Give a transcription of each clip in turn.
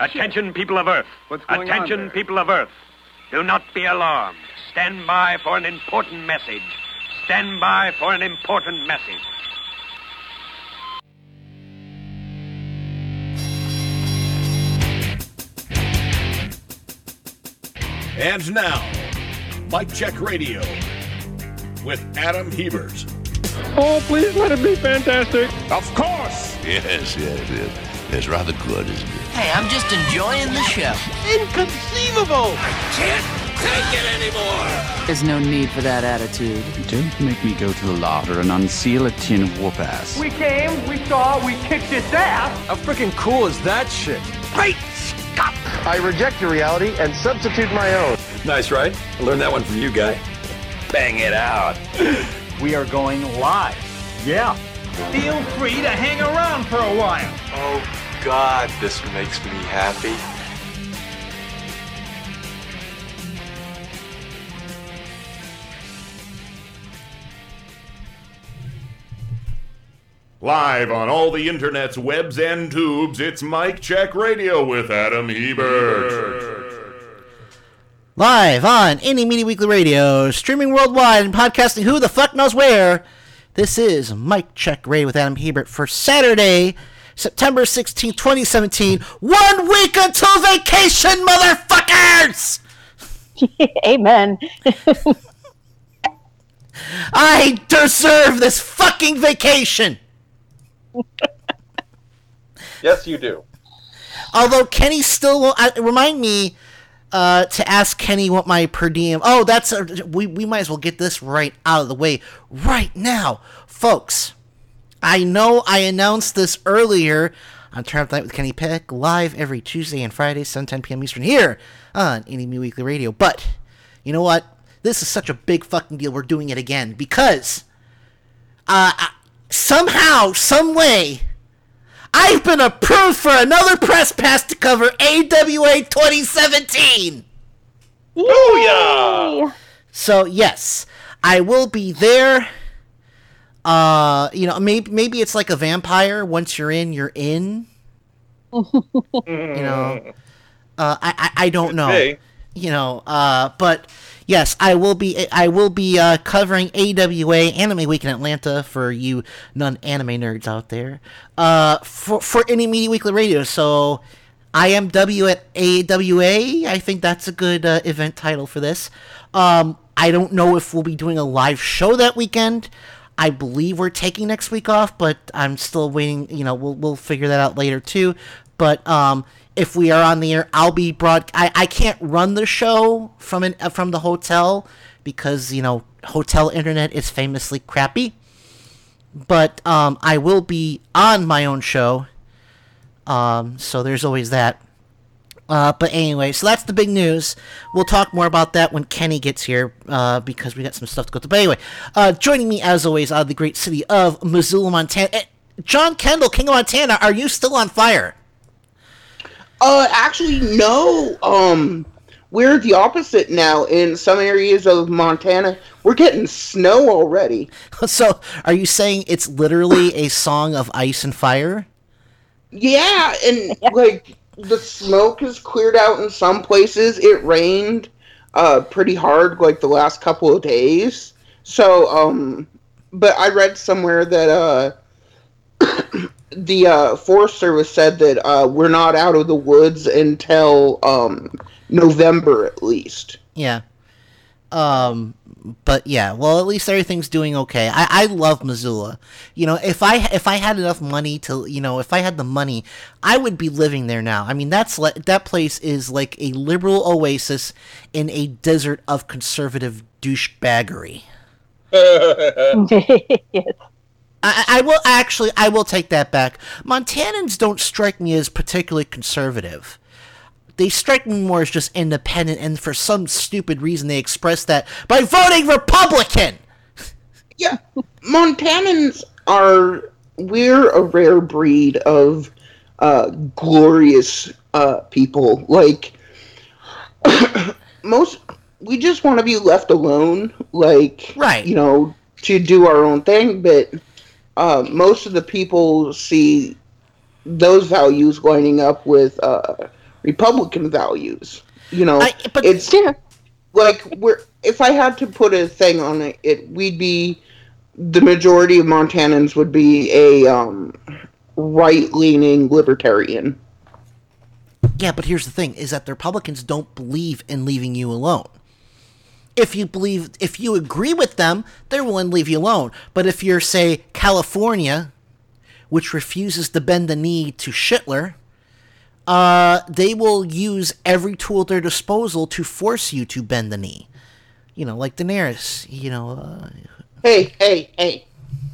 Attention, people of Earth. What's going on Attention, there? people of Earth. Do not be alarmed. Stand by for an important message. Stand by for an important message. And now, Mike Check Radio with Adam Hebert. Oh, please let it be fantastic. Of course! Yes, yes, yes. It's rather good, isn't it? Hey, I'm just enjoying the show. Inconceivable! I can't take it anymore! There's no need for that attitude. Don't make me go to the larder and unseal a tin of whoop ass. We came, we saw, we kicked its ass. How freaking cool is that shit? Great Scott! I reject your reality and substitute my own. Nice, right? I learned that one from you, guy. Bang it out. We are going live. Yeah. Feel free to hang around for a while. Oh God, this makes me happy. Live on all the internet's webs and tubes, it's Mike Check Radio with Adam Hebert. Live on Indie Media Weekly Radio, streaming worldwide and podcasting who the fuck knows where. This is Mike Check Radio with Adam Hebert for Saturday, September 16, 2017. One week until vacation, motherfuckers! Amen. I deserve this fucking vacation! Yes, you do. Although Kenny still won't, uh, remind me uh, to ask Kenny what my per diem. Oh, that's a, we we might as well get this right out of the way right now, folks. I know I announced this earlier on Turn Up the Night with Kenny Peck live every Tuesday and Friday, 7 10 p.m. Eastern here on Indie Me Weekly Radio. But you know what? This is such a big fucking deal. We're doing it again because uh, I- somehow, some way. I've been approved for another press pass to cover AWA 2017. Booyah! So yes, I will be there. Uh, you know, maybe maybe it's like a vampire. Once you're in, you're in. you know, uh, I, I I don't know. be. You know, uh, but yes, I will be. I will be uh, covering AWA Anime Week in Atlanta for you non-anime nerds out there. Uh, for for Indie Media Weekly Radio. So. I am W at AWA. I think that's a good uh, event title for this. Um, I don't know if we'll be doing a live show that weekend. I believe we're taking next week off, but I'm still waiting. You know, we'll we'll figure that out later too. But um, if we are on the air, I'll be broad. I, I can't run the show from an from the hotel because you know hotel internet is famously crappy. But um, I will be on my own show um, so there's always that. Uh, but anyway, so that's the big news. We'll talk more about that when Kenny gets here, uh, because we got some stuff to go to. But anyway, uh, joining me as always out of the great city of Missoula, Montana, eh, John Kendall, King of Montana. Are you still on fire? Uh, actually, no. Um, we're the opposite now. In some areas of Montana, we're getting snow already. so, are you saying it's literally a song of ice and fire? Yeah, and like the smoke has cleared out in some places. It rained uh pretty hard like the last couple of days. So um but I read somewhere that uh the uh Forest Service said that uh we're not out of the woods until um November at least. Yeah. Um, but yeah, well, at least everything's doing okay. I, I love Missoula. You know, if I if I had enough money to, you know, if I had the money, I would be living there now. I mean, that's le- that place is like a liberal oasis in a desert of conservative douchebaggery. yes. I, I will actually, I will take that back. Montanans don't strike me as particularly conservative. They strike me more as just independent, and for some stupid reason, they express that by voting Republican. Yeah, Montanans are we're a rare breed of uh, glorious uh, people. Like most, we just want to be left alone. Like right, you know, to do our own thing. But uh, most of the people see those values lining up with uh, Republican values. You know, I, but it's like we're if I had to put a thing on it, it we'd be the majority of Montanans would be a um, right-leaning libertarian. Yeah, but here's the thing: is that the Republicans don't believe in leaving you alone. If you believe, if you agree with them, they're willing to leave you alone. But if you're, say, California, which refuses to bend the knee to Hitler, uh, they will use every tool at their disposal to force you to bend the knee. You know, like Daenerys. You know. Uh, hey, hey, hey!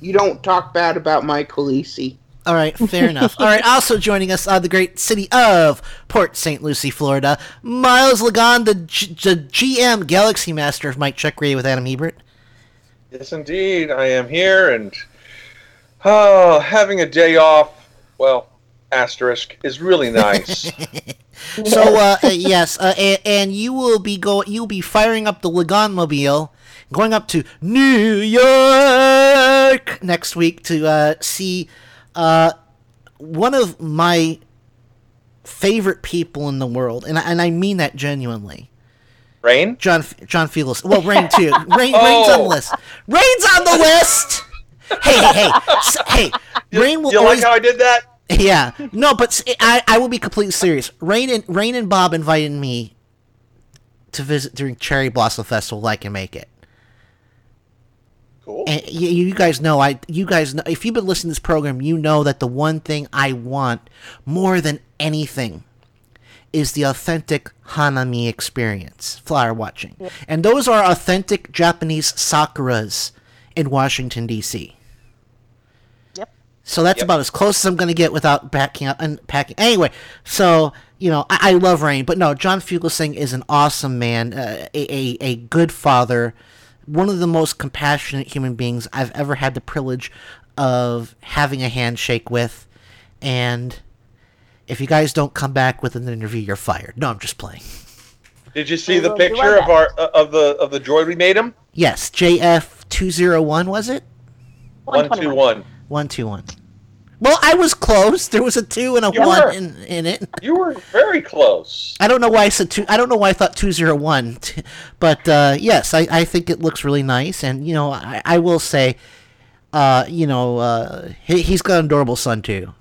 You don't talk bad about my Khaleesi. All right, fair enough. All right, also joining us out of the great city of Port St. Lucie, Florida, Miles Lagon, the, G- the GM Galaxy Master of Mike Check Radio with Adam Hebert. Yes, indeed, I am here, and oh, having a day off. Well, asterisk is really nice. so uh, uh, yes, uh, and, and, you will be go you'll be firing up the Lagon mobile, going up to New York next week to uh, see uh, one of my favorite people in the world, and I, and I mean that genuinely. Rain? John John Felix. Well, Rain too. Rain oh. Rain's on the list. Rain's on the list. hey, hey, hey, hey. Rain will. You always, like how I did that? Yeah. No, but I, I will be completely serious. Rain and Rain and Bob invited me to visit during Cherry Blossom Festival. I can make it. Cool. And you, you guys know, I you guys know if you've been listening to this program, you know that the one thing I want more than anything is the authentic Hanami experience, flower watching. And those are authentic Japanese sakuras in Washington D.C. Yep. So that's yep. about as close as I'm going to get without backing up and packing. Anyway, so you know I, I love Rain, but no, John Fugelsang is an awesome man, uh, a, a a good father one of the most compassionate human beings I've ever had the privilege of having a handshake with. And if you guys don't come back with an interview, you're fired. No, I'm just playing. Did you see the picture of our uh, of the of the droid we made him? Yes, JF two zero one was it? One two one. One two one. Well, I was close. There was a two and a you one were, in, in it. You were very close. I don't know why I said two. I don't know why I thought two zero one, but uh, yes, I, I think it looks really nice. And you know, I, I will say, uh, you know, uh, he, has got an adorable son too.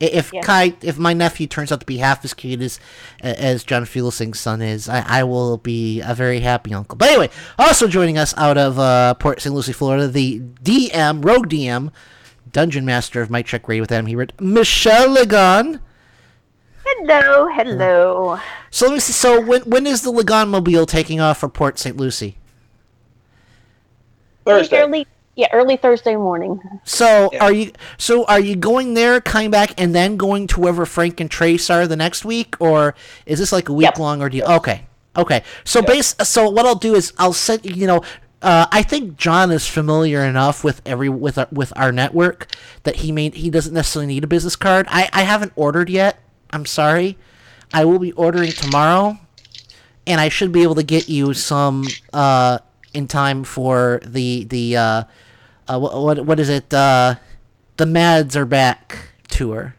If yeah. Kai, if my nephew turns out to be half as cute as as John Fugelsang's son is, I, I will be a very happy uncle. But anyway, also joining us out of uh, Port St. Lucie, Florida, the DM, Rogue DM Dungeon Master of Mike Check Radio with Adam Hebert, Michelle Lagon. Hello, hello. So let me see. So when when is the Lagon Mobile taking off for Port St. Lucie? Thursday. Early, yeah, early Thursday morning. So yeah. are you? So are you going there, coming back, and then going to wherever Frank and Trace are the next week, or is this like a week yep. long ordeal? Okay. Okay, so yep. base. So what I'll do is I'll send you know uh, I think John is familiar enough with every with our, with our network that he made he doesn't necessarily need a business card. I, I haven't ordered yet. I'm sorry. I will be ordering tomorrow, and I should be able to get you some uh, in time for the the uh, uh, what, what what is it? Uh, the Mads are back tour.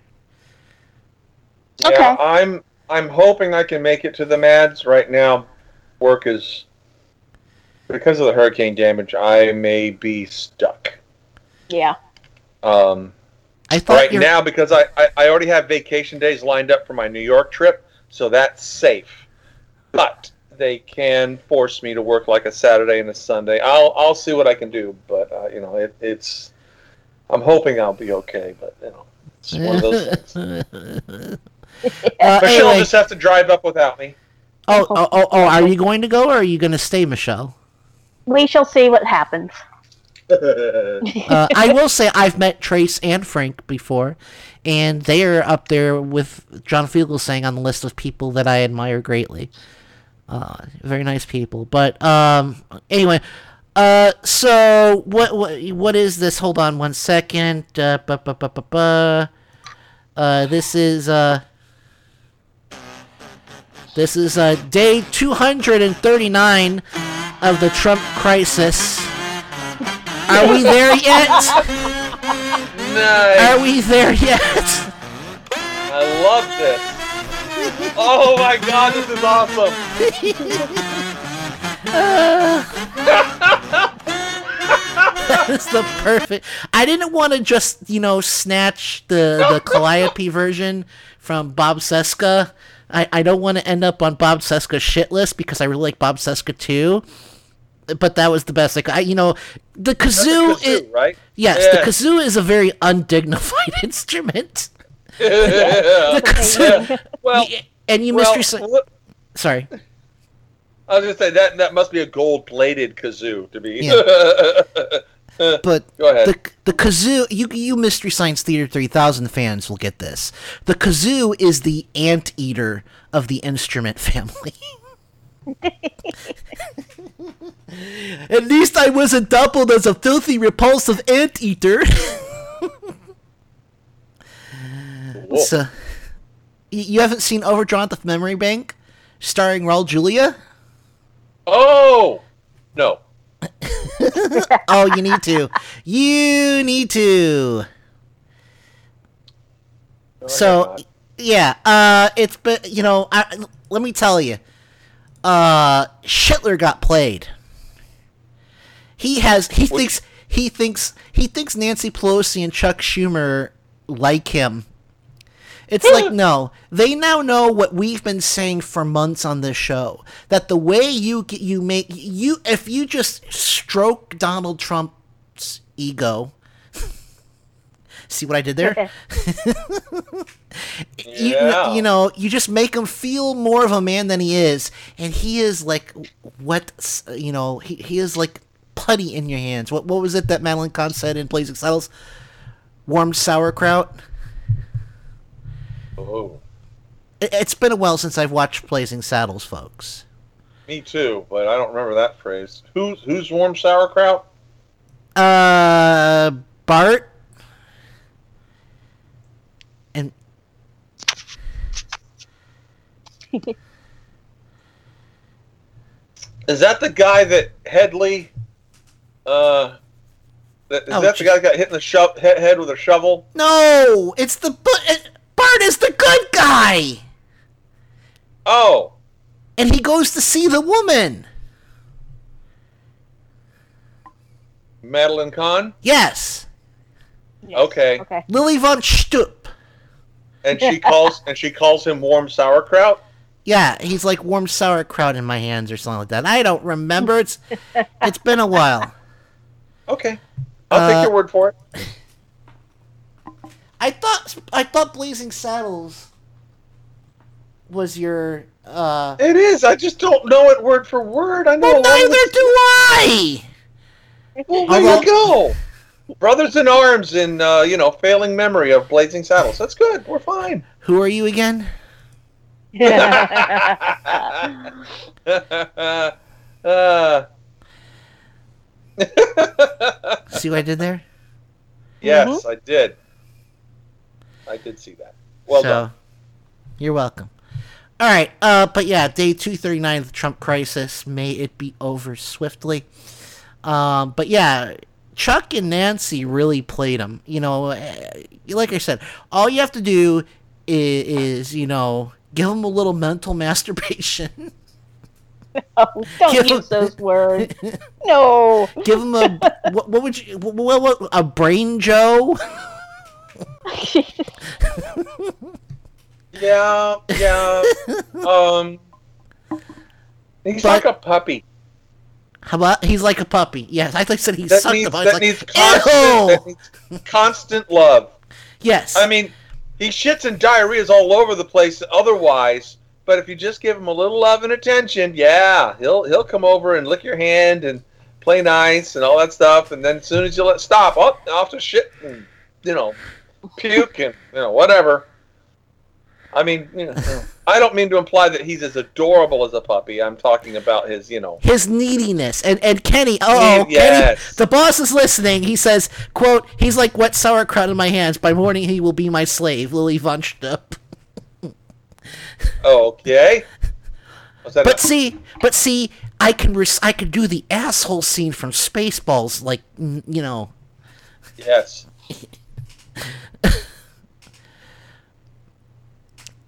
Yeah, okay. I'm I'm hoping I can make it to the Mads right now. Work is because of the hurricane damage, I may be stuck. Yeah. Um, I thought right you're... now because I, I, I already have vacation days lined up for my New York trip, so that's safe. But they can force me to work like a Saturday and a Sunday. I'll I'll see what I can do, but uh, you know it, it's. I'm hoping I'll be okay, but you know it's one of those things. uh, Michelle anyway. just have to drive up without me. Oh, oh, oh, oh, are you going to go or are you going to stay, Michelle? We shall see what happens. uh, I will say I've met Trace and Frank before, and they are up there with John Fugelsang on the list of people that I admire greatly. Uh, very nice people. But um, anyway, uh, so what what what is this? Hold on one second. Uh, bu- bu- bu- bu- bu. uh this is uh. This is uh, day 239 of the Trump crisis. Are we there yet? Nice. Are we there yet? I love this. oh my god, this is awesome. That's the perfect. I didn't want to just you know snatch the the Calliope version from Bob Seska. I, I don't want to end up on Bob Seska's shit list because I really like Bob Seska too. But that was the best. Like I, you know, the kazoo, kazoo, is right? Yes, Yeah. the kazoo is a very undignified instrument. Yeah. The kazoo, Well, and you well, mystery. look- Sorry. I was gonna say that that must be a gold-plated kazoo to be. But the the kazoo, you you Mystery Science Theater 3000 fans will get this. The kazoo is the anteater of the instrument family. At least I wasn't doubled as a filthy, repulsive anteater. so, you haven't seen Overdrawn the Memory Bank, starring Raul Julia? oh no. oh, you need to. You need to. so, yeah, uh, it's been, you know, I, let me tell you, uh, Schindler got played. He has, he thinks, he thinks, he thinks Nancy Pelosi and Chuck Schumer like him. It's like no, they now know what we've been saying for months on this show that the way you get- you make you if you just stroke Donald Trump's ego. See what I did there? you, Yeah. you know, you just make him feel more of a man than he is, and he is like what you know. He, he is like putty in your hands. What what was it that Madeline Kahn said in Blazing Saddles? Warm sauerkraut. Oh, It- It's been a while since I've watched Blazing Saddles, folks. me too, but I don't remember that phrase. Who's who's warm sauerkraut? Uh, Bart. Is that the guy that Hedley? Uh, that, is Oh, that the guy that got hit in the sho- head with a shovel? no, it's the bu- it- Bart is the good guy, Oh, and he goes to see the woman. Madeline Kahn. Yes, Okay, Okay. Lili Von Shtupp. and she calls and she calls him warm sauerkraut. Yeah, he's like warm sauerkraut in my hands or something like that. I don't remember. It's it's been a while. Okay, I'll Uh, take your word for it. I thought I thought Blazing Saddles was your uh. It is. I just don't know it word for word. I know. Well, a lot of neither the- do I. Well, there Although- you go. Brothers in arms in uh, you know failing memory of Blazing Saddles. That's good. We're fine. Who are you again? Uh, See what I did there? yes, I did. I did see that. Well so, done. You're welcome. All right, uh, but yeah, day 239 of the Trump crisis. May it be over swiftly. Um, but yeah, Chuck and Nancy really played him. You know, eh, like I said, all you have to do is, is you know, give him a little mental masturbation. Oh, don't Give use him- those words. No. give him a what, what would you what, what, what a brain Joe? Yeah, yeah. um, he's But- like a puppy. How about he's like a puppy? Yes, I think said he That sucked needs, the that It's needs like, constant, that needs constant love. Yes. I mean, he shits and diarrhea's all over the place otherwise, but if you just give him a little love and attention, yeah, he'll he'll come over and lick your hand and play nice and all that stuff, and then as soon as you let stop, oh, off to shit and you know, puke and you know whatever. I mean, you know, I don't mean to imply that he's as adorable as a puppy. I'm talking about his, you know, his neediness and and Kenny. Oh, yes. Kenny, the boss is listening. He says, "quote He's like wet sauerkraut in my hands. By morning he will be my slave." Lili Von Shtupp. Oh, okay. But a- see, but see, I can res- I can do the asshole scene from Spaceballs, like you know. yes.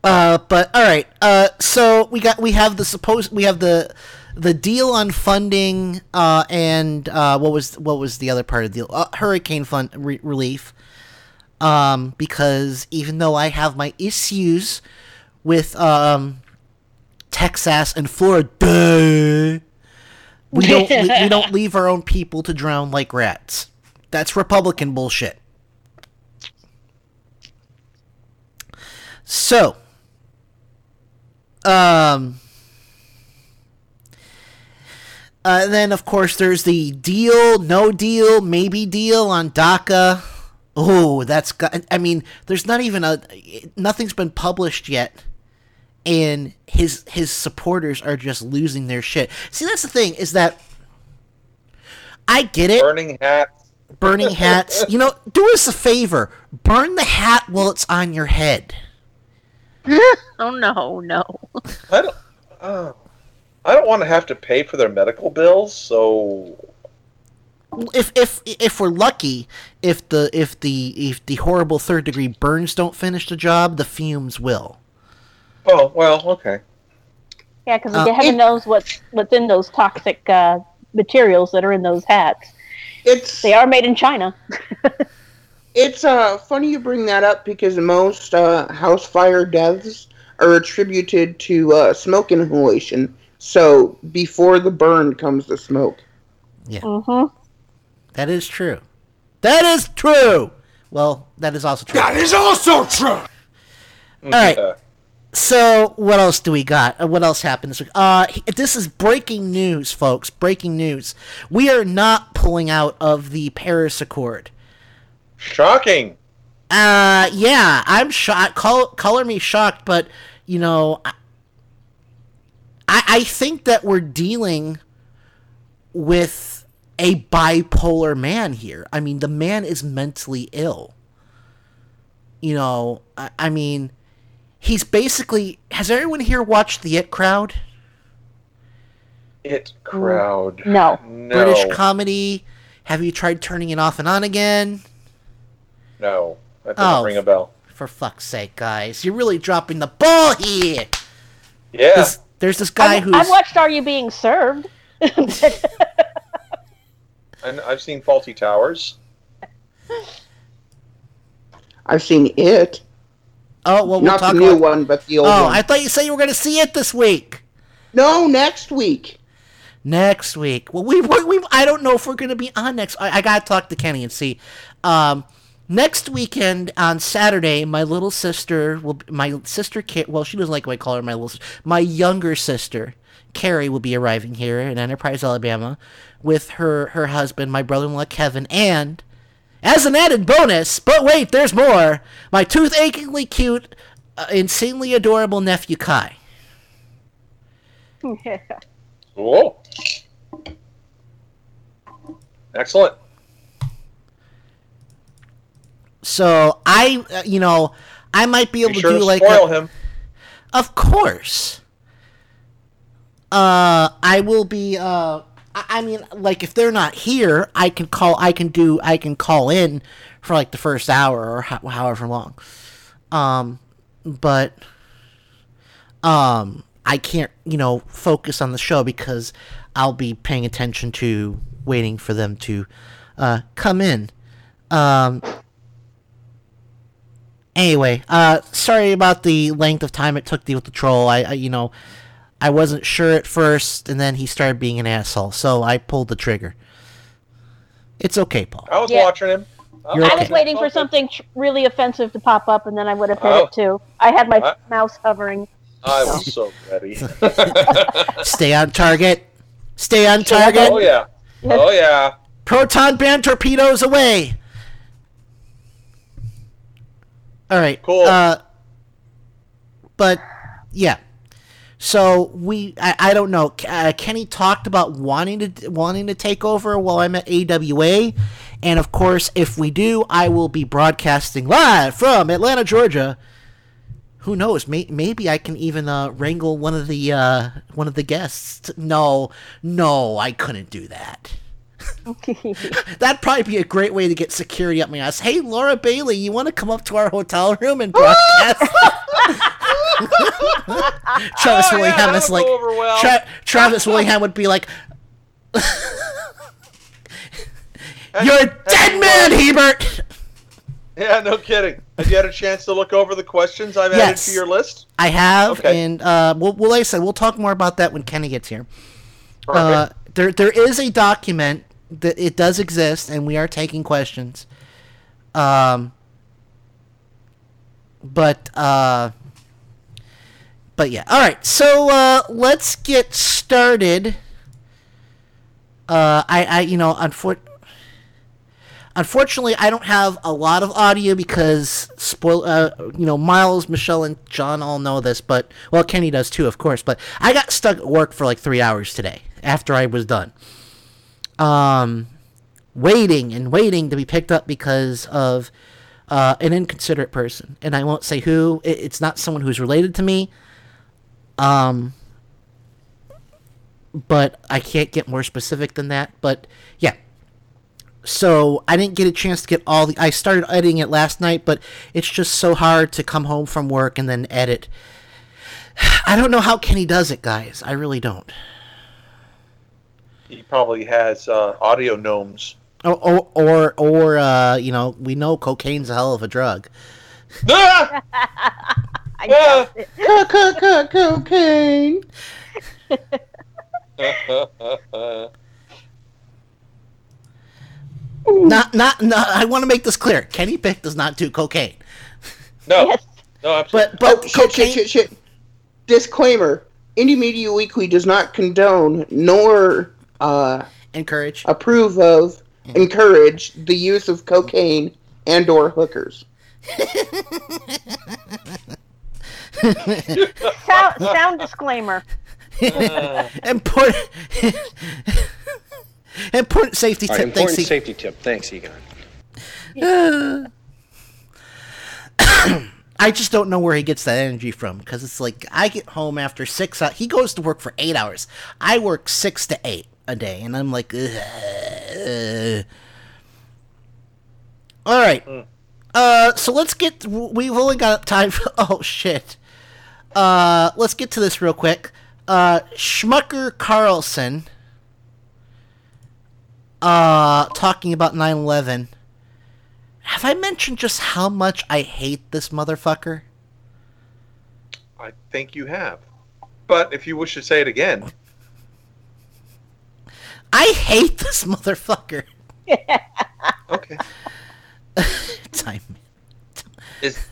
Uh, but all right. Uh, so we got we have the supposed we have the the deal on funding uh, and uh, what was what was the other part of the deal? Uh, hurricane fund re- relief. Um, because even though I have my issues with um, Texas and Florida, we don't we don't leave our own people to drown like rats. That's Republican bullshit. So, um, uh, then of course there's the deal, no deal, maybe deal on DACA. Oh, that's got. I mean, there's not even a. Nothing's been published yet, and his his supporters are just losing their shit. See, that's the thing is that I get it. Burning hats. Burning hats. you know, do us a favor. Burn the hat while it's on your head. oh no, no. I don't. Uh, I don't want to have to pay for their medical bills, so if if if we're lucky, if the if the if the horrible third degree burns don't finish the job, the fumes will. Oh well, okay. Yeah, because uh, heaven it, knows what's what's in those toxic uh, materials that are in those hats. It's they are made in China. It's uh, funny you bring that up because most uh, house fire deaths are attributed to uh, smoke inhalation. So before the burn comes the smoke. Yeah. Mm-hmm. That is true. That is true. Well, that is also true. That is also true. All right. So what else do we got? Uh, what else happened this week? Uh, this is breaking news, folks. Breaking news. We are not pulling out of the Paris Accord. Shocking. Uh, yeah, I'm shocked. Call, color me shocked, but you know, I, I think that we're dealing with a bipolar man here. I mean, the man is mentally ill. You know, I, I mean, he's basically. Has everyone here watched the It Crowd? It Crowd. No. no. British comedy. Have you tried turning it off and on again? No, that doesn't oh, ring a bell. For fuck's sake, guys, you're really dropping the ball here. Yeah. There's, there's this guy I've, who's. I've watched Are You Being Served? and I've seen Fawlty Towers. I've seen it. Oh well, we'll not talk the new about... one, but the old oh, one. I thought you said you were going to see it this week. No, next week. Next week. Well, we we I don't know if we're going to be on next. I, I got to talk to Kenny and see. Um, next weekend on Saturday, my little sister will my sister well she doesn't like when I call her my little sister. My younger sister Carrie will be arriving here in Enterprise, Alabama, with her her husband, my brother-in-law Kevin, and as an added bonus, but wait, there's more. My tooth-achingly cute, uh, insanely adorable nephew Kai. Yeah. Cool. Excellent. So I, uh, you know, I might be able be to sure do to like spoil a, him. Of course. Uh, I will be. Uh, I, I mean, like if they're not here, I can call. I can do. I can call in for like the first hour or ho- however long. Um, but um, I can't, you know, focus on the show because I'll be paying attention to waiting for them to uh, come in. Um, Anyway, uh, sorry about the length of time it took to deal with the troll. I, I, you know, I wasn't sure at first, and then he started being an asshole, so I pulled the trigger. It's okay, Paul. I was Yeah. watching him. I was waiting for something tr- really offensive to pop up, and then I would have hit Oh. it too. I had my I- mouse hovering. I was so ready. Stay on target. Stay on target. oh yeah. Oh yeah. Proton band torpedoes away. All right. Cool. Uh, but yeah. So we, I, I don't know. Uh, Kenny talked about wanting to wanting to take over while I'm at AWA, and of course, if we do, I will be broadcasting live from Atlanta, Georgia. Who knows? May, maybe I can even uh, wrangle one of the uh, one of the guests. No, no, I couldn't do that. That'd probably be a great way to get security up my ass. Hey, Laura Bailey, you want to come up to our hotel room and broadcast? Travis Oh, yeah, Willingham is like well. Tra- Travis Willingham would be like, "You're a dead man, Hebert." Yeah, no kidding. Have you had a chance to look over the questions I've added to your list? I have, Okay. and uh, well, well, like I said, we'll talk more about that when Kenny gets here. Uh, there, there is a document that it does exist, and we are taking questions. Um, but uh, but yeah, all right. So uh, let's get started. Uh, I, I, you know, unfor- unfortunately, I don't have a lot of audio because spoil, uh, you know, Miles, Michelle, and John all know this, but well, Kenny does too, of course. But I got stuck at work for like three hours today after I was done. Um, waiting and waiting to be picked up because of uh, an inconsiderate person, and I won't say who. It, it's not someone who's related to me. Um, but I can't get more specific than that. But yeah, so I didn't get a chance to get all the. I started editing it last night, but it's just so hard to come home from work and then edit. I don't know how Kenny does it, guys. I really don't. He probably has uh, audio gnomes. Or or or, or uh, you know, we know cocaine's a hell of a drug. Ah! I doubt it. Co- co- co- cocaine. Not not not. I want to make this clear. Kenny Peck does not do cocaine. no, Yes. no, absolutely. But but oh, shit, cocaine. shit, shit, shit. Disclaimer: Indie Media Weekly does not condone nor uh, Encourage. approve of, encourage the use of cocaine and/or hookers. Sound, sound disclaimer. important important safety tip. right, Thanks, important E- safety tip. Thanks, Egon. I just don't know where he gets that energy from because it's like I get home after six. hou- He goes to work for eight hours. I work six to eight a day, and I'm like, Ugh. all right. Uh, so let's get. We've only got time for. Oh shit. Uh, let's get to this real quick. Uh, Schmucker Carlson. Uh, talking about 9/11. Have I mentioned just how much I hate this motherfucker? I think you have. But if you wish to say it again, I hate this motherfucker. okay. Time. Is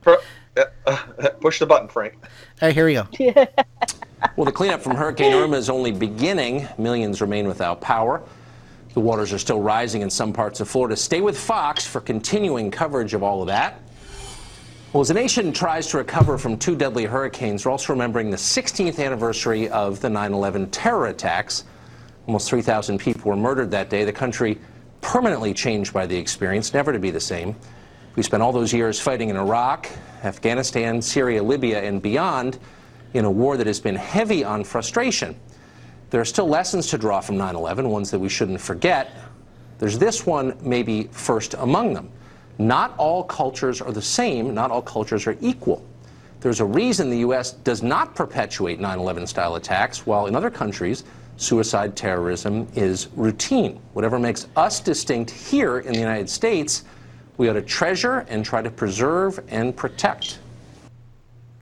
Pro, uh, uh, push the button, Frank. All right, here we go. Well, the cleanup from Hurricane Irma is only beginning. Millions remain without power. The waters are still rising in some parts of Florida. Stay with Fox for continuing coverage of all of that. Well, as the nation tries to recover from two deadly hurricanes, we're also remembering the 16th anniversary of the 9 11 terror attacks. Almost 3,000 people were murdered that day. The country permanently changed by the experience, never to be the same. We spent all those years fighting in Iraq, Afghanistan, Syria, Libya, and beyond in a war that has been heavy on frustration. There are still lessons to draw from 9 11, ones that we shouldn't forget. There's this one, maybe first among them. Not all cultures are the same, not all cultures are equal. There's a reason the U.S. does not perpetuate 9 11 style attacks, while in other countries, suicide terrorism is routine. Whatever makes us distinct here in the United States, we ought to treasure and try to preserve and protect.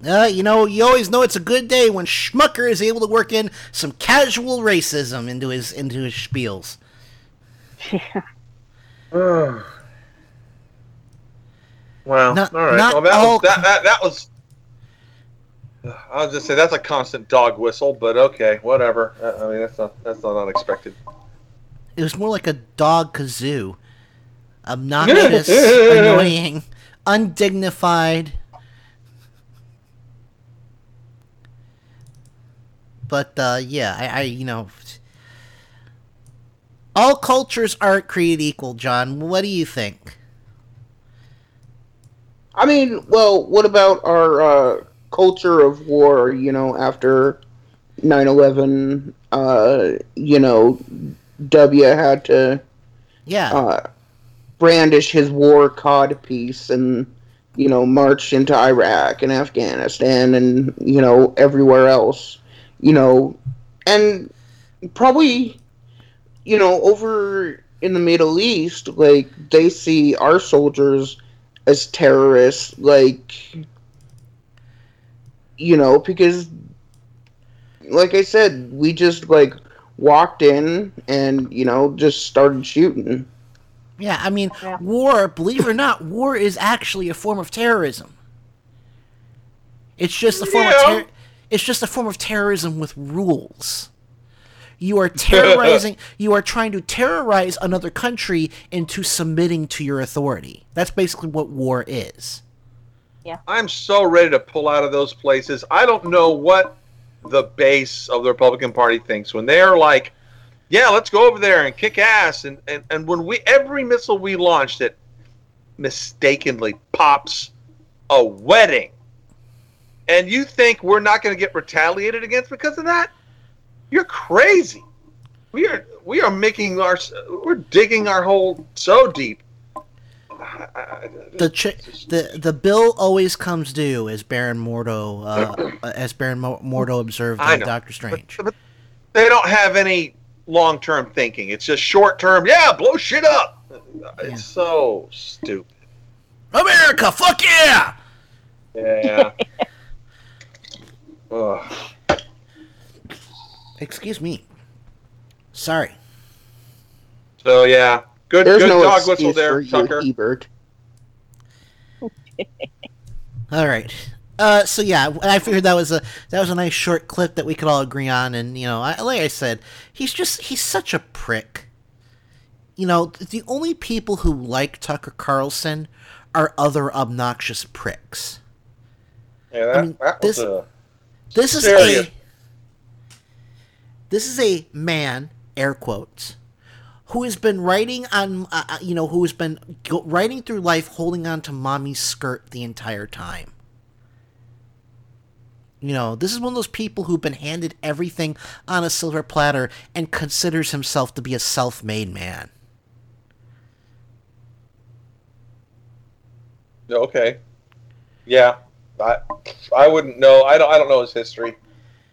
Uh, you know, you always know it's a good day when Schmucker is able to work in some casual racism into his into his spiels. Well, Not- all right. well, that, all- was, that, that, that was. I was just say that's a constant dog whistle, but okay, whatever. I mean, that's not that's not unexpected. It was more like a dog kazoo. Obnoxious, annoying, undignified. But uh, yeah, I, I you know, all cultures aren't created equal. John, what do you think? I mean, well, what about our uh, culture of war? You know, after 9-11, uh, you know, W had to Yeah, uh, brandish his war cod piece and you know, marched into Iraq and Afghanistan and, you know, everywhere else, you know, and probably, you know, over in the Middle East, like, they see our soldiers as terrorists, like, you know, because, like I said, we just, like, walked in and, you know, just started shooting. Yeah, I mean, yeah. war, believe it or not, war is actually a form of terrorism. It's just a form yeah. of ter- it's just a form of terrorism with rules. You are terrorizing you are trying to terrorize another country into submitting to your authority. That's basically what war is. Yeah. I'm so ready to pull out of those places. I don't know what the base of the Republican Party thinks when they're like yeah, let's go over there and kick ass. And, and, and when we every missile we launched it mistakenly pops a wedding. And you think we're not going to get retaliated against because of that? You're crazy. We are we are making our we're digging our hole so deep. The ch- the the bill always comes due, as Baron Mordo uh, as Baron Mordo observed in Doctor Strange. But, but they don't have any long term thinking. It's just short term. Yeah, blow shit up. It's yeah. so stupid. America, fuck yeah. Yeah. Excuse me. Sorry. So yeah, good There's good no dog whistle there, Tucker. Hebert. All right. Uh, so yeah, I figured that was a that was a nice short clip that we could all agree on, and you know, I, like I said, he's just he's such a prick. You know, the only people who like Tucker Carlson are other obnoxious pricks. Yeah, that, I mean, that this, this is a this is a man, air quotes, who has been writing on, uh, uh you know, who has been writing through life holding on to mommy's skirt the entire time. You know, this is one of those people who've been handed everything on a silver platter and considers himself to be a self-made man. Okay. Yeah. I I wouldn't know. I don't I don't know his history.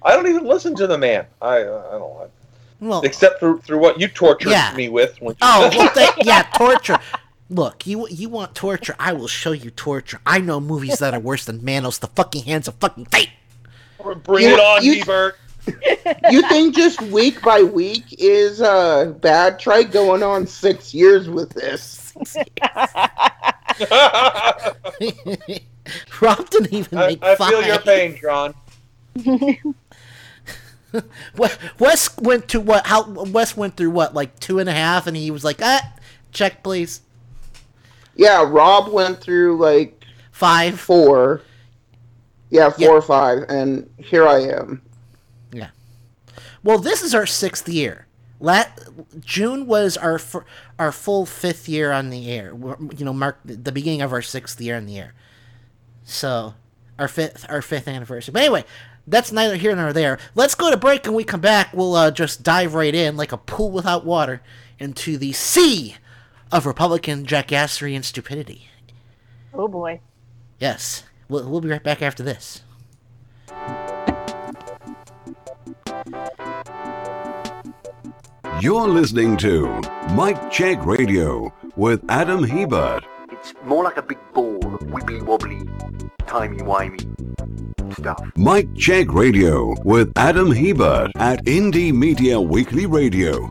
I don't even listen to the man. I I don't well, except through through what you tortured yeah. me with. When oh, well, yeah, torture. Look, you you want torture? I will show you torture. I know movies that are worse than Manos, the fucking hands of fucking fate. Bring you, it on, you, Hebert. you think just week by week is uh, bad? Try going on six years with this. Rob didn't even make I, I feel your pain, John. Wes went to what? How Wes went through what? Like two and a half, and he was like, "Ah, check, please." Yeah, Rob went through like five, four. Yeah, four yeah. or five, and here I am. Yeah. Well, this is our sixth year. June was our our full fifth year on the air. You know, mark the beginning of our sixth year on the air. So, our fifth our fifth anniversary. But anyway, that's neither here nor there. Let's go to break, and we come back. We'll uh, just dive right in like a pool without water into the sea of Republican jackassery and stupidity. Oh boy. Yes. We'll, we'll be right back after this. You're listening to Mike Check Radio with Adam Hebert. It's more like a big ball of wibbly wobbly, timey wimey Mike Check Radio with Adam Hebert at Indie Media Weekly Radio.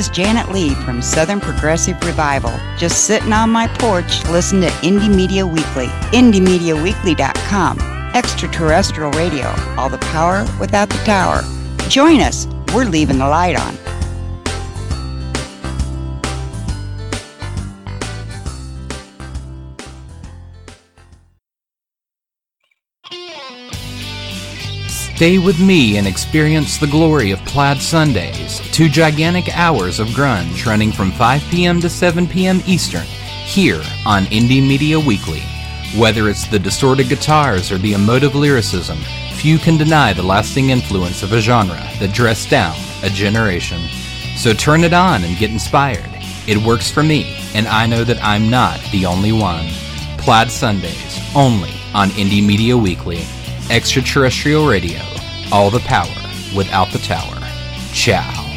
Is Janet Lee from Southern Progressive Revival. Just sitting on my porch, listen to Indie Media Weekly. IndieMediaWeekly.com. Extraterrestrial radio. All the power without the tower. Join us. We're leaving the light on. Stay with me and experience the glory of Plaid Sundays, two gigantic hours of grunge running from 5 p.m. to 7 p.m. Eastern, here on Indie Media Weekly. Whether it's the distorted guitars or the emotive lyricism, few can deny the lasting influence of a genre that dressed down a generation. So turn it on and get inspired. It works for me, and I know that I'm not the only one. Plaid Sundays, only on Indie Media Weekly. Extraterrestrial Radio. All the power without the tower. Ciao.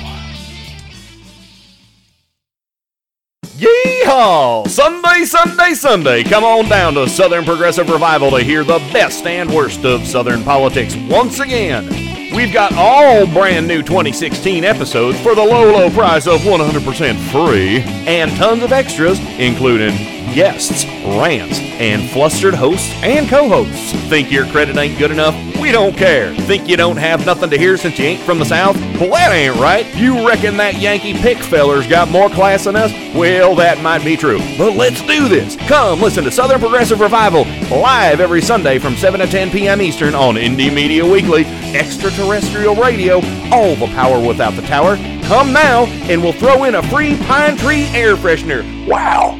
Yeehaw! Sunday, Sunday, Sunday. Come on down to Southern Progressive Revival to hear the best and worst of Southern politics once again. We've got all brand new 2016 episodes for the low, low price of 100% free and tons of extras, including guests, rants, and flustered hosts and co hosts. Think your credit ain't good enough? We don't care. Think you don't have nothing to hear since you ain't from the South? Well, that ain't right. You reckon that Yankee pick feller's got more class than us? Well, that might be true. But let's do this. Come listen to Southern Progressive Revival live every Sunday from 7 to 10 p.m. Eastern on Indie Media Weekly, Extraterrestrial Radio, all the power without the tower. Come now, and we'll throw in a free pine tree air freshener. Wow!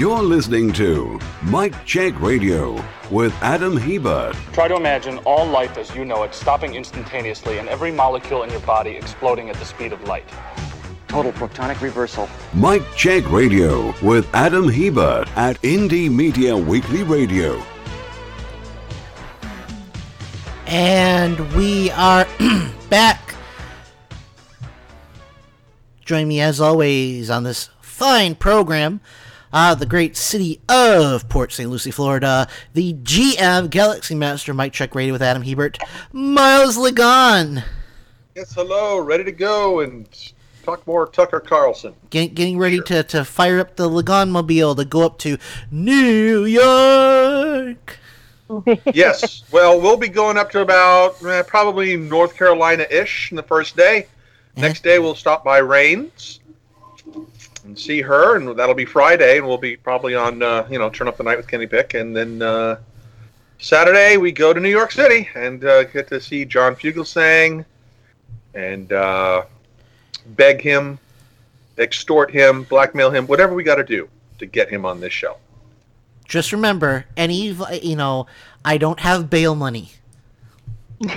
You're listening to Mike Check Radio with Adam Hebert. Try to imagine all life as you know it stopping instantaneously and every molecule in your body exploding at the speed of light. Total protonic reversal. Mike Check Radio with Adam Hebert at Indie Media Weekly Radio. And we are back. Join me as always on this fine program uh, the great city of Port St. Lucie, Florida, the GM Galaxy Master Mike Check Radio with Adam Hebert, Miles Lagon. Yes, hello, ready to go and talk more Tucker Carlson. Get, getting ready sure. to, to fire up the Lagon mobile to go up to New York. yes, well, we'll be going up to about eh, probably North Carolina ish in the first day. Next day, we'll stop by Rains and see her, and that'll be Friday, and we'll be probably on, uh, you know, Turn Up the Night with Kenny Peck, and then uh, Saturday we go to New York City and uh, get to see John Fugelsang and uh, beg him, extort him, blackmail him, whatever we got to do to get him on this show. Just remember, any, you know, I don't have bail money.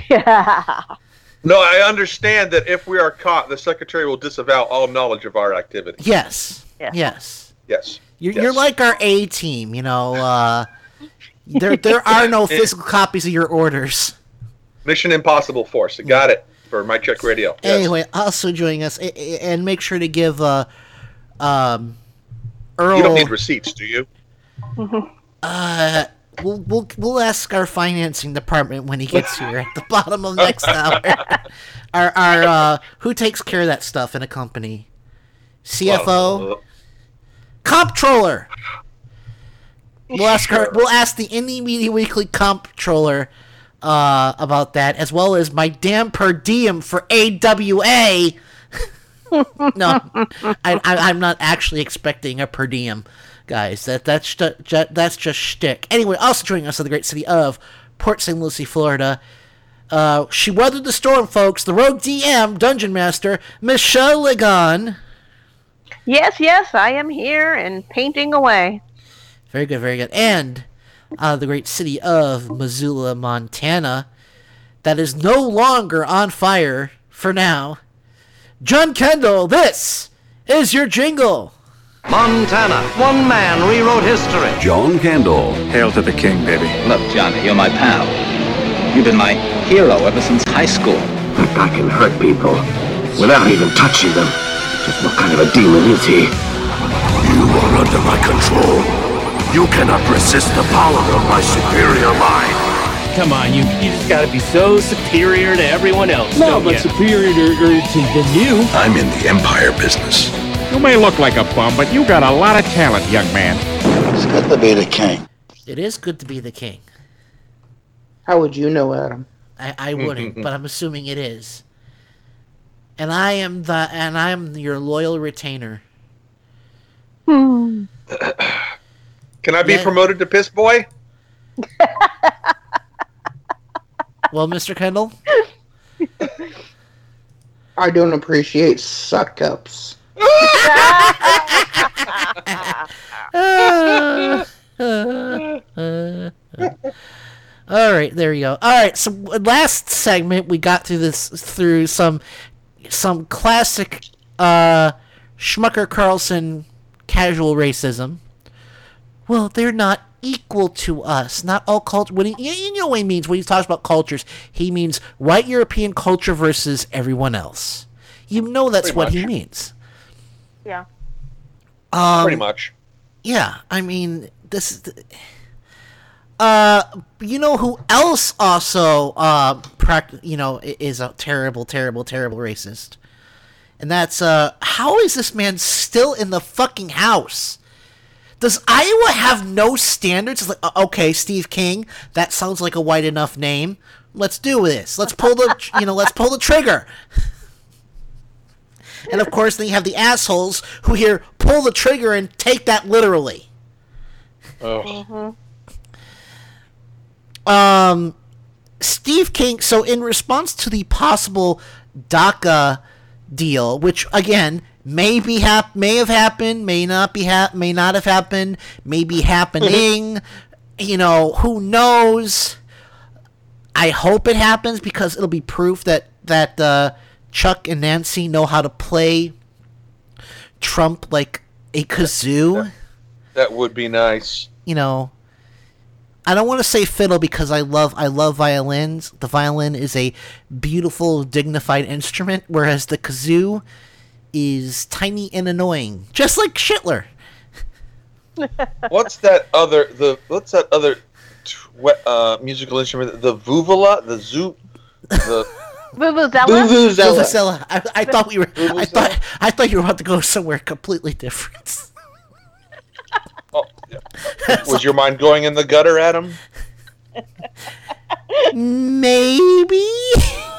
Yeah. No, I understand that if we are caught, the secretary will disavow all knowledge of our activity. Yes. Yes. Yes. You're, yes. you're like our A team, you know. Uh, there there are no physical copies of your orders. Mission Impossible Force. Got it for my Check Radio. Yes. Anyway, also joining us, and make sure to give uh, um, Earl. You don't need receipts, do you? Uh, we'll we'll we'll ask our financing department when he gets here at the bottom of next hour. our our uh, who takes care of that stuff in a company? CFO, comptroller. We'll ask our we'll ask the Indie Media Weekly comptroller uh, about that, as well as my damn per diem for AWA. no, I, I, am not actually expecting a per diem guys. That that's just, that's just shtick. Anyway, also joining us in the great city of Port St. Lucie, Florida, Uh, she weathered the storm, folks. The rogue DM, Dungeon Master, Michelle Ligon. Yes, yes, I am here and painting away. Very good, very good. And out of the great city of Missoula, Montana, that is no longer on fire for now. John Kendall, this is your jingle. Montana, one man rewrote history. John Kendall. Hail to the king, baby. Look, Johnny, you're my pal. You've been my hero ever since high school. That guy can hurt people without even touching them. Just what kind of a demon is he? You are under my control. You cannot resist the power of my superior mind. Come on, you you just gotta be so superior to everyone else. No, but you? superior to, or to than you. I'm in the empire business. You may look like a bum, but you got a lot of talent, young man. It's good to be the king. It is good to be the king. How would you know, Adam? I, I wouldn't, but I'm assuming it is. And I am the and I am your loyal retainer. Hmm. Can I be Yeah. promoted to piss boy? Well, Mr. Kendall, I don't appreciate suck ups. All right, there you go. All right, so last segment we got through this through some some classic uh Schmucker Carlson casual racism. Well, they're not equal to us. Not all culture. When he, you know what he means when he talks about cultures. He means white European culture versus everyone else. You know that's Pretty what much. he means. Yeah. Um, Pretty much. Yeah, I mean this is. The, uh, you know who else also uh, prac- you know is a terrible, terrible, terrible racist, and that's uh, how is this man still in the fucking house? Does Iowa have no standards? It's like, okay, Steve King, that sounds like a white enough name. Let's do this. Let's pull the, you know, let's pull the trigger. And of course, then you have the assholes who here pull the trigger and take that literally. Oh. Um, Steve King. So, in response to the possible DACA deal, which again may be hap- may have happened, may not be hap- may not have happened, may be happening. you know, who knows? I hope it happens because it'll be proof that that uh, Chuck and Nancy know how to play Trump like a kazoo. That would be nice. You know, I don't want to say fiddle because I love I love violins. The violin is a beautiful, dignified instrument, whereas the kazoo is tiny and annoying, just like Schitler. What's that other the what's that other tw- uh, musical instrument? The vuvula, the zoo, the Vuvuzela? Vuvuzela. I, I thought we were. I thought. I thought you were about to go somewhere completely different. Oh, was your mind going in the gutter, Adam? Maybe.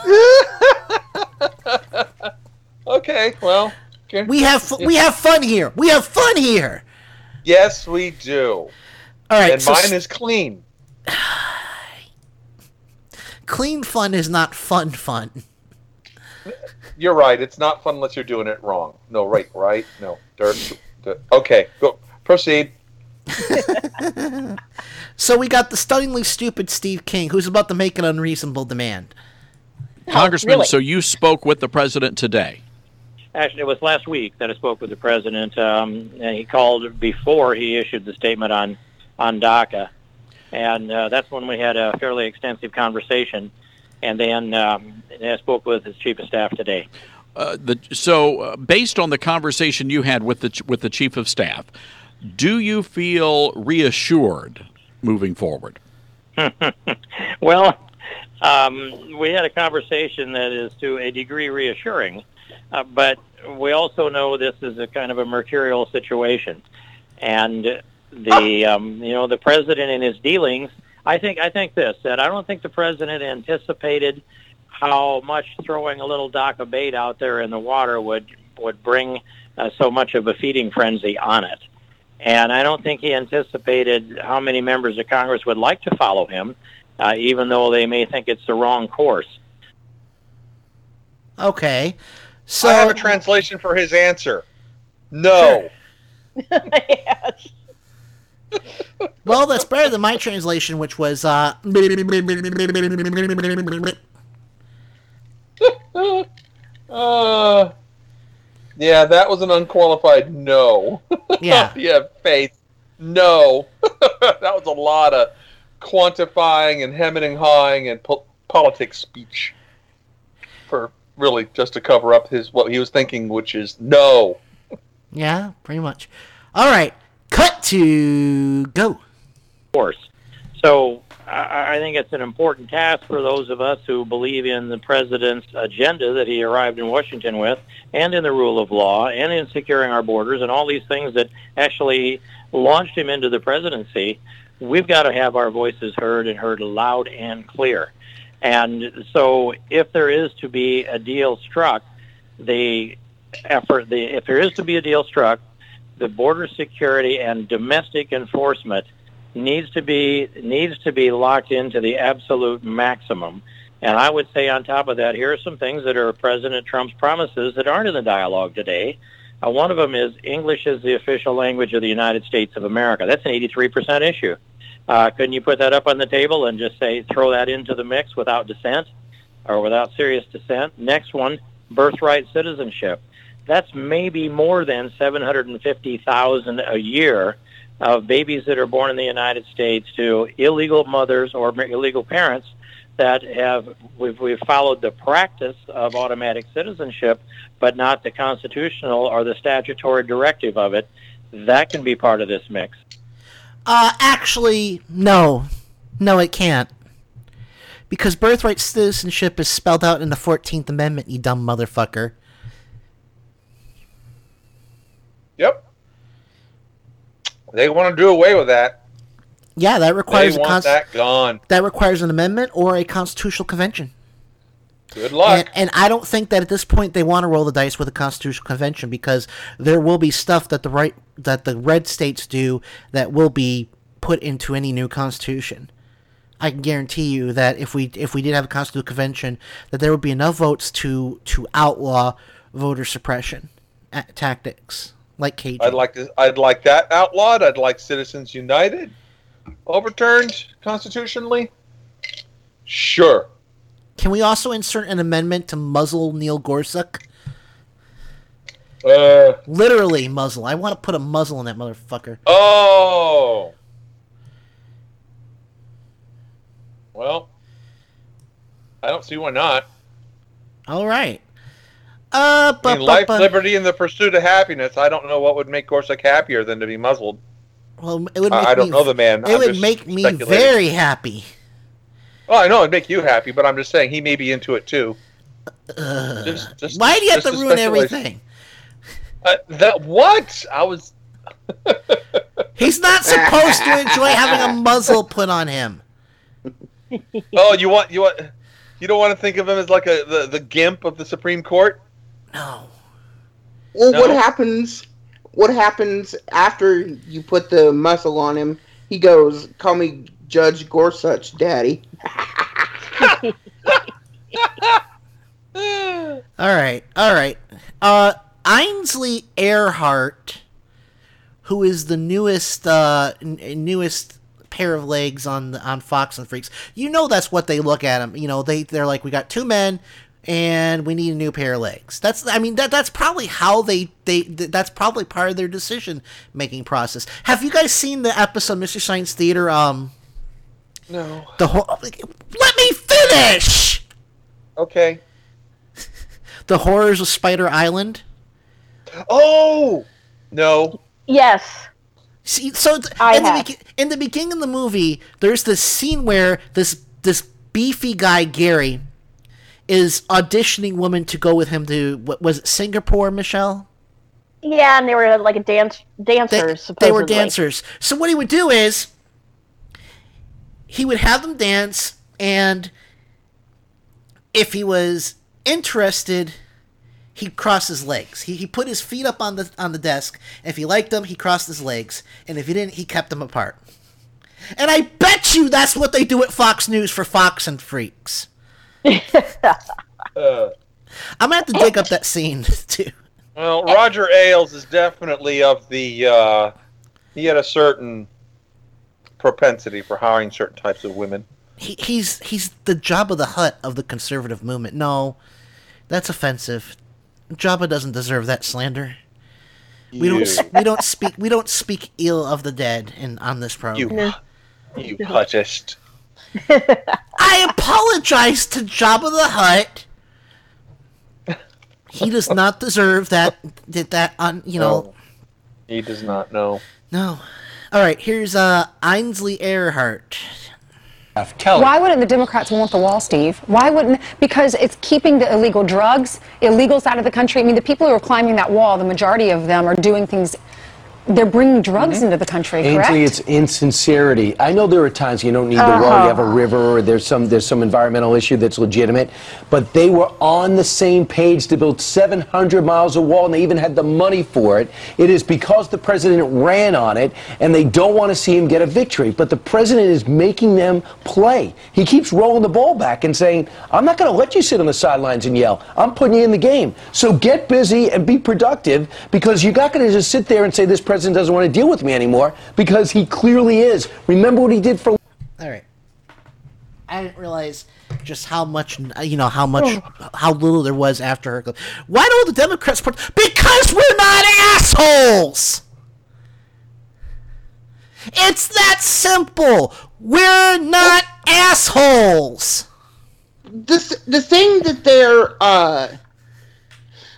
Okay, well, okay. We have fu- we have fun here. We have fun here. Yes, we do. All right. and so mine s- is clean. clean fun is not fun fun. You're right. It's not fun unless you're doing it wrong. No, right, right? No, dirt. dirt. Okay, go. Proceed. So we got the stunningly stupid Steve King, who's about to make an unreasonable demand. Congressman, really? so you spoke with the president today. Actually, it was last week that I spoke with the president. Um, and he called before he issued the statement on on DACA, and uh, that's when we had a fairly extensive conversation. And then um, I spoke with his chief of staff today. Uh, the, so, uh, based on the conversation you had with the ch- with the chief of staff, do you feel reassured moving forward? well, um, we had a conversation that is to a degree reassuring, uh, but we also know this is a kind of a mercurial situation, and the um, you know the president in his dealings. I think I think this that I don't think the president anticipated how much throwing a little DACA bait out there in the water would would bring uh, so much of a feeding frenzy on it. And I don't think he anticipated how many members of Congress would like to follow him uh, even though they may think it's the wrong course. Okay. So I have a translation for his answer. No. yes. Well, that's better than my translation, which was uh. uh yeah, that was an unqualified no. Yeah. yeah, faith. No. that was a lot of quantifying and hemming and hawing and po- politics speech for really just to cover up his what he was thinking, which is no. Yeah, pretty much. All right, cut to go. Of course. So I, I think it's an important task for those of us who believe in the president's agenda that he arrived in Washington with, and in the rule of law, and in securing our borders, and all these things that actually launched him into the presidency. We've got to have our voices heard and heard loud and clear. And so, if there is to be a deal struck, the effort, the if there is to be a deal struck, the border security and domestic enforcement needs to be needs to be locked into the absolute maximum. And I would say on top of that, here are some things that are President Trump's promises that aren't in the dialogue today. Uh, one of them is English is the official language of the United States of America. That's an 83% issue. Uh, couldn't you put that up on the table and just say throw that into the mix without dissent or without serious dissent? Next one, birthright citizenship. That's maybe more than 750,000 a year of babies that are born in the United States to illegal mothers or illegal parents that have we've, we've followed the practice of automatic citizenship, but not the constitutional or the statutory directive of it. That can be part of this mix. Uh, actually, no, no, it can't, because birthright citizenship is spelled out in the Fourteenth Amendment. You dumb motherfucker. Yep. They want to do away with that. Yeah, that requires they want that gone. That requires an amendment or a constitutional convention. Good luck. And, and, I don't think that at this point they want to roll the dice with a constitutional convention because there will be stuff that the right that the red states do that will be put into any new constitution. I can guarantee you that if we if we did have a constitutional convention, that there would be enough votes to to outlaw voter suppression tactics like Cajun. I'd like to. I'd like that outlawed. I'd like Citizens United overturned constitutionally. Sure. Can we also insert an amendment to muzzle Neil Gorsuch? Uh, Literally muzzle. I want to put a muzzle in that motherfucker. Oh. Well, I don't see why not. All right. Uh, I mean, life, liberty, and the pursuit of happiness. I don't know what would make Gorsuch happier than to be muzzled. Well, it would. Make I don't me, know the man. It I'm would make me very happy. Oh, I know it'd make you happy, but I'm just saying he may be into it too. Uh, just, just, why do you have to ruin everything? Uh, that what I was. He's not supposed to enjoy having a muzzle put on him. oh, you want you want you don't want to think of him as like a the, the gimp of the Supreme Court? No. Well, no. what happens? What happens after you put the muscle on him? He goes, "Call me Judge Gorsuch, Daddy." all right, all right. Uh, Ainsley Earhardt, who is the newest, uh, n- newest pair of legs on the, on Fox and Freaks. You know that's what they look at him. You know they they're like we got two men and we need a new pair of legs. That's I mean that that's probably how they they that's probably part of their decision making process. Have you guys seen the episode Mystery Science Theater? Um, no. The whole let me finish. Okay. the horrors of Spider Island. Oh no. Yes. See, so th- in, the be- in the beginning of the movie, there's this scene where this this beefy guy Gary is auditioning women to go with him to what was it Singapore, Michelle? Yeah, and they were like a dance dancers. They, they were dancers. So what he would do is he would have them dance, and if he was interested, he'd cross his legs. He, he put his feet up on the on the desk. If he liked them, he crossed his legs, and if he didn't, he kept them apart. And I bet you that's what they do at Fox News for Fox and Freaks. Uh, I'm gonna have to dig up that scene too. well, Roger Ailes is definitely of the. Uh, he had a certain propensity for hiring certain types of women. He, he's he's the Jabba the Hutt of the conservative movement. No, that's offensive. Jabba doesn't deserve that slander. We don't we don't speak we don't speak ill of the dead in on this program. You, program. you huttist. I apologize to Jabba the Hutt. He does not deserve that that that on you know He does not know. no. All right, here's uh Ainsley Earhardt. Why wouldn't the Democrats want the wall, Steve? Why wouldn't? Because it's keeping the illegal drugs, illegals out of the country. I mean, the people who are climbing that wall, the majority of them are doing things. They're bringing drugs into the country, correct? Ainsley, it's insincerity. I know there are times you don't need the wall, you have a Uh-huh. river, or there's some there's some environmental issue that's legitimate, but they were on the same page to build 700 miles of wall, and they even had the money for it. It is because the president ran on it, and they don't want to see him get a victory. But the president is making them play. He keeps rolling the ball back and saying, "I'm not going to let you sit on the sidelines and yell. I'm putting you in the game. So get busy and be productive, because you're not going to just sit there and say this president doesn't want to deal with me anymore, because he clearly is. Remember what he did for." All right. I didn't realize just how much you know how much how little there was after her. Why don't the Democrats put? Because we're not assholes. It's that simple. We're not assholes. the th- the thing that they're uh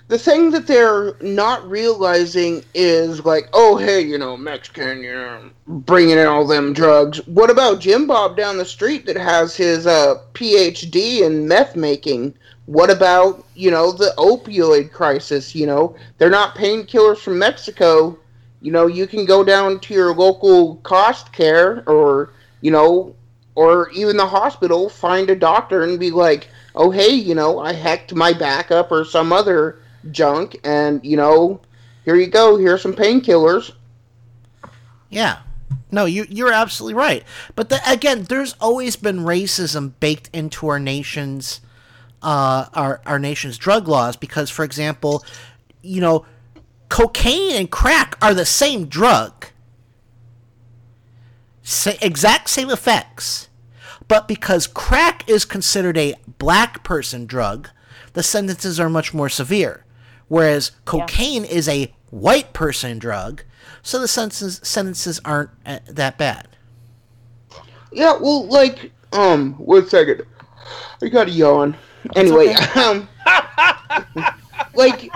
the thing that they're not realizing is like, oh hey, you know, Mexican, you know, bringing in all them drugs. What about Jim Bob down the street that has his uh PhD in meth making? What about you know the opioid crisis? You know, they're not painkillers from Mexico. You know, you can go down to your local cost care or you know or even the hospital find a doctor and be like, "Oh, hey, you know, I hacked my back up or some other junk, and you know, here you go. Here's some painkillers." Yeah. No, you you're absolutely right. But the, again, there's always been racism baked into our nation's uh, our our nation's drug laws because, for example, you know, cocaine and crack are the same drug, Sa- exact same effects, but because crack is considered a black person drug, the sentences are much more severe, whereas cocaine is a white person drug, so the sentences sentences aren't uh, that bad. Yeah, well, like, um, one second, I got to yawn. Anyway, um, like,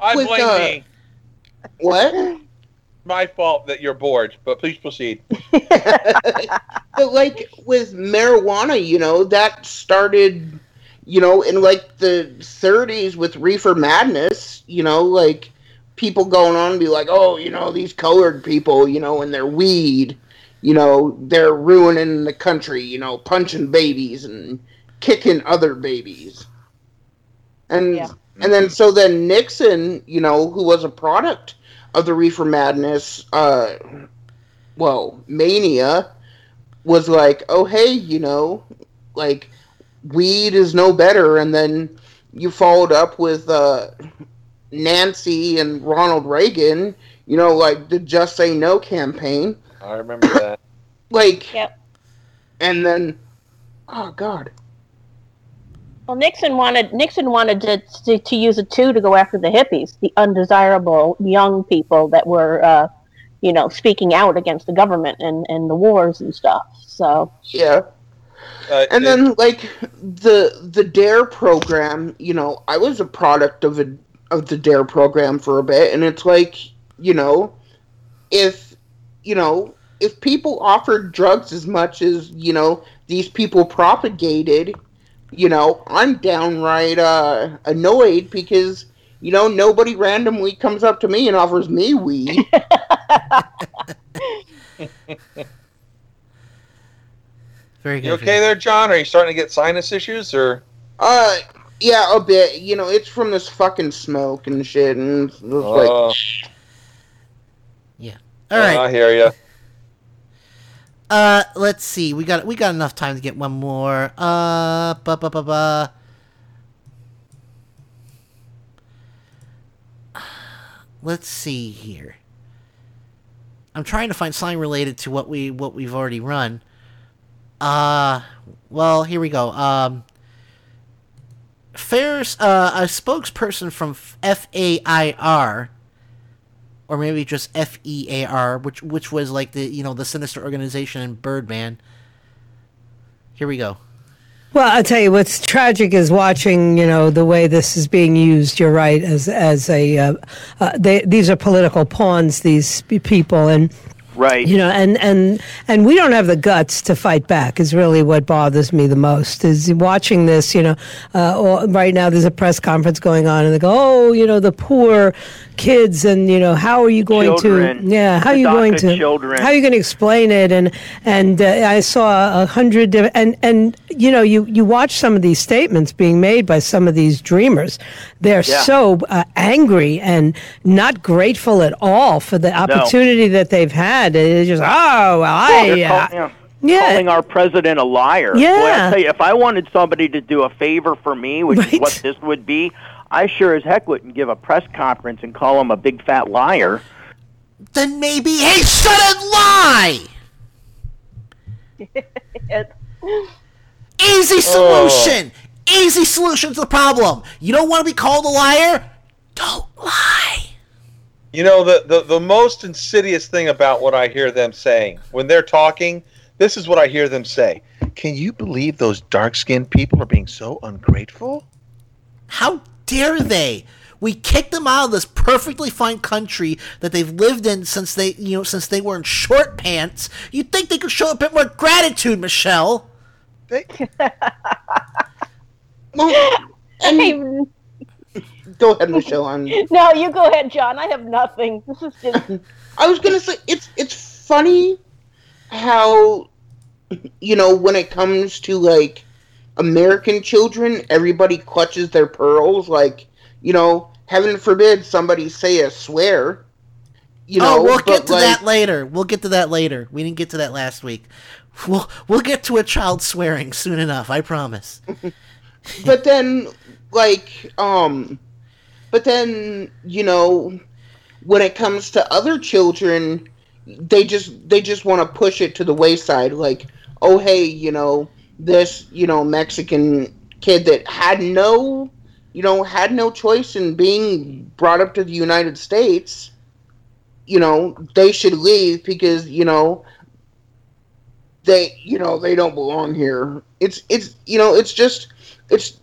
I with, blame uh, me. What? My fault that you're bored, but please proceed. but like with marijuana, you know, that started, you know, in like the 30s with reefer madness, you know, like people going on and be like, oh, you know, these colored people, you know, and their weed, you know, they're ruining the country, you know, punching babies and kicking other babies. And and then so then Nixon, you know, who was a product of the reefer madness, uh, well, mania, was like, oh hey, you know, like weed is no better, and then you followed up with uh, Nancy and Ronald Reagan, you know, like the Just Say No campaign, I remember that. like, yep. and then, oh god, Well, Nixon wanted Nixon wanted to, to to use a too to go after the hippies, the undesirable young people that were, uh, you know, speaking out against the government and, and the wars and stuff. So yeah. And then like the the dare program you know i was a product of a of the dare program for a bit and it's like you know if you know if people offered drugs as much as you know these people propagated you know i'm downright uh annoyed because you know nobody randomly comes up to me and offers me weed Very You okay there, John? Are you starting to get sinus issues, or? Uh, yeah, a bit. You know, it's from this fucking smoke and shit, and it's Oh. like, Yeah. All right. I hear you. Uh, let's see. We got we got enough time to get one more. Uh, ba ba ba ba. Let's see here. I'm trying to find something related to what we what we've already run. Uh, well, here we go. Um, Fair's uh, a spokesperson from FAIR, or maybe just FEAR, which which was like the you know the sinister organization in Birdman. Here we go. Well, I'll tell you what's tragic is watching, you know, the way this is being used. You're right, as as a uh, uh, they, these are political pawns. These people, and Right. You know, and, and, and we don't have the guts to fight back is really what bothers me the most is watching this, you know, uh, right now there's a press conference going on and they go, oh, you know, the poor kids and, you know, how are you going children, to, yeah, how are you going to, children. how are you going to explain it? And, and uh, I saw a hundred, and, and, you know, you, you watch some of these statements being made by some of these dreamers. They're Yeah. so uh, angry and not grateful at all for the opportunity that they've had. It's just, oh, well, I, They're uh, yeah, yeah. calling our president a liar. Boy, Yeah. I tell you, if I wanted somebody to do a favor for me, which is what this would be, I sure as heck wouldn't give a press conference and call him a big fat liar. Then maybe he shouldn't lie. Easy oh. solution. Easy solution to the problem. You don't want to be called a liar? Don't lie. You know, the, the, the most insidious thing about what I hear them saying when they're talking, this is what I hear them say. Can you believe those dark skinned people are being so ungrateful? How dare they? We kicked them out of this perfectly fine country that they've lived in since they, you know, since they were in short pants. You'd think they could show a bit more gratitude, Michelle. and go ahead, Michelle. I'm, No, you go ahead, John. I have nothing. This is just. I was gonna say it's it's funny how you know when it comes to like American children, everybody clutches their pearls. Like you know, heaven forbid somebody say a swear. You know, oh, we'll get to like, that later. We'll get to that later. We didn't get to that last week. We'll we'll get to a child swearing soon enough. I promise. but then like um but then you know when it comes to other children they just they just want to push it to the wayside like oh hey you know this you know mexican kid that had no you know had no choice in being brought up to the united states you know they should leave because you know they you know they don't belong here. It's it's you know it's just it's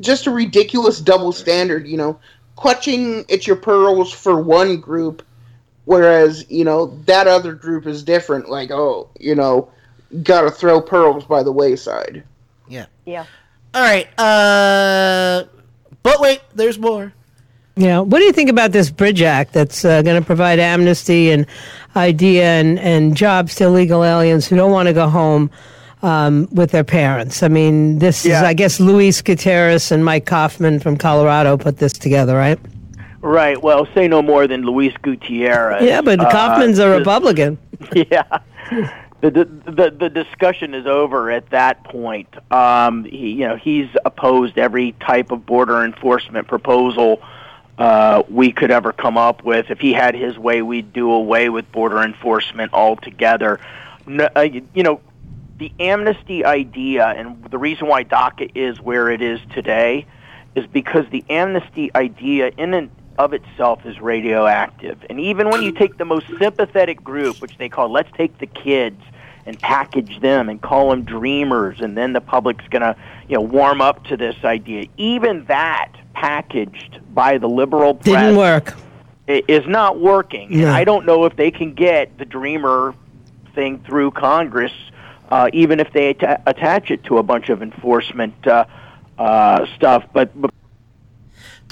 just a ridiculous double standard you know. Clutching at your pearls for one group whereas you know that other group is different. Like oh you know gotta throw pearls by the wayside Yeah. Yeah. All right. Uh, but wait, there's more. Yeah. What do you think about this Bridge Act that's uh, going to provide amnesty and idea and, and jobs to illegal aliens who don't want to go home um, with their parents? I mean, this is, I guess, Luis Gutierrez and Mike Coffman from Colorado put this together, right? Right. Well, say no more than Luis Gutierrez. yeah, but Uh, Coffman's a Republican. yeah. The, the the discussion is over at that point. Um, he, you know, he's opposed every type of border enforcement proposal uh, we could ever come up with. If he had his way, we'd do away with border enforcement altogether. No, uh, you you know, the amnesty idea and the reason why DACA is where it is today is because the amnesty idea in and of itself is radioactive. And even when you take the most sympathetic group, which they call let's take the kids and package them and call them dreamers and then the public's going to, you know, warm up to this idea. Even that packaged by the liberal press Didn't work. is not working. And I don't know if they can get the dreamer thing through Congress, uh, even if they atta- attach it to a bunch of enforcement uh, uh, stuff. But, but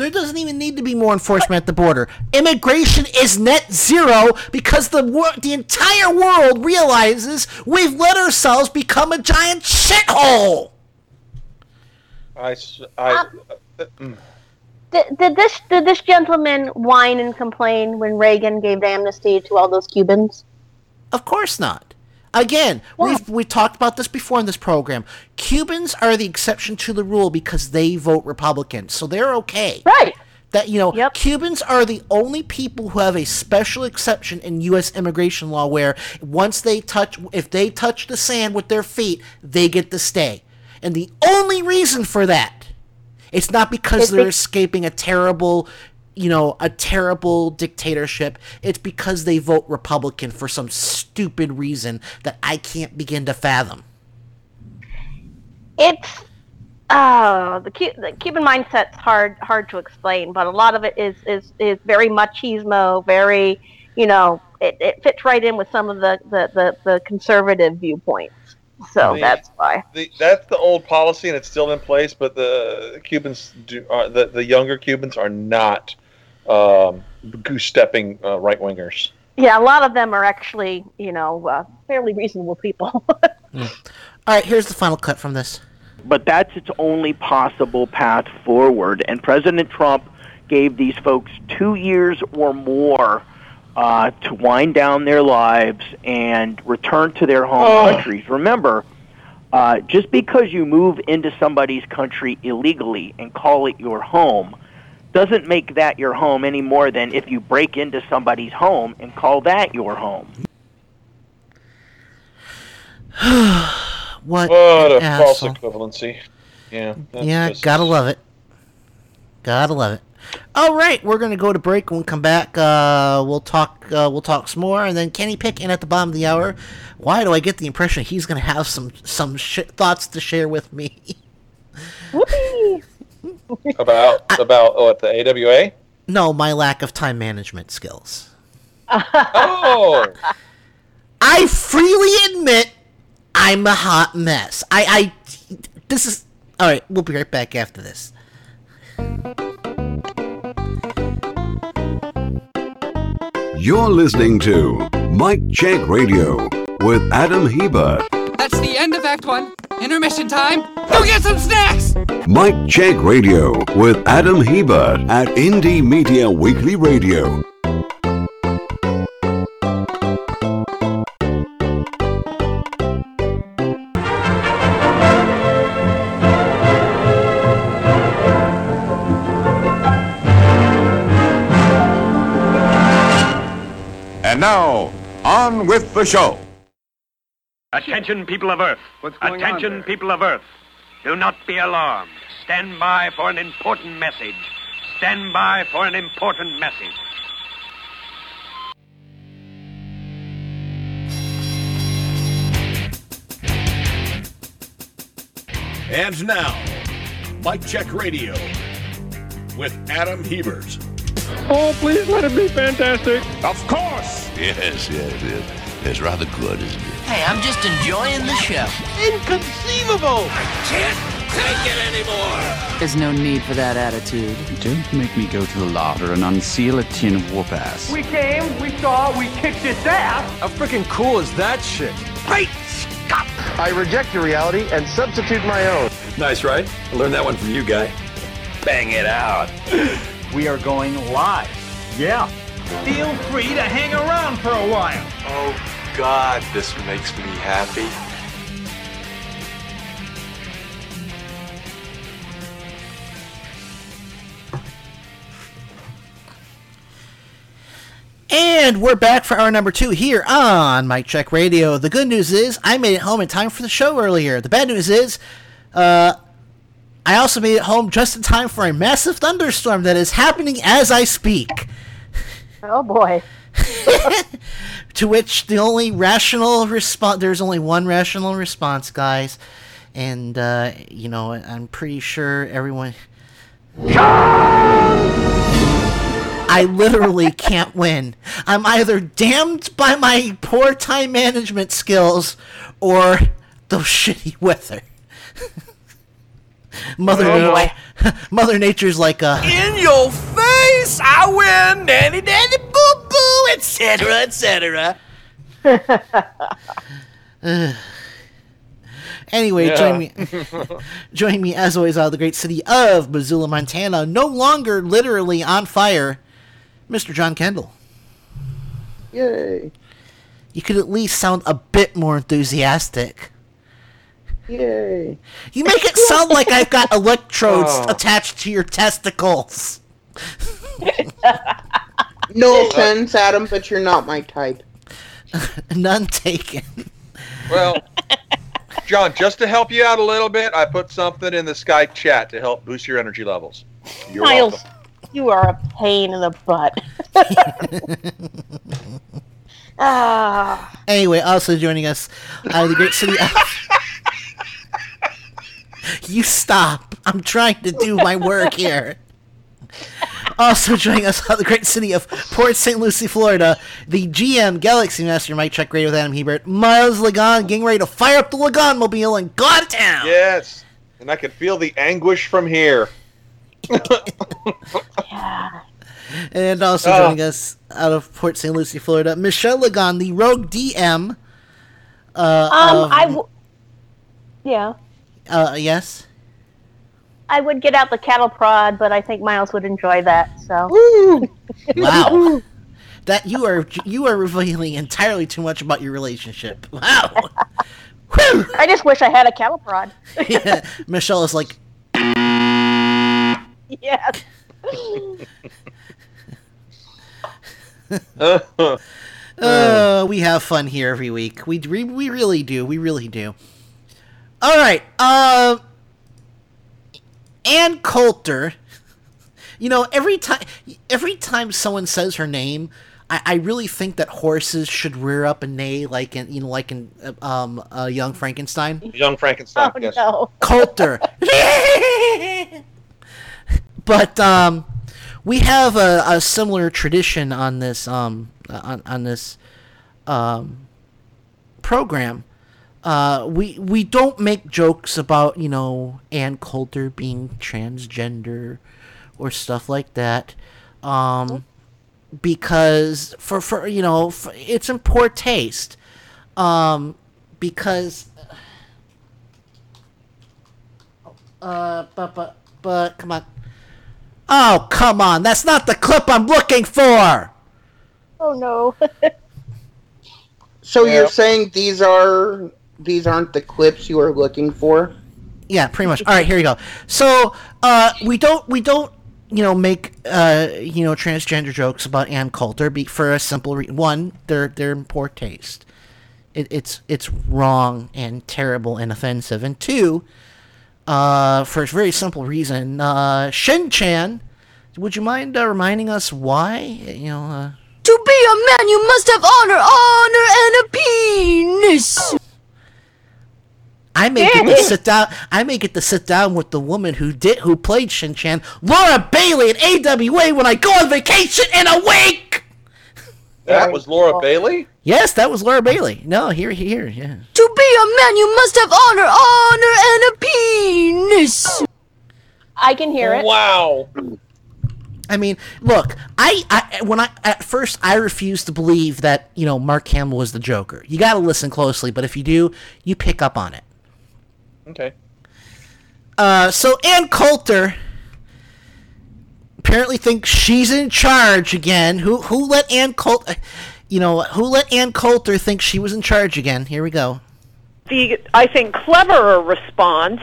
There doesn't even need to be more enforcement at the border. Immigration is net zero because the wor- the entire world realizes we've let ourselves become a giant shithole. I, s- I- Um, uh, mm. Did, did this did this gentleman whine and complain when Reagan gave amnesty to all those Cubans? Of course not. Again, we've we talked about this before in this program. Cubans are the exception to the rule because they vote Republican, so they're okay. Right. That you know, Cubans are the only people who have a special exception in U.S. immigration law, where once they touch, if they touch the sand with their feet, they get to stay. And the only reason for that, it's not because they're escaping a terrible you know, a terrible dictatorship. It's because they vote Republican for some stupid reason that I can't begin to fathom. It's uh, the, the Cuban mindset's hard hard to explain, but a lot of it is is is very machismo, very you know, it, it fits right in with some of the the, the, the conservative viewpoints. So the, that's why. The, that's the old policy, and it's still in place. But the Cubans, do, uh, the the younger Cubans, are not um, goose stepping uh, right wingers. Yeah, a lot of them are actually, you know, uh, fairly reasonable people. mm. All right, here's the final cut from this. But that's its only possible path forward. And President Trump gave these folks two years or more uh, to wind down their lives and return to their home oh. countries. Remember, uh, just because you move into somebody's country illegally and call it your home doesn't make that your home any more than if you break into somebody's home and call that your home. what, what a false equivalency. Yeah. Yeah, just... gotta love it. Gotta love it. All right, we're gonna go to break. When we come back, uh, we'll talk. Uh, we'll talk some more, and then Kenny Peck in at the bottom of the hour. Why do I get the impression he's gonna have some some sh- thoughts to share with me? about about oh, what the AWA? No, my lack of time management skills. oh, I freely admit I'm a hot mess. I, I, this is all right. We'll be right back after this. You're listening to Mike Check Radio with Adam Hebert. That's the end of Act One. Intermission time. Go get some snacks. Mike Check Radio with Adam Hebert at Indie Media Weekly Radio. And now, on with the show. Attention, people of Earth. What's going Attention, on people of Earth. Do not be alarmed. Stand by for an important message. Stand by for an important message. And now, Mike Check Radio with Adam Hebert. Oh, please let it be fantastic. Of course. Yes, yes, yes. It's rather good, isn't it? Hey, I'm just enjoying the show. Inconceivable! I can't take it anymore! There's no need for that attitude. Don't make me go to the larder and unseal a tin of whoop ass. We came, we saw, we kicked its ass. How freaking cool is that shit? Great Scott! I reject your reality and substitute my own. Nice, right? I learned that one from you, guy. Bang it out. we are going live. Yeah. Feel free to hang around for a while. Oh, God, this makes me happy. And we're back for hour number two here on Mike Check Radio. The good news is I made it home in time for the show earlier. The bad news is uh, I also made it home just in time for a massive thunderstorm that is happening as I speak. Oh boy. to which the only rational response there's only one rational response, guys. And uh, you know, I'm pretty sure everyone I literally can't win. I'm either damned by my poor time management skills or the shitty weather. Mother, oh, Nature, Mother Nature's like a in your face. I win, nanny, nanny, boo, boo, etc., etc. anyway, yeah. join me, join me as always out of the great city of Missoula, Montana. No longer literally on fire, Mr. John Kendall. Yay! You could at least sound a bit more enthusiastic. Yay. You make it sound like I've got electrodes Oh. attached to your testicles. No offense, Adam, but you're not my type. None taken. Well, John, just to help you out a little bit, I put something in the Skype chat to help boost your energy levels. You're Miles, welcome. you are a pain in the butt. ah, Anyway, also joining us out of the great city of. You stop. I'm trying to do my work here. Also joining us out of the great city of Port St. Lucie, Florida, the GM Galaxy Master Mike Check Radio with Adam Hebert, Miles Lagon getting ready to fire up the Lagon mobile in Godtown. Yes, and I can feel the anguish from here. And also Oh. joining us out of Port St. Lucie, Florida, Michelle Lagon, the rogue DM. Uh, um, of- I w- yeah, uh, yes. I would get out the cattle prod, but I think Miles would enjoy that. So, Wow. that you are you are revealing entirely too much about your relationship. Wow. I just wish I had a cattle prod. yeah. Michelle is like, yes. oh, we have fun here every week. We, we we really do. We really do. All right. Uh, Ann Coulter. You know, every time every time someone says her name, I, I really think that horses should rear up and neigh like in you know like in uh, um uh, Young Frankenstein. Young Frankenstein. Oh yes. no. Coulter. but um, we have a, a similar tradition on this um on, on this um program. Uh, we we don't make jokes about you know Ann Coulter being transgender or stuff like that, um, because for for you know for, it's in poor taste, um, because Uh, but, but, but, come on. Oh, come on. That's not the clip I'm looking for. Oh no. So Yeah. you're saying these are these aren't the clips you are looking for? Yeah, pretty much. All right, here you go. So, uh, we don't, we don't, you know, make, uh, you know, transgender jokes about Ann Coulter be, for a simple reason. One, they're, they're in poor taste. It, it's, it's wrong and terrible and offensive. And two, uh, for a very simple reason, uh, Shin-chan, would you mind uh, reminding us why? You know, uh, To be a man, you must have honor, honor, and a penis. I may get to sit down. I may get to sit down with the woman who did who played Shin Chan, Laura Bailey at AWA when I go on vacation in a week. That was Laura Bailey. Yes, that was Laura Bailey. No, here, here, yeah. To be a man, you must have honor, honor, and a penis. I can hear it. Wow. I mean, look, I, I when I at first I refused to believe that you know Mark Hamill was the Joker. You got to listen closely, but if you do, you pick up on it. Okay. Uh, so Ann Coulter apparently thinks she's in charge again. Who who let Ann Coulter, you know, who let Ann Coulter think she was in charge again? Here we go. the I think cleverer response,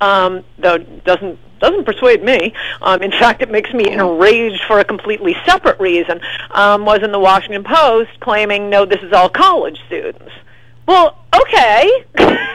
um, though doesn't doesn't persuade me. Um, in fact, it makes me enraged for a completely separate reason. Um, was in the Washington Post claiming, "No, this is all college students." Well, okay.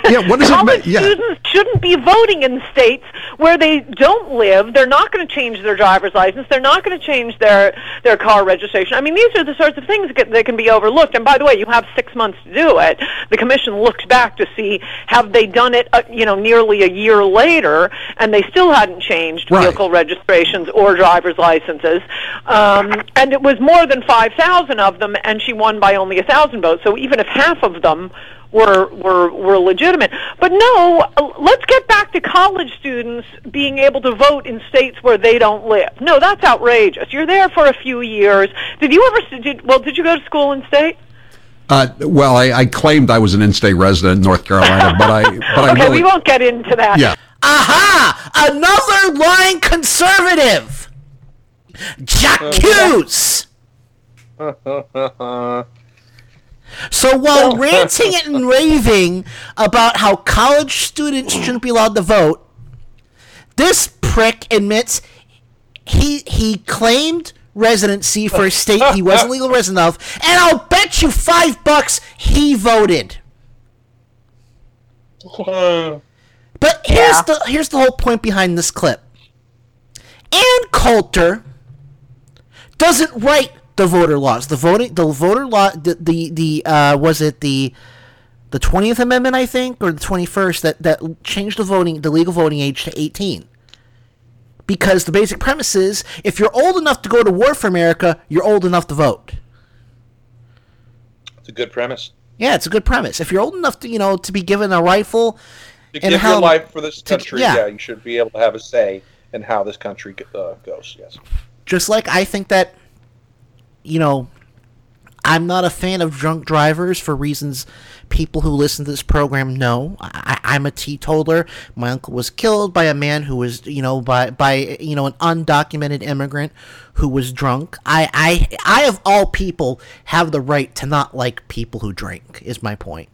Yeah, what does it mean? Yeah. students shouldn't be voting in states where they don't live. They're not going to change their driver's license. They're not going to change their their car registration. I mean, these are the sorts of things that can, that can be overlooked. And by the way, you have six months to do it. The commission looked back to see have they done it, uh, you know, nearly a year later, and they still hadn't changed Right. vehicle registrations or driver's licenses. Um, and it was more than five thousand of them, and she won by only a thousand votes. So even if half of them were were were legitimate. But no, uh, let's get back to college students being able to vote in states where they don't live. No, that's outrageous. You're there for a few years. Did you ever did well, did you go to school in state? Uh, well, I, I claimed I was an in-state resident in North Carolina, but I but I okay, really we won't get into that. yeah. Aha! Another lying conservative. Jacques. So while ranting and raving about how college students shouldn't be allowed to vote, this prick admits he he claimed residency for a state he wasn't legal resident of, and I'll bet you five bucks he voted. Hmm. But here's Yeah. the here's the whole point behind this clip. Ann Coulter doesn't write the voter laws. The voting the voter law the the, the uh, was it the the twentieth amendment I think or the twenty first that that changed the voting the legal voting age to eighteen. Because the basic premise is if you're old enough to go to war for America, you're old enough to vote. It's a good premise. Yeah, it's a good premise. If you're old enough to you know to be given a rifle To and give how your life for this to- country, yeah. yeah. you should be able to have a say in how this country uh, goes. Yes. just like I think that, you know, I'm not a fan of drunk drivers for reasons people who listen to this program know. I, I'm a teetotaler. My uncle was killed by a man who was, you know, by by you know an undocumented immigrant who was drunk. I I I of all people have the right to not like people who drink. Is my point.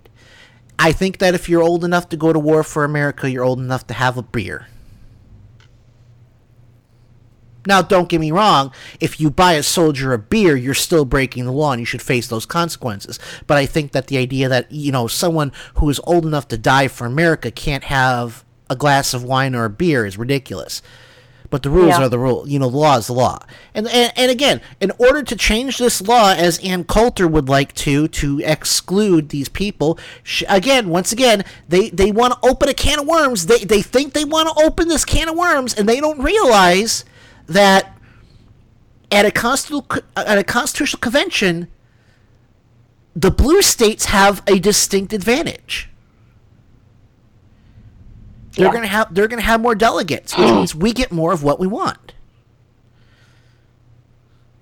I think that if you're old enough to go to war for America, you're old enough to have a beer. Now, don't get me wrong. If you buy a soldier a beer, you're still breaking the law and you should face those consequences. But I think that the idea that, you know, someone who is old enough to die for America can't have a glass of wine or a beer is ridiculous. But the rules Yeah. are the rule. You know, the law is the law. And, and and again, in order to change this law, as Ann Coulter would like to, to exclude these people, sh again, once again, they they want to open a can of worms. They they think they want to open this can of worms, and they don't realize that at a constitutional at a constitutional convention, the blue states have a distinct advantage. They're Yeah. gonna have they're gonna have more delegates, which means we get more of what we want.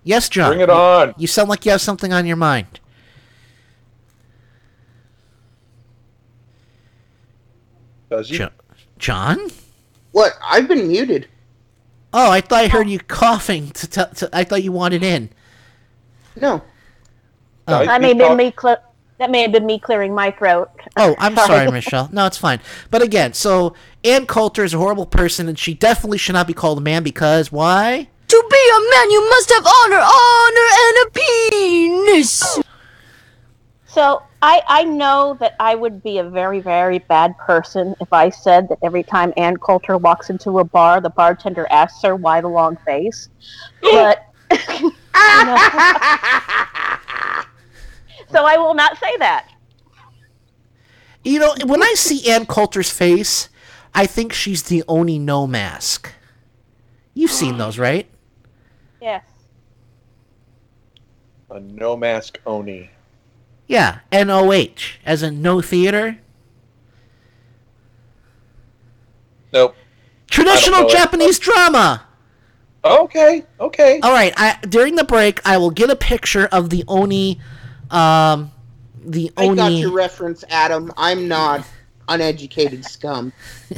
Yes, John. Bring it on. You sound like you have something on your mind. Does he? Jo- John? What? I've been muted. Oh, I thought I heard you coughing. To, t- to I thought you wanted in. No. Oh. That may have been me. Cl- that may have been me clearing my throat. Oh, I'm sorry, Michelle. No, it's fine. But again, so Ann Coulter is a horrible person, and she definitely should not be called a man because why? To be a man, you must have honor, honor, and a penis. So I, I know that I would be a very, very bad person if I said that every time Ann Coulter walks into a bar, the bartender asks her why the long face. But so I will not say that. You know, when I see Ann Coulter's face, I think she's the Oni Noh mask. You've seen those, right? Yes. A Noh mask Oni. Yeah, N O H, as in Noh theater. Nope. Traditional know it. Japanese drama. Okay. Okay. All right. I, during the break, I will get a picture of the Oni, um, the I got your reference, Adam. I'm not uneducated scum.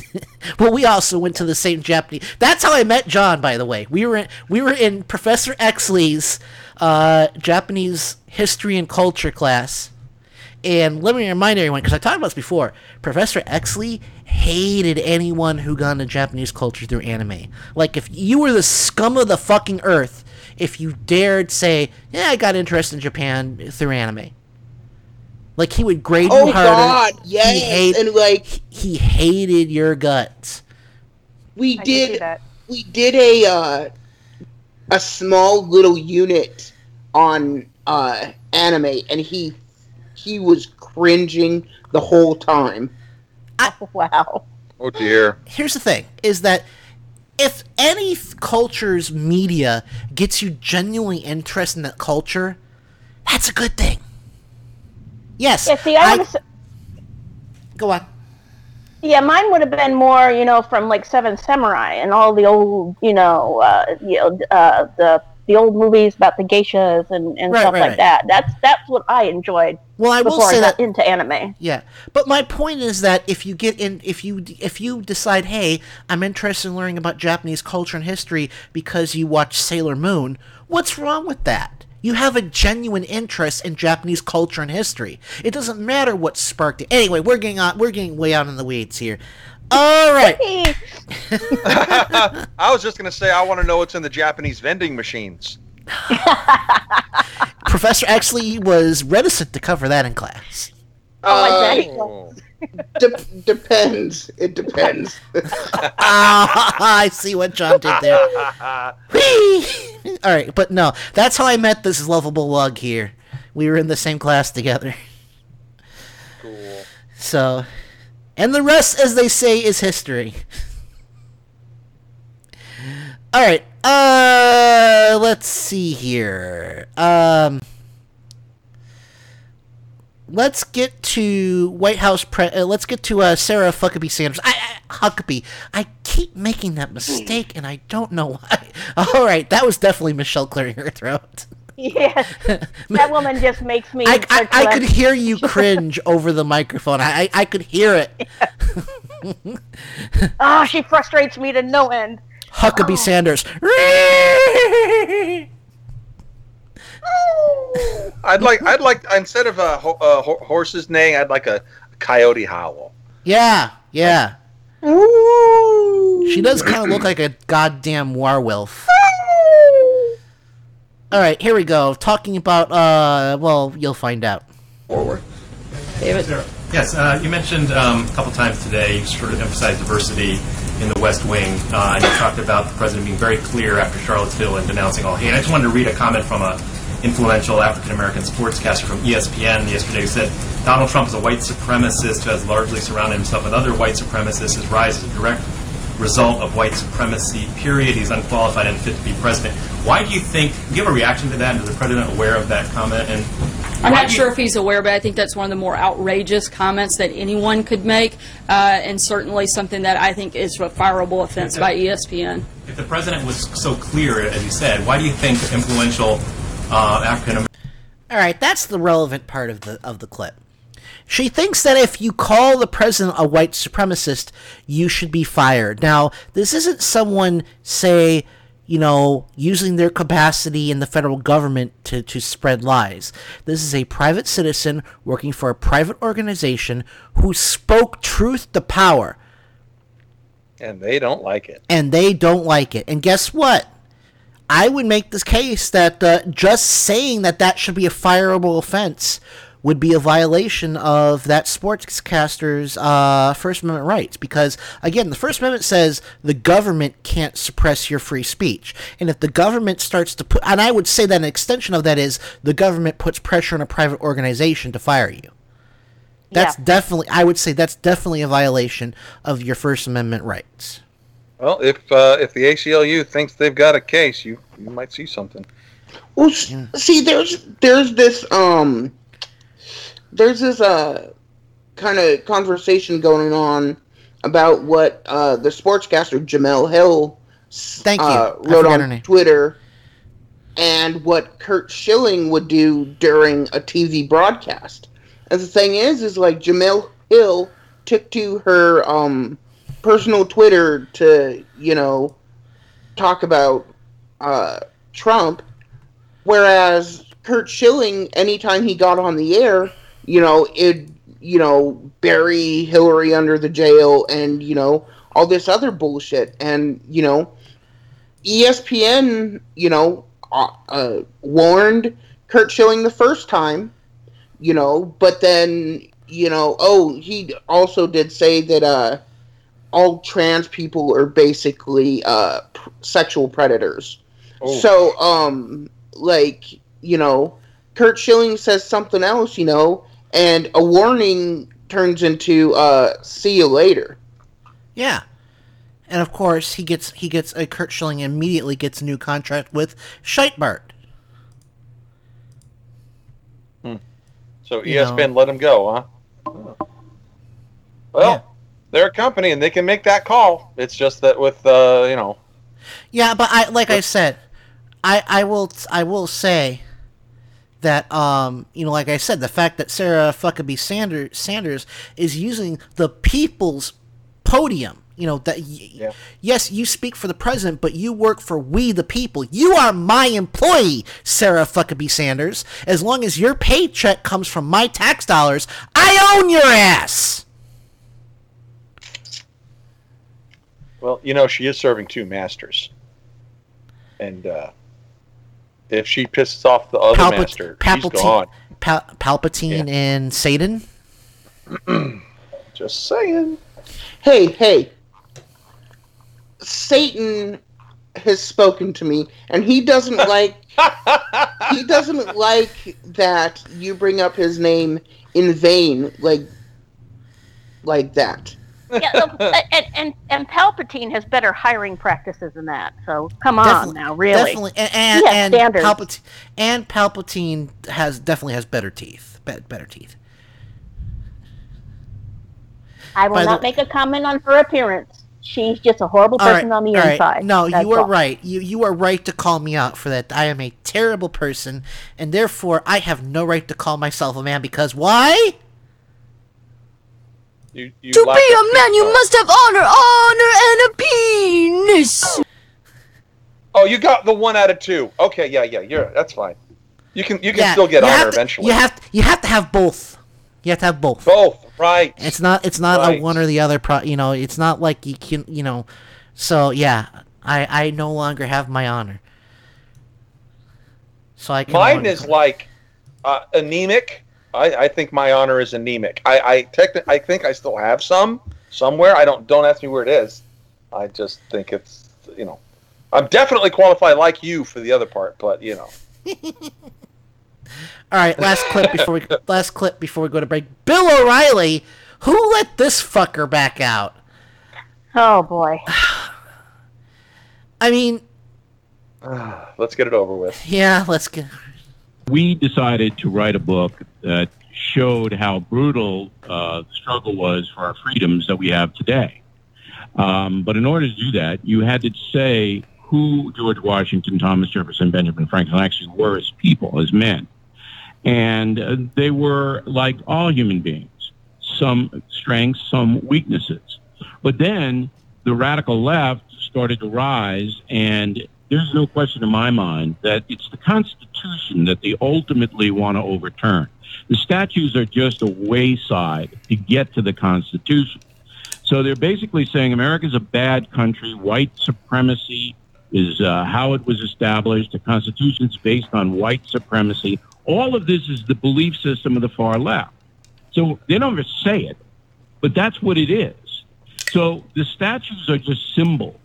Well, we also went to the same Japanese. That's how I met John, by the way. We were in, we were in Professor Exley's uh, Japanese history and culture class. And let me remind everyone, because I talked about this before, Professor Exley hated anyone who got into Japanese culture through anime. Like, if you were the scum of the fucking earth, if you dared say, yeah, I got interested in Japan through anime. Like, he would grade Oh you harder. Oh, God, He yes, hate- and like he hated your guts. we I can did, we did a uh, a small little unit on uh, anime, and he he was cringing the whole time. wow. Oh dear. here's the thing is that if any culture's media gets you genuinely interested in that culture that's a good thing yes Yeah, see, I, I- would go on Yeah, mine would have been more, you know, from like Seven Samurai and all the old, you know, uh, you know, uh, the the old movies about the geishas and, and Right, stuff right, like right. that. That's that's what I enjoyed. Well, I will say I got that- into anime. yeah but my point is that if you get in if you if you decide hey i'm interested in learning about japanese culture and history because you watch sailor moon what's wrong with that You have a genuine interest in Japanese culture and history. It doesn't matter what sparked it. Anyway, we're getting on, we're getting way out in the weeds here. All right. I was just going to say, I want to know what's in the Japanese vending machines. Professor actually was reticent to cover that in class. Oh, oh. De- depends. It depends. ah, I see what John did there. Whee! All right, but no, that's how I met this lovable lug here. We were in the same class together. Cool. So, and the rest, as they say, is history. All right. Uh, let's see here. Um, let's get to White House. Pre- uh, let's get to uh, Sarah Huckabee Sanders. I, I, Huckabee. I keep making that mistake, and I don't know why. All right, that was definitely Michelle clearing her throat. Yes, that woman just makes me. I, I, I could hear you cringe over the microphone. I, I, could hear it. oh, she frustrates me to no end. Huckabee oh. Sanders. I'd like, I'd like instead of a, a horse's neighing, I'd like a coyote howl. Yeah, yeah. Ooh. She does kind of look like a goddamn werewolf. All right, here we go. Talking about, uh, well, you'll find out. Forward. David. Yes, uh, you mentioned um, a couple times today, you sort of emphasized diversity in the West Wing, uh, and you talked about the president being very clear after Charlottesville and denouncing all hate. I just wanted to read a comment from a influential African American sportscaster from ESPN yesterday who said Donald Trump is a white supremacist who has largely surrounded himself with other white supremacists. His rise is a direct result of white supremacy, period. He's unqualified and fit to be president. Why do you think, do you have a reaction to that? Is the president aware of that comment? And I'm not sure if he's aware, but I think that's one of the more outrageous comments that anyone could make, uh, and certainly something that I think is a fireable offense by ESPN. If the president was so clear, as you said, why do you think influential uh, African American? All right, that's the relevant part of the of the clip. She thinks that if you call the president a white supremacist, you should be fired. Now, this isn't someone, say, you know, using their capacity in the federal government to, to spread lies. This is a private citizen working for a private organization who spoke truth to power. And they don't like it. And they don't like it. And guess what? I would make this case that uh, just saying that that should be a fireable offense would be a violation of that sportscaster's uh, First Amendment rights. Because, again, the First Amendment says the government can't suppress your free speech. And if the government starts to put, and I would say that an extension of that is the government puts pressure on a private organization to fire you. That's yeah. definitely, I would say that's definitely a violation of your First Amendment rights. Well, if uh, if the ACLU thinks they've got a case, you you might see something. Well, yeah. see, there's there's this um there's this uh kind of conversation going on about what uh, the sportscaster Jemele Hill Thank you. Uh, wrote on Twitter and what Curt Schilling would do during a TV broadcast. And the thing is, is like Jemele Hill took to her um, personal Twitter to, you know, talk about uh, Trump, whereas Curt Schilling, anytime he got on the air, you know, it, you know, bury Hillary under the jail and, you know, all this other bullshit. And, you know, ESPN, you know, uh, uh, warned Curt Schilling the first time, you know, but then, you know, oh, he also did say that, uh, all trans people are basically, uh, p- sexual predators. Oh. So, um, like, you know, Curt Schilling says something else, you know, and a warning turns into uh, "see you later." Yeah, and of course he gets he gets a Curt Schilling immediately gets a new contract with Scheitbart. Hmm. So ESPN know. let him go, huh? Well, yeah. They're a company and they can make that call. It's just that with uh, you know. Yeah, but I like I said, I I will I will say that um, you know, like I said, the fact that Sarah Huckabee Sanders Sanders is using the people's podium You know that. Y- Yes, you speak for the president, but you work for we the people. You are my employee, Sarah Fuckabee Sanders. As long as your paycheck comes from my tax dollars, I own your ass. Well, you know, she is serving two masters. And uh, if she pisses off the other Palpat- master, she's Palpatine, gone. Pal- Palpatine and Satan. Just saying. Hey, hey. Satan has spoken to me, and he doesn't like. he doesn't like that you bring up his name in vain, like, like that. Yeah, look, and, and and Palpatine has better hiring practices than that. So come on Definitely- now, really. Definitely, and and, and standards. Palpatine and Palpatine has definitely has better teeth. Be- better teeth. I will By the- not make a comment on her appearance. She's just a horrible person right, on the all right. inside. No, That's you are all. right. You you are right to call me out for that. I am a terrible person, and therefore I have no right to call myself a man because why? You, you To be a man, you must have honor, honor, and a penis. Oh, you got the one out of two. Okay, yeah, yeah, you're that's fine. You can you can Yeah, still get honor to- eventually. You have to, you have to have both. You have to have both. Both, right? It's not it's not Right. a one or the other. Pro, you know, it's not like you can you know. So yeah, I I no longer have my honor. So I can. Mine is like uh, anemic. I, I think my honor is anemic. I I, techni- I think I still have some somewhere. I don't don't ask me where it is. I just think it's you know I'm definitely qualified like you for the other part, but you know. All right, last clip before we last clip before we go to break. Bill O'Reilly, who let this fucker back out? Oh boy. I mean, Let's get it over with. yeah, let's get. we decided to write a book that showed how brutal uh, the struggle was for our freedoms that we have today. Um, but in order to do that, you had to say who George Washington, Thomas Jefferson, Benjamin Franklin actually were as people, as men. And uh, they were like all human beings, some strengths, some weaknesses. But then the radical left started to rise, and there's no question in my mind that it's the Constitution that they ultimately want to overturn. The statues are just a wayside to get to the Constitution. So they're basically saying America's a bad country. White supremacy is uh, how it was established. The Constitution's based on white supremacy. All of this is the belief system of the far left. So they don't ever say it, but that's what it is. So the statues are just symbols.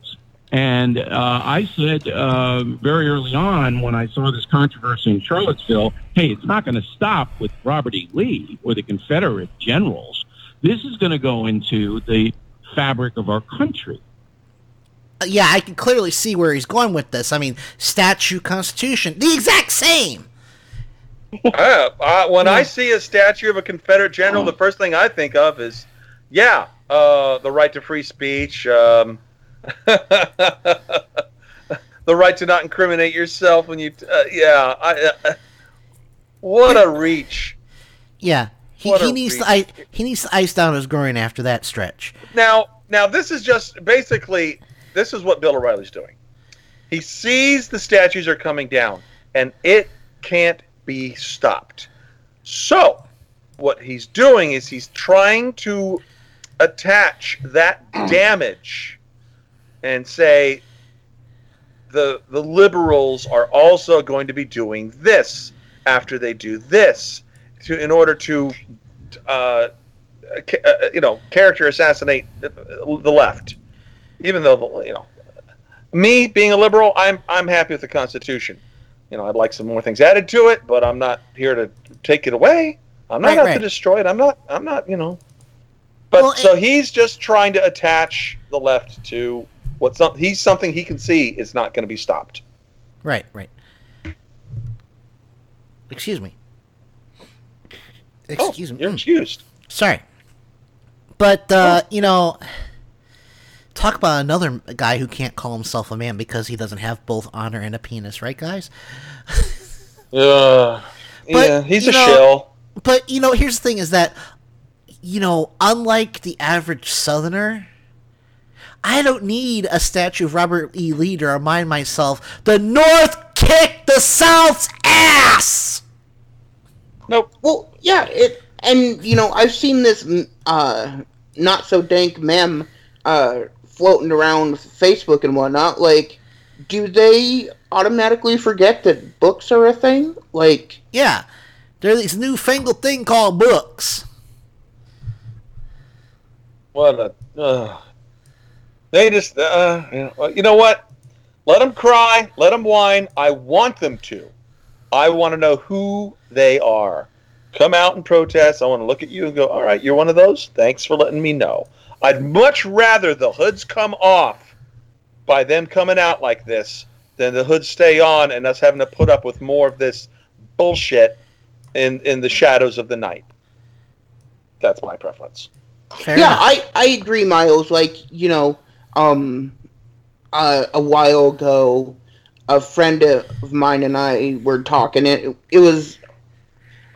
And uh, I said uh, very early on when I saw this controversy in Charlottesville, hey, it's not going to stop with Robert E. Lee or the Confederate generals. This is going to go into the fabric of our country. Uh, Yeah, I can clearly see where he's going with this. I mean, statue, constitution, the exact same. Uh, uh, when I see a statue of a Confederate general, the first thing I think of is, yeah, uh, the right to free speech, um, the right to not incriminate yourself when you, uh, yeah, I, uh, what a reach. Yeah, he, he needs to I, he needs to ice down his groin after that stretch. Now, now this is just basically this is what Bill O'Reilly's doing. He sees the statues are coming down, and it can't be stopped. So, what he's doing is he's trying to attach that damage and say the the liberals are also going to be doing this after they do this to in order to uh, uh, you know character assassinate the left. Even though you know me being a liberal i'm i'm happy with the constitution. You know i'd like some more things added to it but i'm not here to take it away. I'm not Right, out right. to destroy it. I'm not i'm not you know. But so he's just trying to attach the left to what some he's something he can see is not going to be stopped Right, right. Excuse me. Excuse me. you're excused Sorry. But uh, you know, talk about another guy who can't call himself a man because he doesn't have both honor and a penis, right, guys? uh, But, yeah he's a know, shell But you know, here's the thing: is that you know, unlike the average Southerner, I don't need a statue of Robert E. Lee to remind myself the North kicked the South's ass. Nope. Well, yeah, it and you know I've seen this mm, uh, not so dank mem uh, floating around Facebook and whatnot. Like, do they automatically forget that books are a thing? Like, Yeah, there's this newfangled thing called books. What a. Uh, they just. Uh, you, know, you know what? Let them cry. Let them whine. I want them to. I want to know who they are. Come out and protest. I want to look at you and go, all right, you're one of those? Thanks for letting me know. I'd much rather the hoods come off by them coming out like this than the hoods stay on and us having to put up with more of this bullshit in, in the shadows of the night. That's my preference. yeah, I I agree, Miles. Like you know, um, uh, a while ago, a friend of mine and I were talking. It it was,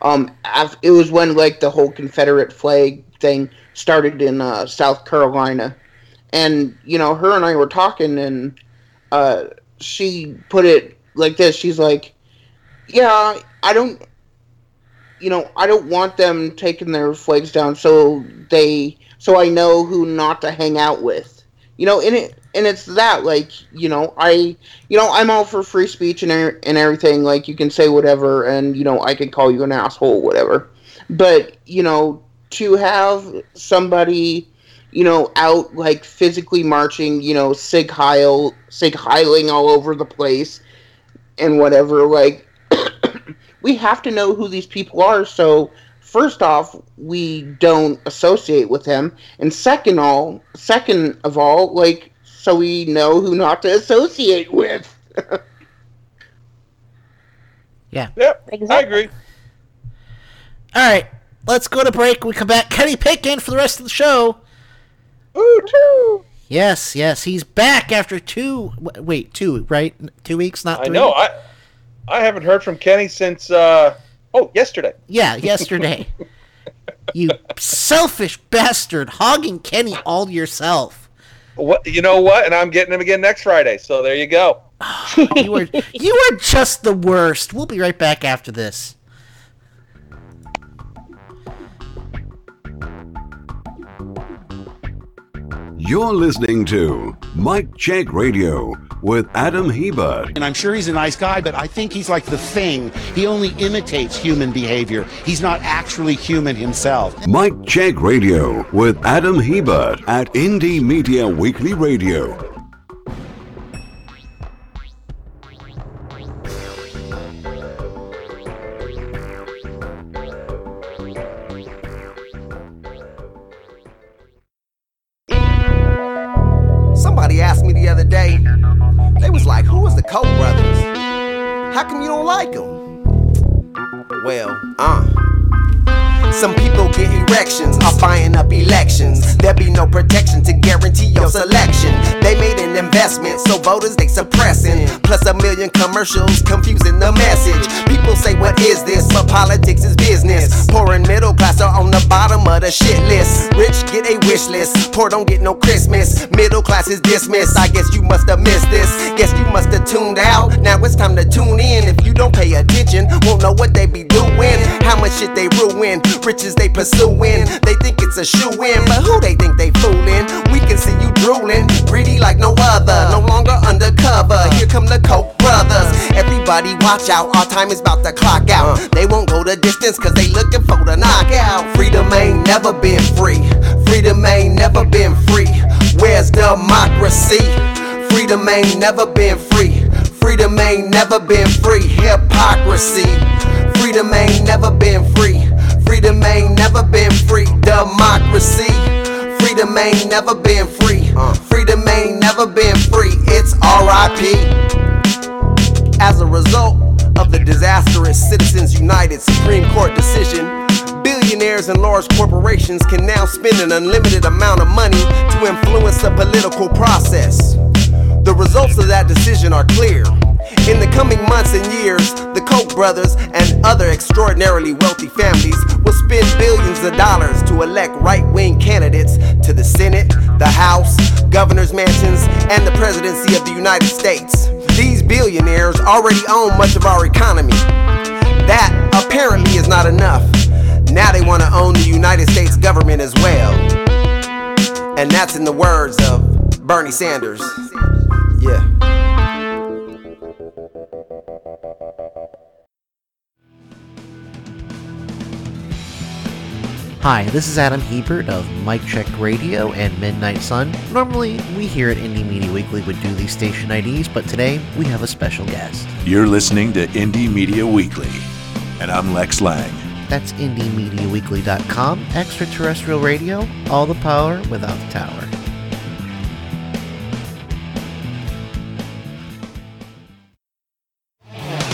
um, af- it was when like the whole Confederate flag thing started in uh, South Carolina, and you know, her and I were talking, and uh, she put it like this. She's like, "Yeah, I don't." you know, I don't want them taking their flags down so they so I know who not to hang out with. You know, and it and it's that like, you know, I you know, I'm all for free speech and er- and everything like you can say whatever and you know, I can call you an asshole whatever. But, you know, to have somebody you know, out like physically marching, you know, sig heil, sig heiling all over the place, and whatever. Like, we have to know who these people are. So first off, we don't associate with him, and second all, second of all, like so we know who not to associate with. Yeah. Yep. Exactly. I agree. All right, let's go to break. We come back. Kenny Peck for the rest of the show. Ooh, Yes, yes, he's back after two. Wait, two, right? Two weeks, not I know. I I haven't heard from Kenny since uh oh yesterday. Yeah, yesterday. you selfish bastard, hogging Kenny all yourself. What you know what? And I'm getting him again next Friday. So there you go. You were you are just the worst. We'll be right back after this. You're listening to Mike Check Radio with Adam Hebert. And I'm sure he's a nice guy, but I think he's like the thing. He only imitates human behavior. He's not actually human himself. Mike Check Radio with Adam Hebert at Indie Media Weekly Radio. Selection. They made an investment, so voters they suppressing. Plus a million commercials confusing the message. People say, What is this? But politics is business. Poor and middle class are on the bottom of the shit list. Rich get a wish list, poor don't get no Christmas. Middle class is dismissed. I guess you must have missed this. Guess you must have tuned out. Now it's time to tune in. If you don't pay attention, won't know what they be doing. How much shit they ruin, riches they pursuing. They think it's a shoe in, but who they think they fooling? We can see you drooling, greedy like no other. No longer undercover. Here come the Brothers. Everybody watch out, our time is about to clock out. Uh. They won't go the distance cause they looking for the knockout. Freedom ain't never been free. Freedom ain't never been free. Where's democracy? Freedom ain't never been free. Freedom ain't never been free. Hypocrisy. Freedom ain't never been free. Freedom ain't never been free. Democracy. Freedom ain't never been free. Uh. Freedom ain't never been free. It's RIP. As a result of the disastrous Citizens United Supreme Court decision, billionaires and large corporations can now spend an unlimited amount of money to influence the political process. The results of that decision are clear. In the coming months and years, the Koch brothers and other extraordinarily wealthy families will spend billions of dollars to elect right wing candidates to the Senate, the House, governor's mansions, and the presidency of the United States. These billionaires already own much of our economy. That apparently is not enough. Now they want to own the United States government as well. And that's in the words of Bernie Sanders. Yeah. Hi, this is Adam Hebert of Mike Check Radio and Midnight Sun. Normally, we here at Indie Media Weekly would do these station IDs, but today we have a special guest. You're listening to Indie Media Weekly, and I'm Lex Lang. That's IndieMediaWeekly.com, extraterrestrial radio, all the power without the tower.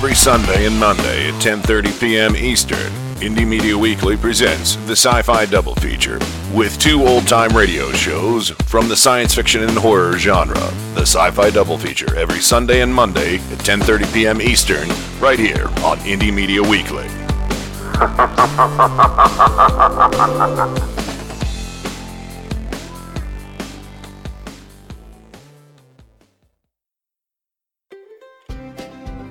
Every Sunday and Monday at 10:30 p.m. Eastern, Indie Media Weekly presents the Sci-Fi Double Feature with two old-time radio shows from the science fiction and horror genre. The Sci-Fi Double Feature every Sunday and Monday at 10:30 p.m. Eastern, right here on Indie Media Weekly.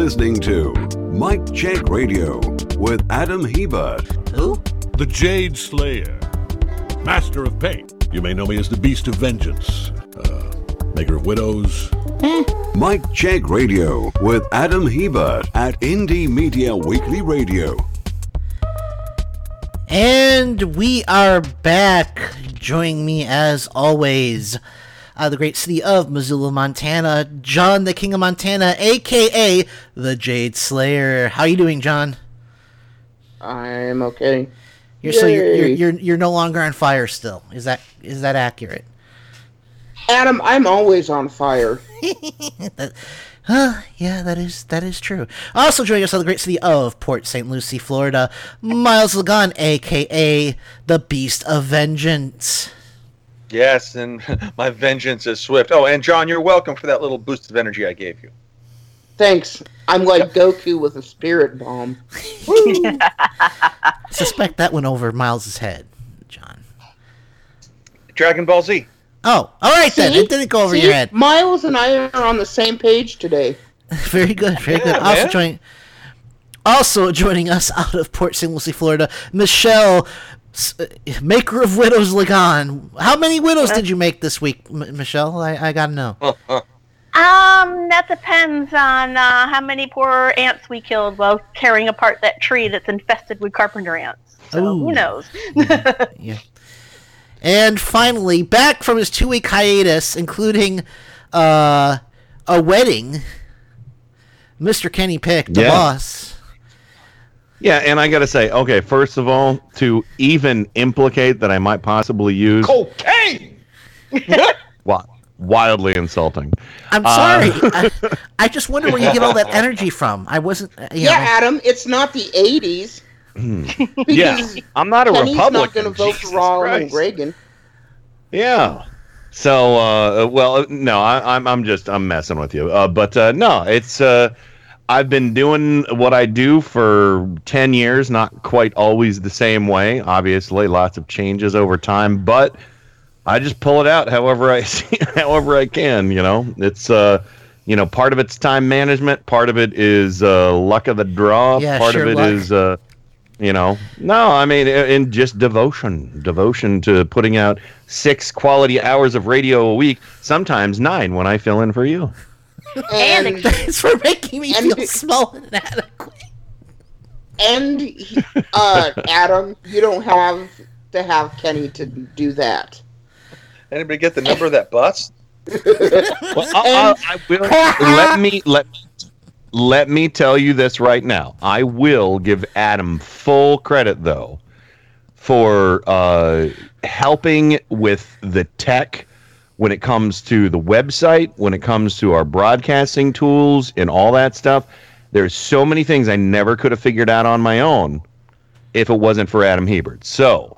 Listening to Mike Check Radio with Adam Hebert. Who? The Jade Slayer, Master of Pain. You may know me as the Beast of Vengeance, uh, Maker of Widows. Mike Check Radio with Adam Hebert at Indie Media Weekly Radio. And we are back. Joining me as always, out of the great city of Missoula, Montana, John the King of Montana, aka the Jade Slayer. How you doing, John? I'm okay. You're so you're, you're you're you're no longer on fire still. Is that is that accurate? Adam, I'm always on fire. That- uh, yeah, that is that is true. Also joining us of the great city of Port St. Lucie, Florida, Miles Lagan, aka the Beast of Vengeance. Yes, and my vengeance is swift. Oh, and John, you're welcome for that little boost of energy I gave you. Thanks. I'm like Goku with a spirit bomb. Suspect that went over Miles's head. John. Dragon Ball Z. Oh, all right then. See? It didn't go over See? your head. Miles and I are on the same page today. Very good, very good. Yeah, Also joining, also joining us out of Port St. Lucie, Florida, Michelle, s- maker of widows Lagan. How many widows did you make this week, M- Michelle? I, I gotta know. Um, that depends on uh, how many poor ants we killed while tearing apart that tree that's infested with carpenter ants. So Ooh. who knows? yeah. And finally, back from his two-week hiatus, including uh, a wedding, Mr. Kenny Peck, the Yeah. boss. Yeah, and I got to say, okay, first of all, to even implicate that I might possibly use cocaine. Wi- wildly insulting. I'm Uh, sorry. I, I just wonder where you get all that energy from. I wasn't. uh, You Yeah, know, Adam, it's not the '80s. yeah, I'm not a Kenny's Republican. not going to vote for Ronald Reagan. Yeah. So, uh, well, no, I, I'm, I'm just, I'm messing with you. Uh, but uh, no, it's, uh, I've been doing what I do for 10 years, not quite always the same way. Obviously, lots of changes over time, but I just pull it out however I see, however I can. You know, it's, uh, you know, part of it's time management, part of it is uh, luck of the draw, Yeah, part sure of it luck. is. Uh, you know, no, I mean, in just devotion, devotion to putting out six quality hours of radio a week, sometimes nine when I fill in for you. And thanks for making me and- feel small and inadequate. And uh, Adam, you don't have to have Kenny to do that. Anybody get the number of that bus? Well, I'll, I'll, I will let me let let me tell you this right now. I will give Adam full credit though for uh, helping with the tech when it comes to the website, when it comes to our broadcasting tools and all that stuff. There's so many things I never could have figured out on my own if it wasn't for Adam Hebert. So,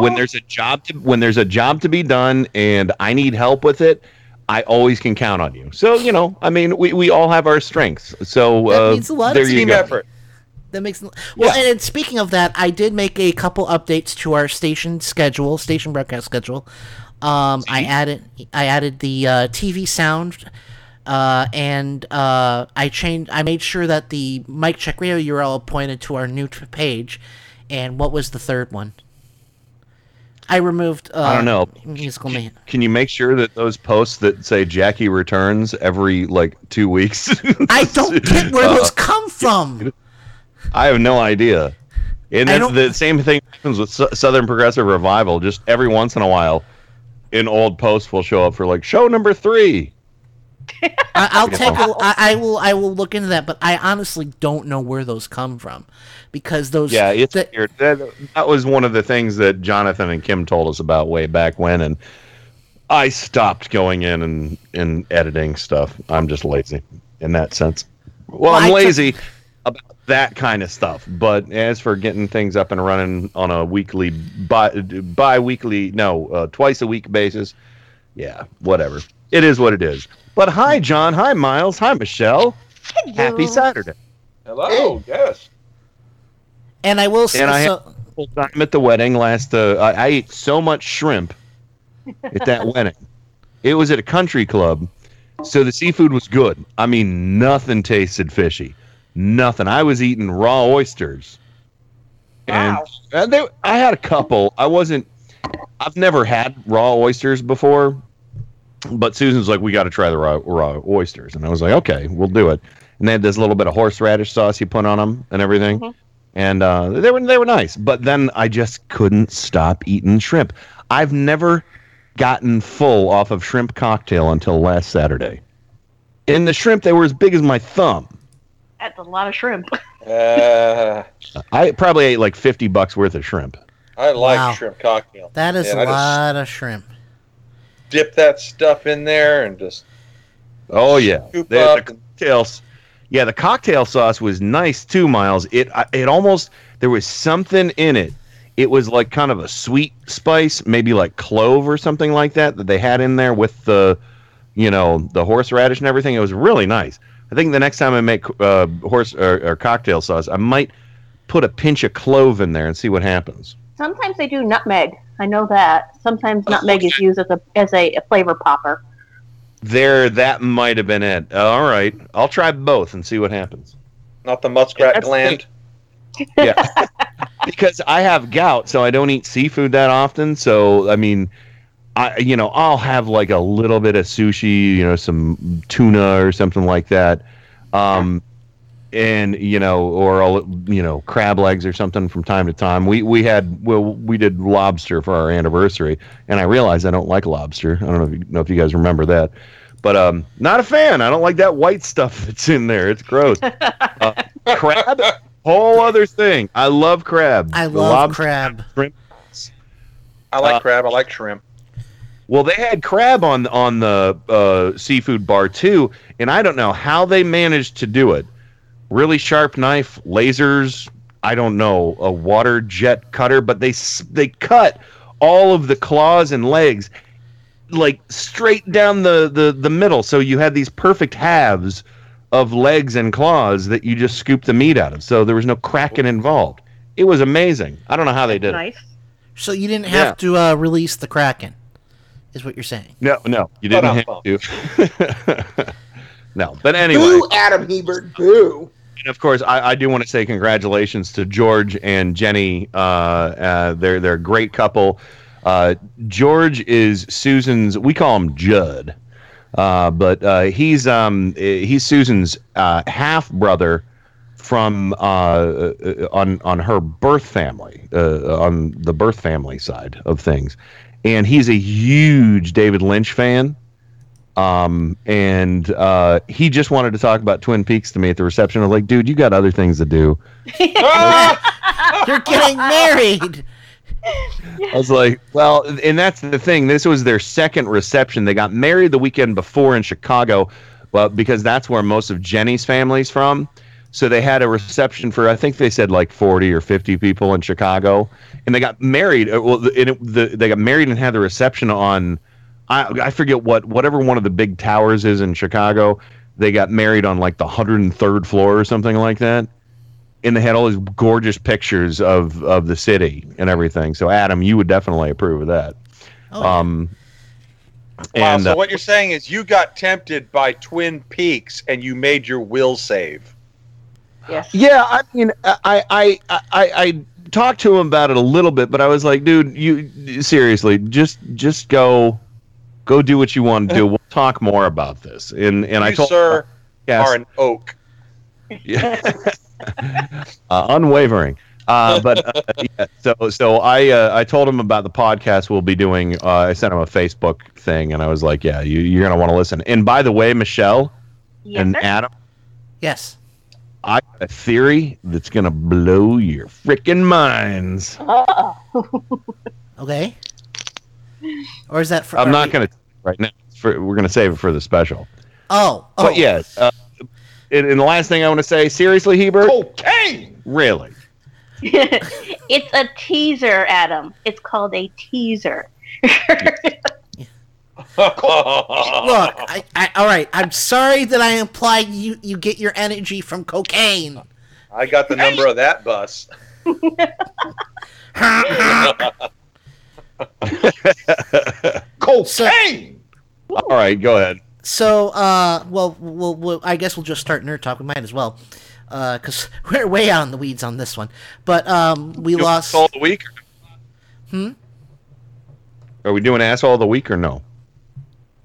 when there's a job to, when there's a job to be done and I need help with it, I always can count on you. So, you know, I mean, we, we all have our strengths. So, That uh, means a lot there you me. go. That makes well. And, and speaking of that, I did make a couple updates to our station schedule, station broadcast schedule. Um, I added I added the uh, TV sound, uh, and uh, I changed. I made sure that the mic check radio URL pointed to our new t- page. And what was the third one? I removed. Uh, I don't know. Musical man. Can you make sure that those posts that say Jackie returns every like two weeks? I don't get where Uh, those come from. I have no idea. And that's the same thing happens with Sou- Southern Progressive Revival. Just every once in a while, an old post will show up for like show number three. I, I'll take. A, I, I will. I will look into that, but I honestly don't know where those come from, because those. Yeah, it's that- weird. That, that was one of the things that Jonathan and Kim told us about way back when, and I stopped going in and, and editing stuff. I'm just lazy in that sense. Well, Well, I I'm took- lazy about that kind of stuff, but as for getting things up and running on a weekly, bi bi-weekly, no, uh, twice a week basis, yeah, whatever. It is what it is. But hi, John. Hi, Miles. Hi, Michelle. Happy Saturday. Hello. Yes. And I will say. And I so, had a full time at the wedding last. Uh, I, I ate so much shrimp at that wedding. It was at a country club, so the seafood was good. I mean, nothing tasted fishy. Nothing. I was eating raw oysters, and uh, they, I had a couple. I wasn't. I've never had raw oysters before, but Susan's like, "We got to try the raw, raw oysters," and I was like, "Okay, we'll do it." And they had this little bit of horseradish sauce you put on them and everything and uh, they were they were nice. But then I just couldn't stop eating shrimp. I've never gotten full off of shrimp cocktail until last Saturday. In the shrimp, they were as big as my thumb. That's a lot of shrimp. Uh, I probably ate like fifty bucks worth of shrimp. I like Wow. shrimp cocktail. that is Man, a I lot of shrimp. dip that stuff in there and just Oh yeah, the, the cocktails. Yeah, the cocktail sauce was nice too, Miles. It it almost there was something in it. It was like kind of a sweet spice, maybe like clove or something like that that they had in there with the, you know, the horseradish and everything. It was really nice. I think the next time I make uh, horse or, or cocktail sauce, I might put a pinch of clove in there and see what happens. Sometimes they do nutmeg. I know that. Sometimes nutmeg is used as a as a, a flavor popper. There, that might have been it. All right, I'll try both and see what happens. not the muskrat That's gland. Yeah. because I have gout, so I don't eat seafood that often. So I mean, I you know I'll have like a little bit of sushi, you know, some tuna or something like that, um, and you know, or I'll you know crab legs or something from time to time. We we had well we did lobster for our anniversary, and I realized I don't like lobster. I don't know if you know if you guys remember that. But um, not a fan. I don't like that white stuff that's in there. It's gross. Uh, crab, whole other thing. I love crab. I The love lobster, crab. shrimp. I like Uh, crab. I like shrimp. Well, they had crab on on the uh, seafood bar too, and I don't know how they managed to do it. Really sharp knife, lasers. I don't know a water jet cutter, but they they cut all of the claws and legs like straight down the the the middle. So you had these perfect halves of legs and claws that you just scooped the meat out of. So there was no cracking involved. It was amazing. I don't know how they did it. Nice. So you didn't have Yeah. to uh, release the kraken, is what you're saying? No, no, you didn't I'm have to. no, but anyway. Boo, Adam Hebert, boo. And of course, I, I do want to say congratulations to George and Jenny. Uh, uh, they're they're a great couple. Uh, George is Susan's. We call him Judd, uh, but uh, he's um he's Susan's uh, half brother from uh, uh, on on her birth family, uh, on the birth family side of things, and he's a huge David Lynch fan. Um, and uh, he just wanted to talk about Twin Peaks to me at the reception. I was like, dude, you got other things to do. You're getting married. I was like, well, and that's the thing. This was their second reception. They got married the weekend before in Chicago, well, because that's where most of Jenny's family's from. So they had a reception for, I think they said like 40 or 50 people in Chicago. And they got married. uh, Well, and it, the, they got married and had the reception on, I, I forget what, whatever one of the big towers is in Chicago. They got married on like the 103rd floor or something like that and they had all these gorgeous pictures of of the city and everything. So Adam, you would definitely approve of that. um, Wow. and so uh, what you're saying is you got tempted by Twin Peaks and you made your will save. Yes. yeah, I mean, I I I I, I talked to him about it a little bit, but I was like, dude, you seriously just just go go do what you want to do. We'll talk more about this. And and I you, told sir, Yes. are an oak. uh, unwavering. Uh, but uh, yeah, so so I uh, I told him about the podcast we'll be doing. Uh, I sent him a Facebook thing, and I was like, "Yeah, you, you're gonna want to listen." And by the way, Michelle and Adam, Yes. I got a theory that's gonna blow your freaking minds. Okay. Or is that for? I'm not we- gonna right now. For, we're gonna save it for the special. Oh. oh. But yeah. Uh, and, and the last thing I want to say, seriously, Hebert, cocaine. Really? it's a teaser, Adam. It's called a teaser. Look, I, I, all right. I'm sorry that I implied you, you get your energy from cocaine. I got the number of that bus. Cocaine. All right, go ahead. So, uh, well, we'll, we'll, I guess we'll just start nerd talk. We might as well, because we're way out in the weeds on this one. But um, we You lost. asshole the week? Hmm. Are we doing asshole of the week or no?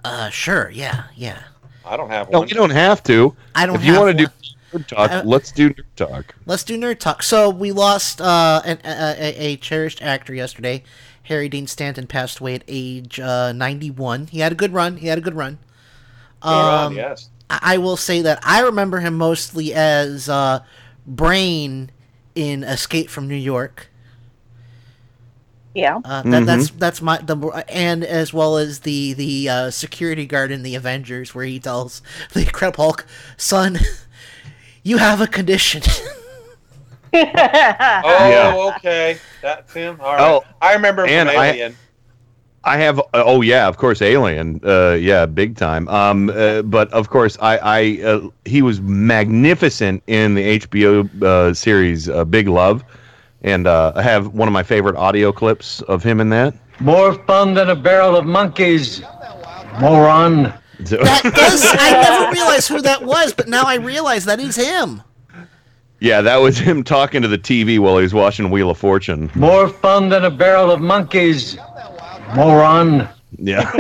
Uh, sure. Yeah. Yeah. I don't have No, one. you don't have to. I don't If you want to do nerd talk, I- let's do nerd talk. Let's do nerd talk. So we lost uh, an, a, a, a cherished actor yesterday. Harry Dean Stanton passed away at age uh, 91. He had a good run. He had a good run. Um, yes. I I will say that I remember him mostly as uh, Brain in Escape from New York. Yeah. Uh, that, That's Mm-hmm. that's my the and as well as the the uh, security guard in the Avengers, where he tells the Incredible Hulk, "Son, you have a condition." Oh, Yeah. okay. That's him. All right. Oh, I remember and from I- Alien. I have. Oh yeah, of course, Alien. Uh, yeah, big time. Um, uh, but of course, I. I uh, he was magnificent in the HBO uh, series uh, Big Love, and uh, I have one of my favorite audio clips of him in that. More fun than a barrel of monkeys. Moron. that does. I never realized who that was, but now I realize that is him. Yeah, that was him talking to the TV while he was watching Wheel of Fortune. More fun than a barrel of monkeys. Moron. Yeah.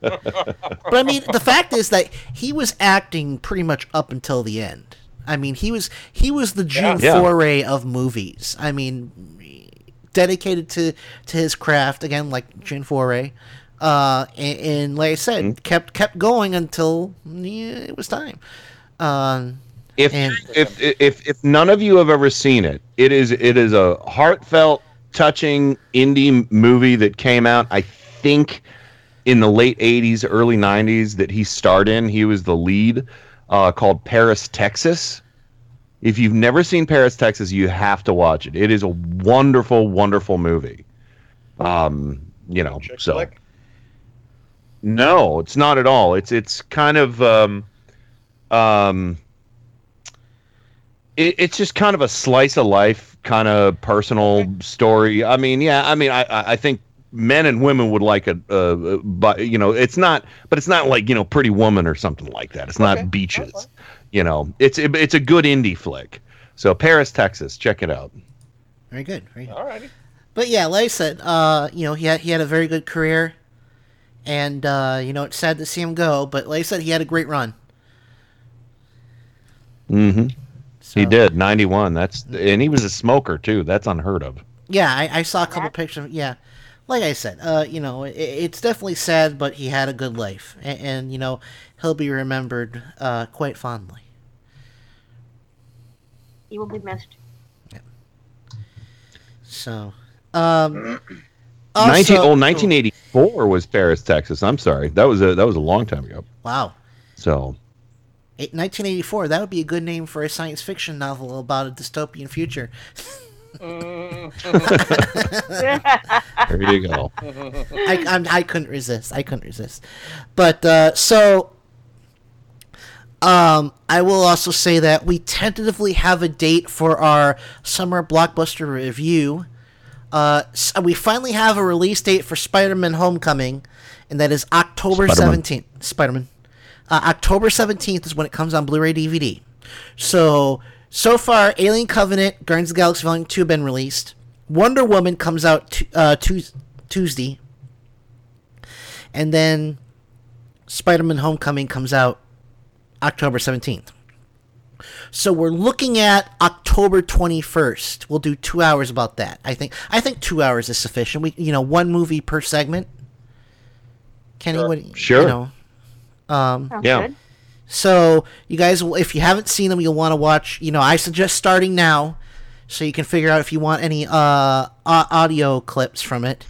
But I mean, the fact is that he was acting pretty much up until the end. I mean, he was he was the June Yeah. foray of movies. I mean, dedicated to to his craft again, like June Foray. Uh, and, and like I said, Mm-hmm. kept kept going until yeah, it was time. Um, If, if if if none of you have ever seen it, it is it is a heartfelt, touching indie movie that came out. I think in the late '80s, early '90s that he starred in. He was the lead, uh, called Paris, Texas. If you've never seen Paris, Texas, you have to watch it. It is a wonderful, wonderful movie. Um, you know, so no, it's not at all. It's it's kind of um, um, it, it's just kind of a slice of life, kind of personal story. I mean, yeah, I mean, I I I think men and women would like it, uh, but you know, it's not, but it's not like you know, Pretty Woman or something like that. It's not beaches. You know, it's it, it's a good indie flick. So Paris, Texas, check it out. Very good. Very good. Alrighty. But yeah, like I said, uh, you know, he had he had a very good career, and uh, you know, it's sad to see him go. But like I said, he had a great run. Mm-hmm. He did ninety one. That's and he was a smoker too. That's unheard of. Yeah, I, I saw a couple pictures. Yeah, like I said, uh, you know, it, it's definitely sad, but he had a good life, and, and you know, he'll be remembered uh, quite fondly. He will be missed. So, um, 19, oh, 1984 was Paris, Texas. I'm sorry. That was a that was a long time ago. Wow. So 1984. That would be a good name for a science fiction novel about a dystopian future. there you go. I, I'm, I couldn't resist. I couldn't resist. But uh, so, um, I will also say that we tentatively have a date for our summer blockbuster review. Uh, s- we finally have a release date for Spider-Man: Homecoming, and that is October Spider-Man. seventeenth. Spider-Man. Uh, October seventeenth is when it comes on Blu-ray DVD. So so far, Alien Covenant, Guardians of the Galaxy Volume Two have been released. Wonder Woman comes out t- uh, Tues- Tuesday, and then Spider-Man: Homecoming comes out October seventeenth. So we're looking at October twenty first. We'll do two hours about that. I think. I think two hours is sufficient. We, you know, one movie per segment. Kenny, what? do you- Sure. You know, um, Sounds Yeah. good. So you guys, if you haven't seen them, you'll want to watch. You know, I suggest starting now, so you can figure out if you want any uh, audio clips from it.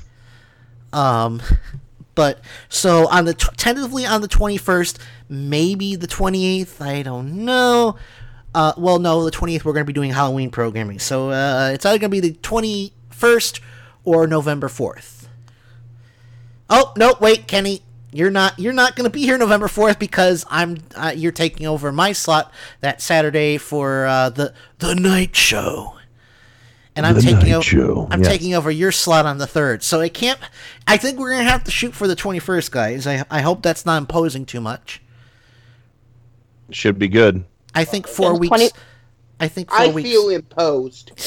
Um, but so on the tentatively on the twenty first, maybe the twenty eighth. I don't know. Uh, well, no, the twentieth we're going to be doing Halloween programming, so uh, it's either going to be the twenty first or November fourth. Oh no! Wait, Kenny, you're not you're not going to be here November fourth because I'm uh, you're taking over my slot that Saturday for uh, the the night show, and I'm The taking over. I'm yes. taking over your slot on the third, so it can't. I think we're going to have to shoot for the twenty first, guys. I I hope that's not imposing too much. should be good. I think four Then weeks. I think four I weeks. feel imposed.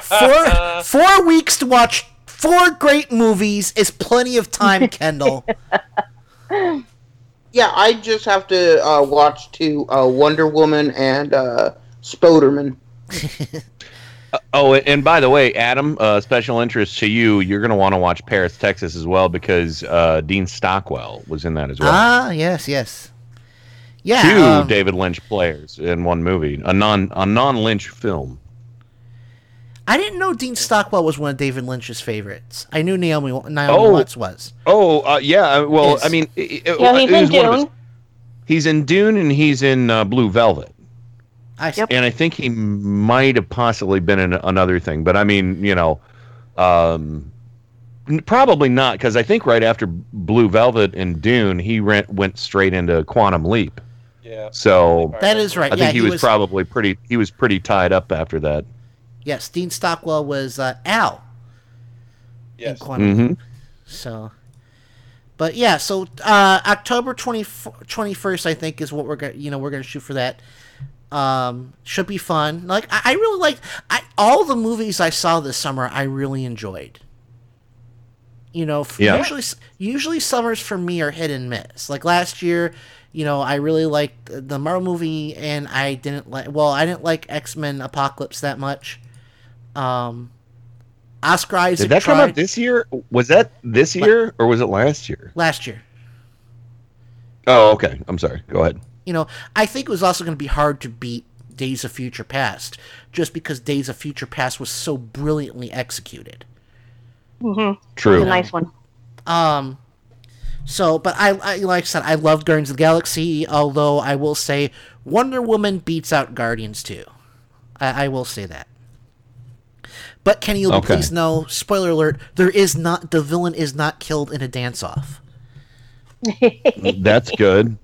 four four weeks to watch four great movies is plenty of time, Kendall. Yeah, I just have to uh, watch two uh, Wonder Woman and uh, Spoderman. Oh, and by the way, Adam, uh, special interest to you, you're going to want to watch Paris, Texas as well because uh, Dean Stockwell was in that as well. ah, yes, yes. Yeah. Two um, David Lynch players in one movie, a non a non Lynch film. I didn't know Dean Stockwell was one of David Lynch's favorites. I knew Naomi Naomi Oh. Watts was. Oh, uh, yeah. uh, Well, Yes. I mean, it, it- Yeah, he's it in was one his- Dune. he's in Dune and he's in uh, Blue Velvet. I And I think he might have possibly been in another thing, but I mean, you know, um, probably not because I think right after Blue Velvet and Dune, he went went straight into Quantum Leap. Yeah. So That is right. I think Yeah, he, he was, was- probably pretty. He was pretty tied up after that. Yes, Dean Stockwell was uh, Al. Yes. In Quantum. Mhm. So, but yeah, so uh, October 20, 21st, I think, is what we're gonna, you know, we're gonna shoot for that. Um, should be fun. Like I, I really like I all the movies I saw this summer. I really enjoyed. You know, f- Yeah. usually usually summers for me are hit and miss. Like last year, you know, I really liked the- the Marvel movie, and I didn't like. Well, I didn't like X Men Apocalypse that much. Um, Oscar Isaac Did that come tried out this year? Was that this year or was it last year? last year. Oh, okay. I'm sorry. Go ahead. You know, I think it was also going to be hard to beat Days of Future Past, just because Days of Future Past was so brilliantly executed. Mm-hmm. True. It's a nice one. Um, so, but I, I like I said, I love Guardians of the Galaxy. Although I will say, Wonder Woman beats out Guardians too. I, I will say that. But Kenny, you'll Okay. please know, spoiler alert: there is not the villain is not killed in a dance off. That's good.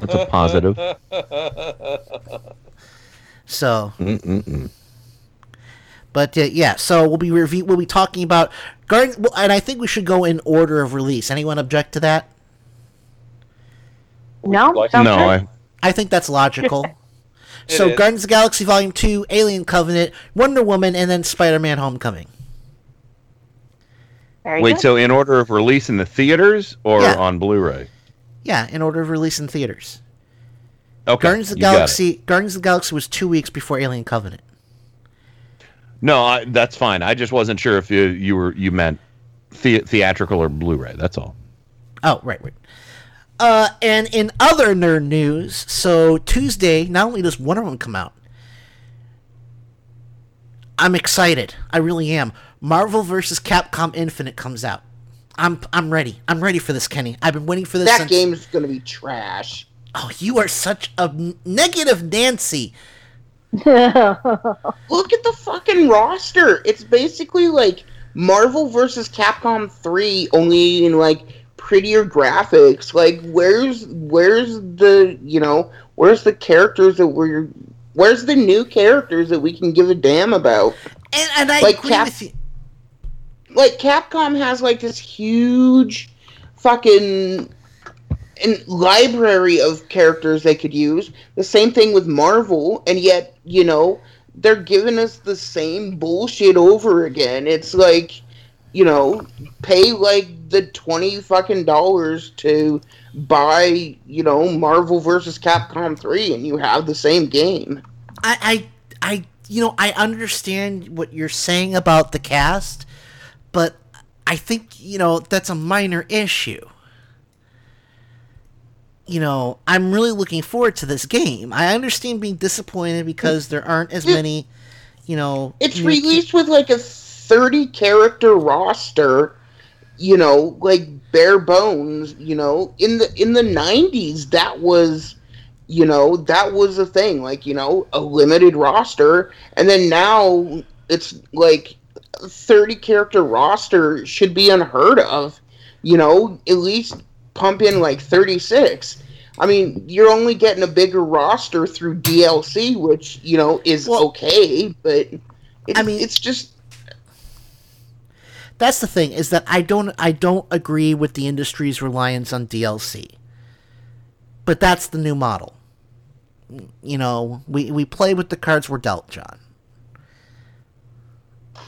That's a positive. So, Mm-mm-mm. but uh, yeah, so we'll be review we'll be talking about Guardian, well, and I think we should go in order of release. Anyone object to that? No, No. I, I think that's logical. It so is. Guardians of the Galaxy Volume 2, Alien Covenant, Wonder Woman, and then Spider-Man Homecoming. Very wait. good. So in order of release in the theaters or Yeah. on Blu-ray? Yeah, in order of release in theaters. Okay. Guardians of the you got it. Galaxy Guardians of the Galaxy was 2 weeks before Alien Covenant. No, I, that's fine. I just wasn't sure if you you were you meant the, theatrical or Blu-ray. That's all. Oh, right, right. Uh, and in other nerd news, so Tuesday, not only does Wonder Woman come out, I'm excited. I really am. Marvel vs. Capcom Infinite comes out. I'm I'm ready. I'm ready for this, Kenny. I've been waiting for this. That since... game's gonna be trash. Oh, you are such a negative Nancy. Look at the fucking roster. It's basically like Marvel vs. Capcom 3 only in like prettier graphics. Like where's where's the, you know, where's the characters that we're where's the new characters that we can give a damn about? And, and I Like agree Cap- with you. Like Capcom has like this huge fucking an library of characters they could use. The same thing with Marvel, and yet, you know, they're giving us the same bullshit over again. It's like, you know, pay like the twenty fucking dollars to buy, you know, Marvel versus Capcom three, and you have the same game. I, I, I, you know, I understand what you're saying about the cast, but I think you know that's a minor issue. You know, I'm really looking forward to this game. I understand being disappointed because there aren't as many, you know. It's released with like a 30 character roster, you know, like bare bones, you know. In the in the 90s that was you know, that was a thing, like, you know, a limited roster and then now it's like 30 character roster should be unheard of. You know, at least pump in like 36. I mean, you're only getting a bigger roster through DLC, which, you know, is okay, but it's, I mean- it's just That's the thing is that I don't I don't agree with the industry's reliance on DLC. But that's the new model. You know, we we play with the cards we're dealt, John.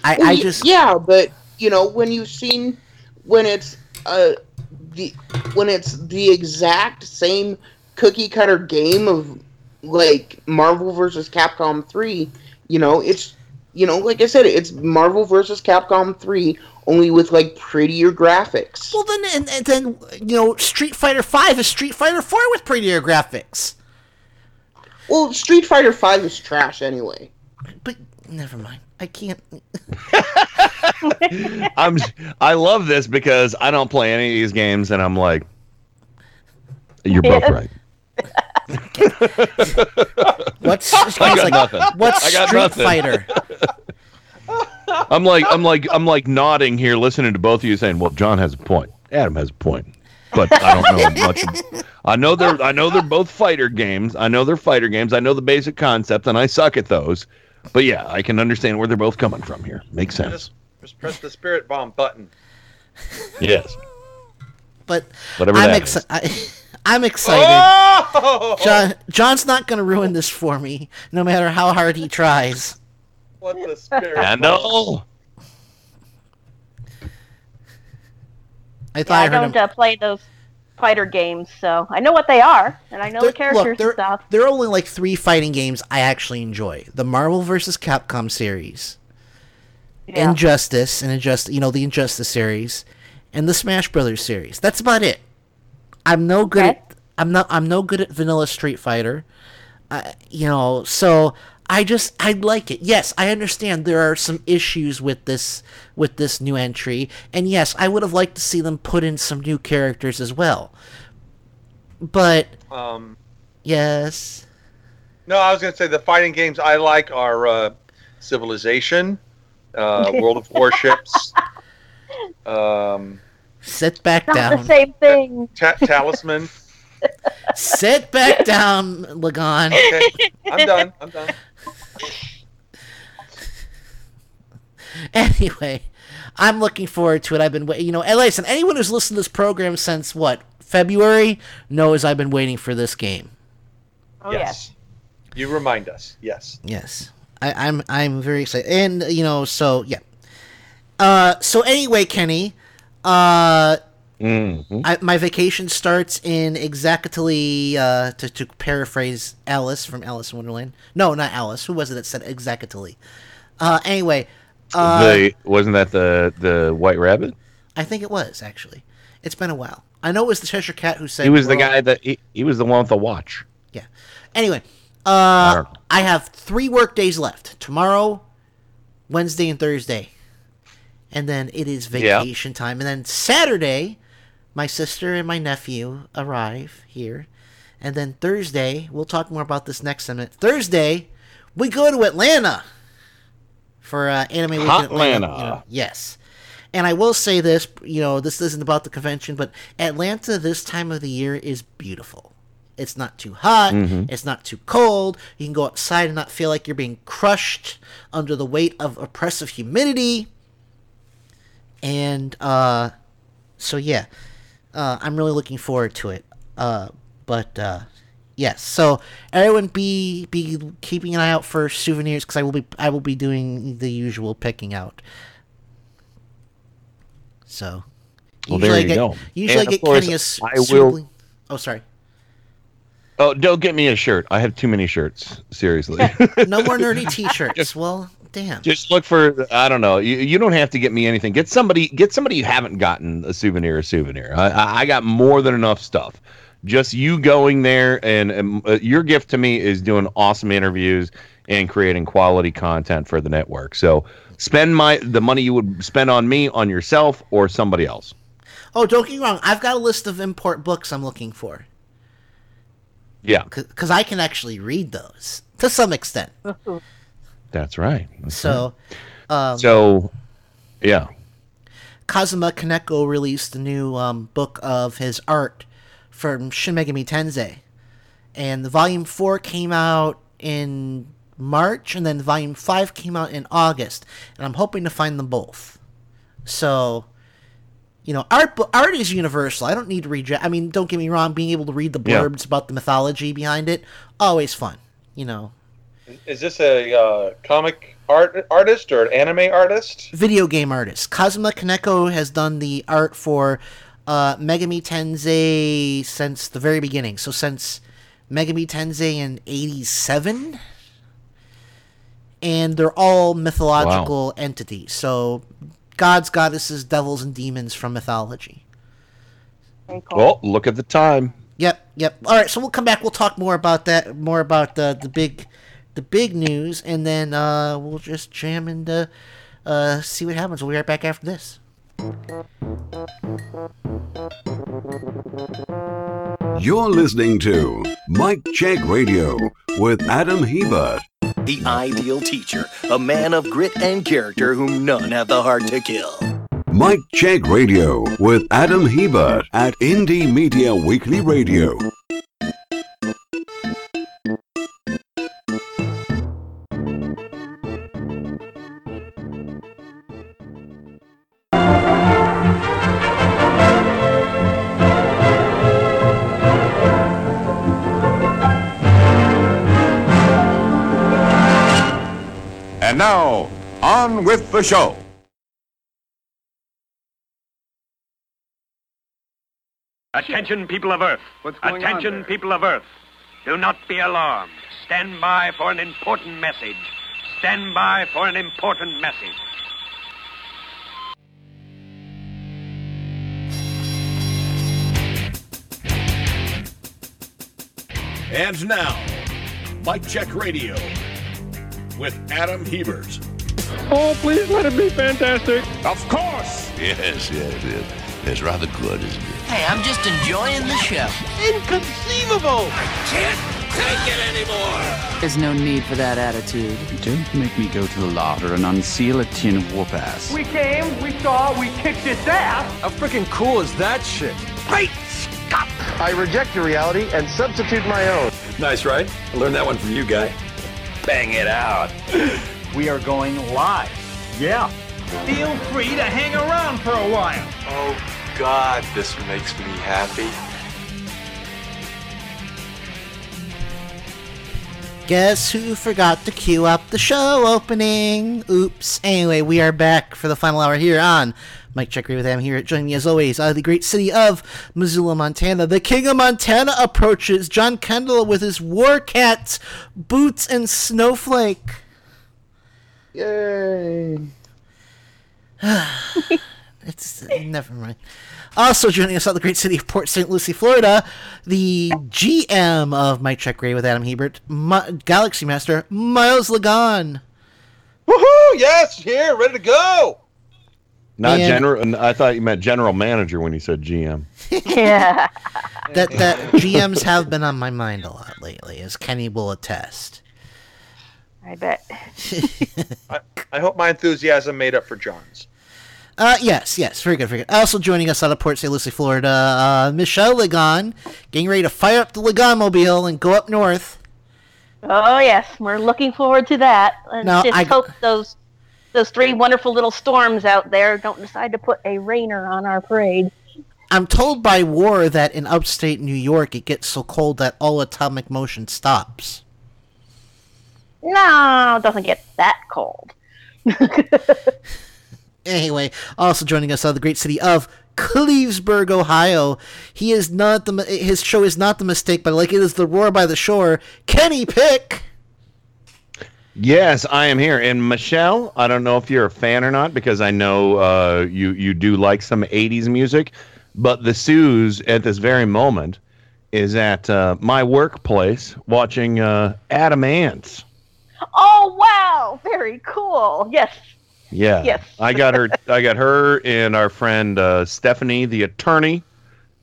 I Well, I just yeah, but you know when you've seen when it's uh the when it's the exact same cookie cutter game of like Marvel versus Capcom three, you know it's you know like I said it's Marvel versus Capcom three only with like prettier graphics. Well then and, and then you know Street Fighter 5 is Street Fighter 4 with prettier graphics. Well, Street Fighter Five is trash anyway. But never mind. I can't I'm I love this because I don't play any of these games, and I'm like, you're both right. What's I got like, nothing. What's I got Street nothing. Fighter? I'm like I'm like I'm like nodding here, listening to both of you saying, "Well, John has a point. Adam has a point." But I don't know much. ab- I know they're I know they're both fighter games. I know they're fighter games. I know the basic concept, and I suck at those. But yeah, I can understand where they're both coming from here. Makes sense. Just, just press the spirit bomb button. Yes. But Whatever I'm that excited. I'm excited. Oh! John John's not going to ruin this for me, no matter how hard he tries. What the spirit? I know. I Yeah, thought I I heard him. don't uh, play those fighter games, so I know what they are, and I know the characters Look, there, and stuff. there are only like three fighting games I actually enjoy: the Marvel vs. Capcom series, Yeah. Injustice, and Injustice, you know, the Injustice series, and the Smash Brothers series. That's about it. I'm no good. Okay. At, I'm not. I'm no good at vanilla Street Fighter. Uh, you know, so I just I like it. Yes, I understand there are some issues with this with this new entry, and yes, I would have liked to see them put in some new characters as well. But Um, yes, no, I was going to say the fighting games I like are uh, Civilization, uh, World of Warships, um, sit back Not down. the same thing. Ta- Talisman. Sit back down, Lagon. Okay, I'm done. I'm done. Anyway, I'm looking forward to it. I've been, wait- you know, and listen, anyone who's listened to this program since what February knows I've been waiting for this game. Oh, yes. You remind us. Yes. Yes, I, I'm I'm very excited, and you know, so yeah. Uh, so anyway, Kenny, uh, Mm-hmm. I, my vacation starts in exactly uh, to to paraphrase Alice from Alice in Wonderland. No, not Alice. Who was it that said exactly? Uh, anyway, uh, the wasn't that the the White Rabbit? I think it was actually. It's been a while. I know it was the Cheshire Cat who said He was the guy that he, he was the one with the watch. Yeah. Anyway, uh, I have three work days left: tomorrow, Wednesday, and Thursday, and then it is Yeah. vacation time. And then Saturday, my sister and my nephew arrive here, and then Thursday we'll talk more about this next minute. Thursday, we go to Atlanta for uh, Anime Week Atlanta. Hotlanta. you know, yes. And I will say this, you know, this isn't about the convention, but Atlanta this time of the year is beautiful. It's not too hot. Mhm. It's not too cold. You can go outside and not feel like you're being crushed under the weight of oppressive humidity. And uh, so yeah, uh, I'm really looking forward to it. Uh, but uh, yes, so everyone be be keeping an eye out for souvenirs because I will be I will be doing the usual picking out. So Well, there I you get, go. Usually And I get Kenny a I will- Oh, sorry. Oh, don't get me a shirt. I have too many shirts. Seriously. No more nerdy T-shirts. well, damn. Just look for I don't know. You, you don't have to get me anything. Get somebody get somebody you haven't gotten a souvenir a souvenir. I, I I got more than enough stuff. Just you going there and, and uh, your gift to me is doing awesome interviews and creating quality content for the network. So spend my the money you would spend on me on yourself or somebody else. Oh, don't get me wrong. I've got a list of import books I'm looking for Yeah, because I can actually read those to some extent. that's right. That's So, right. um, so yeah. Kazuma Kaneko released a new um, book of his art from Shin Megami Tensei, and the volume four came out in March, and then volume five came out in August, and I'm hoping to find them both. So, you know, art art is universal. I don't need to read. I mean, don't get me wrong. Being able to read the Yeah. blurbs about the mythology behind it, always fun. You know, Is this a uh, comic art artist or an anime artist? video game artist. Kazuma Kaneko has done the art for uh, Megami Tensei since the very beginning. So since Megami Tensei in '87, and they're all mythological entities. So gods, goddesses, devils, and demons from mythology. Well, look at the time. Yep, yep. All right, so we'll come back. We'll talk more about that, more about the the big, the big news, and then uh, we'll just jam into uh, see what happens. We'll be right back after this. You're listening to Mike Check Radio with Adam Hebert. The ideal teacher, a man of grit and character whom none have the heart to kill. Mike Check Radio with Adam Hebert at Indie Media Weekly Radio. And now, on with the show. Attention, people of Earth. Attention, people of Earth. Do not be alarmed. Stand by for an important message. Stand by for an important message. And now, Mike Check Radio with Adam Hebert. Oh, please let it be fantastic. Of course. Yes, yes, yes. It's rather good, isn't it? Hey, I'm just enjoying the show. Inconceivable. I can't take it anymore. There's no need for that attitude. Don't make me go to the larder and unseal a tin of whoop ass. We came, we saw, we kicked its ass. How freaking cool is that shit? Great Scott! I reject your reality and substitute my own. Nice, right? I learned that one from you, guy. Bang it out. We are going live. Yeah. Feel free to hang around for a while. Oh, God, this makes me happy. Guess who forgot to cue up the show opening? Oops. Anyway, we are back for the final hour here on Mike Check with them here. Joining me as always out of the great city of Missoula, Montana. The king of Montana approaches John Kendall with his war cat boots and snowflake. Yay. it's never mind. Also joining us out of the great city of Port St. Lucie, Florida, the GM of Mike Check Ray with Adam Hebert, Galaxy Master Miles Lagon. Woohoo! Yes, here, ready to go. Not And- general. I thought you meant general manager when you said GM. Yeah. That that GMs have been on my mind a lot lately, as Kenny will attest. I bet. I, I hope my enthusiasm made up for John's. Uh, yes, yes, very good, very good. Also joining us out of Port St. Lucie, Florida, uh, Michelle Lagon, getting ready to fire up the Lagon mobile and go up north. Oh yes, we're looking forward to that. And Now, just I- hope those those three wonderful little storms out there don't decide to put a rainer on our parade. I'm told by War that in upstate New York it gets so cold that all atomic motion stops. No, it doesn't get that cold. Anyway, also joining us out of the great city of Clevesburg, Ohio. He is not the his show is not the mistake, but like it is the roar by the shore. Kenny Peck. Yes, I am here. And Michelle, I don't know if you're a fan or not because I know uh, you you do like some '80s music, but the Suze at this very moment is at uh, my workplace watching uh, Adam Ants. Oh wow, very cool. Yes. Yeah. Yes. I got her. I got her and our friend uh, Stephanie, the attorney,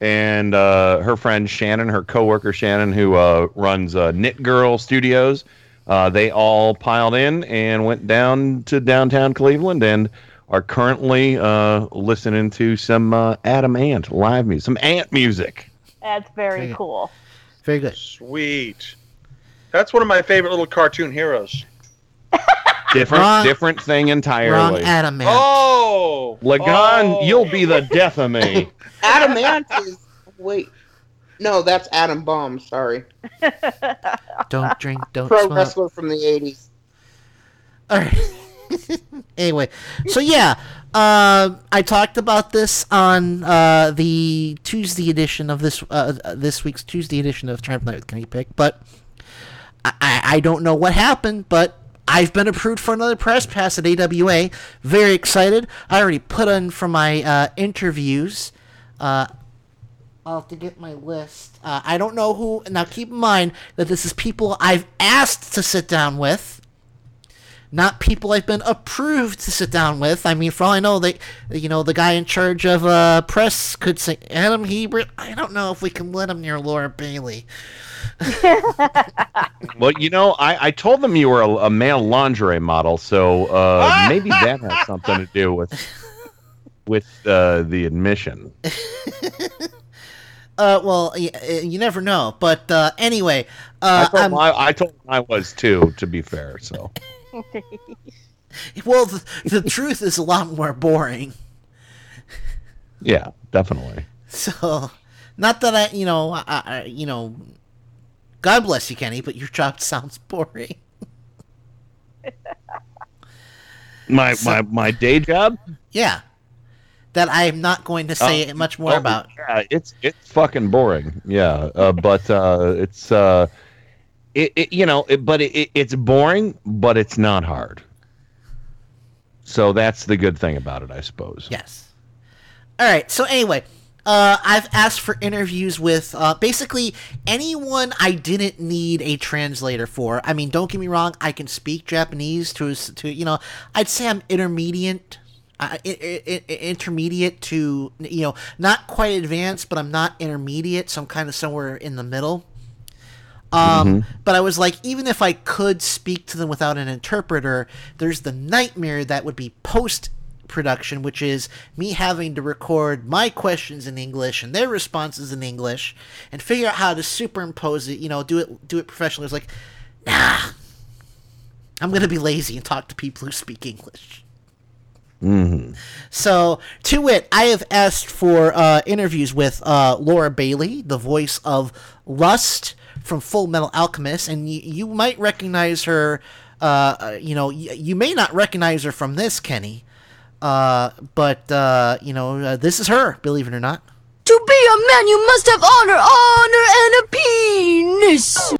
and uh, her friend Shannon, her coworker Shannon, who uh, runs uh, Knit Girl Studios. Uh, they all piled in and went down to downtown Cleveland and are currently uh, listening to some uh, Adam Ant live music, some Ant music. That's very Okay. cool. Very good. Sweet. That's one of my favorite little cartoon heroes. Different, Wrong- different thing entirely. Wrong entirely. Adam Ant. Oh, Lagan, Oh. you'll be the death of me. Adam Ant is. Wait. No, that's Adam Bomb. Sorry. Don't drink, don't Pro smoke. wrestler from the 80s. All right. anyway, so yeah, uh, I talked about this on uh, the Tuesday edition of this uh, this week's Tuesday edition of Triumph Night with Kenny Peck, but I, I I don't know what happened, but I've been approved for another press pass at AWA. Very excited. I already put in for my uh, interviews. Uh, I'll have to get my list. Uh, I don't know who. Now, keep in mind that this is people I've asked to sit down with, not people I've been approved to sit down with. I mean, for all I know, they, you know, the guy in charge of uh, press could say Adam Hebert. I don't know if we can let him near Laura Bailey. Well, you know, I, I told them you were a, a male lingerie model, so uh, maybe that has something to do with with uh, the admission. Uh, well, y- uh, you never know. But uh, anyway, I, uh, told I'm- them I, I told I was too. To be fair, so well, the, the truth is a lot more boring. yeah, definitely. So, not that I, you know, I, I, you know, God bless you, Kenny, but your job sounds boring. My my my day job. Yeah, that I am not going to say Uh, much more oh, about. Yeah, it's it's fucking boring. Yeah, uh, but uh, it's uh, it, it you know, it, but it, it, it's boring, but it's not hard. So that's the good thing about it, I suppose. Yes. All right. So anyway, uh, I've asked for interviews with uh, basically anyone I didn't need a translator for. I mean, don't get me wrong, I can speak Japanese to to you know, I'd say I'm intermediate. Uh, intermediate to you know not quite advanced but i'm not intermediate so i'm kind of somewhere in the middle um, But I was like, even if I could speak to them without an interpreter, there's the nightmare that would be post production, which is me having to record my questions in English and their responses in English, and figure out how to superimpose it. You know, do it do it professionally. It's like, nah, I'm gonna be lazy and talk to people who speak English. Mm-hmm. So, to wit, I have asked for uh, interviews with uh, Laura Bailey, the voice of Lust from Full Metal Alchemist, and you, you might recognize her. Uh, uh, you know, y- you may not recognize her from this, Kenny. Uh, but uh, you know, uh, this is her. Believe it or not. To be a man, you must have honor, honor, and a penis.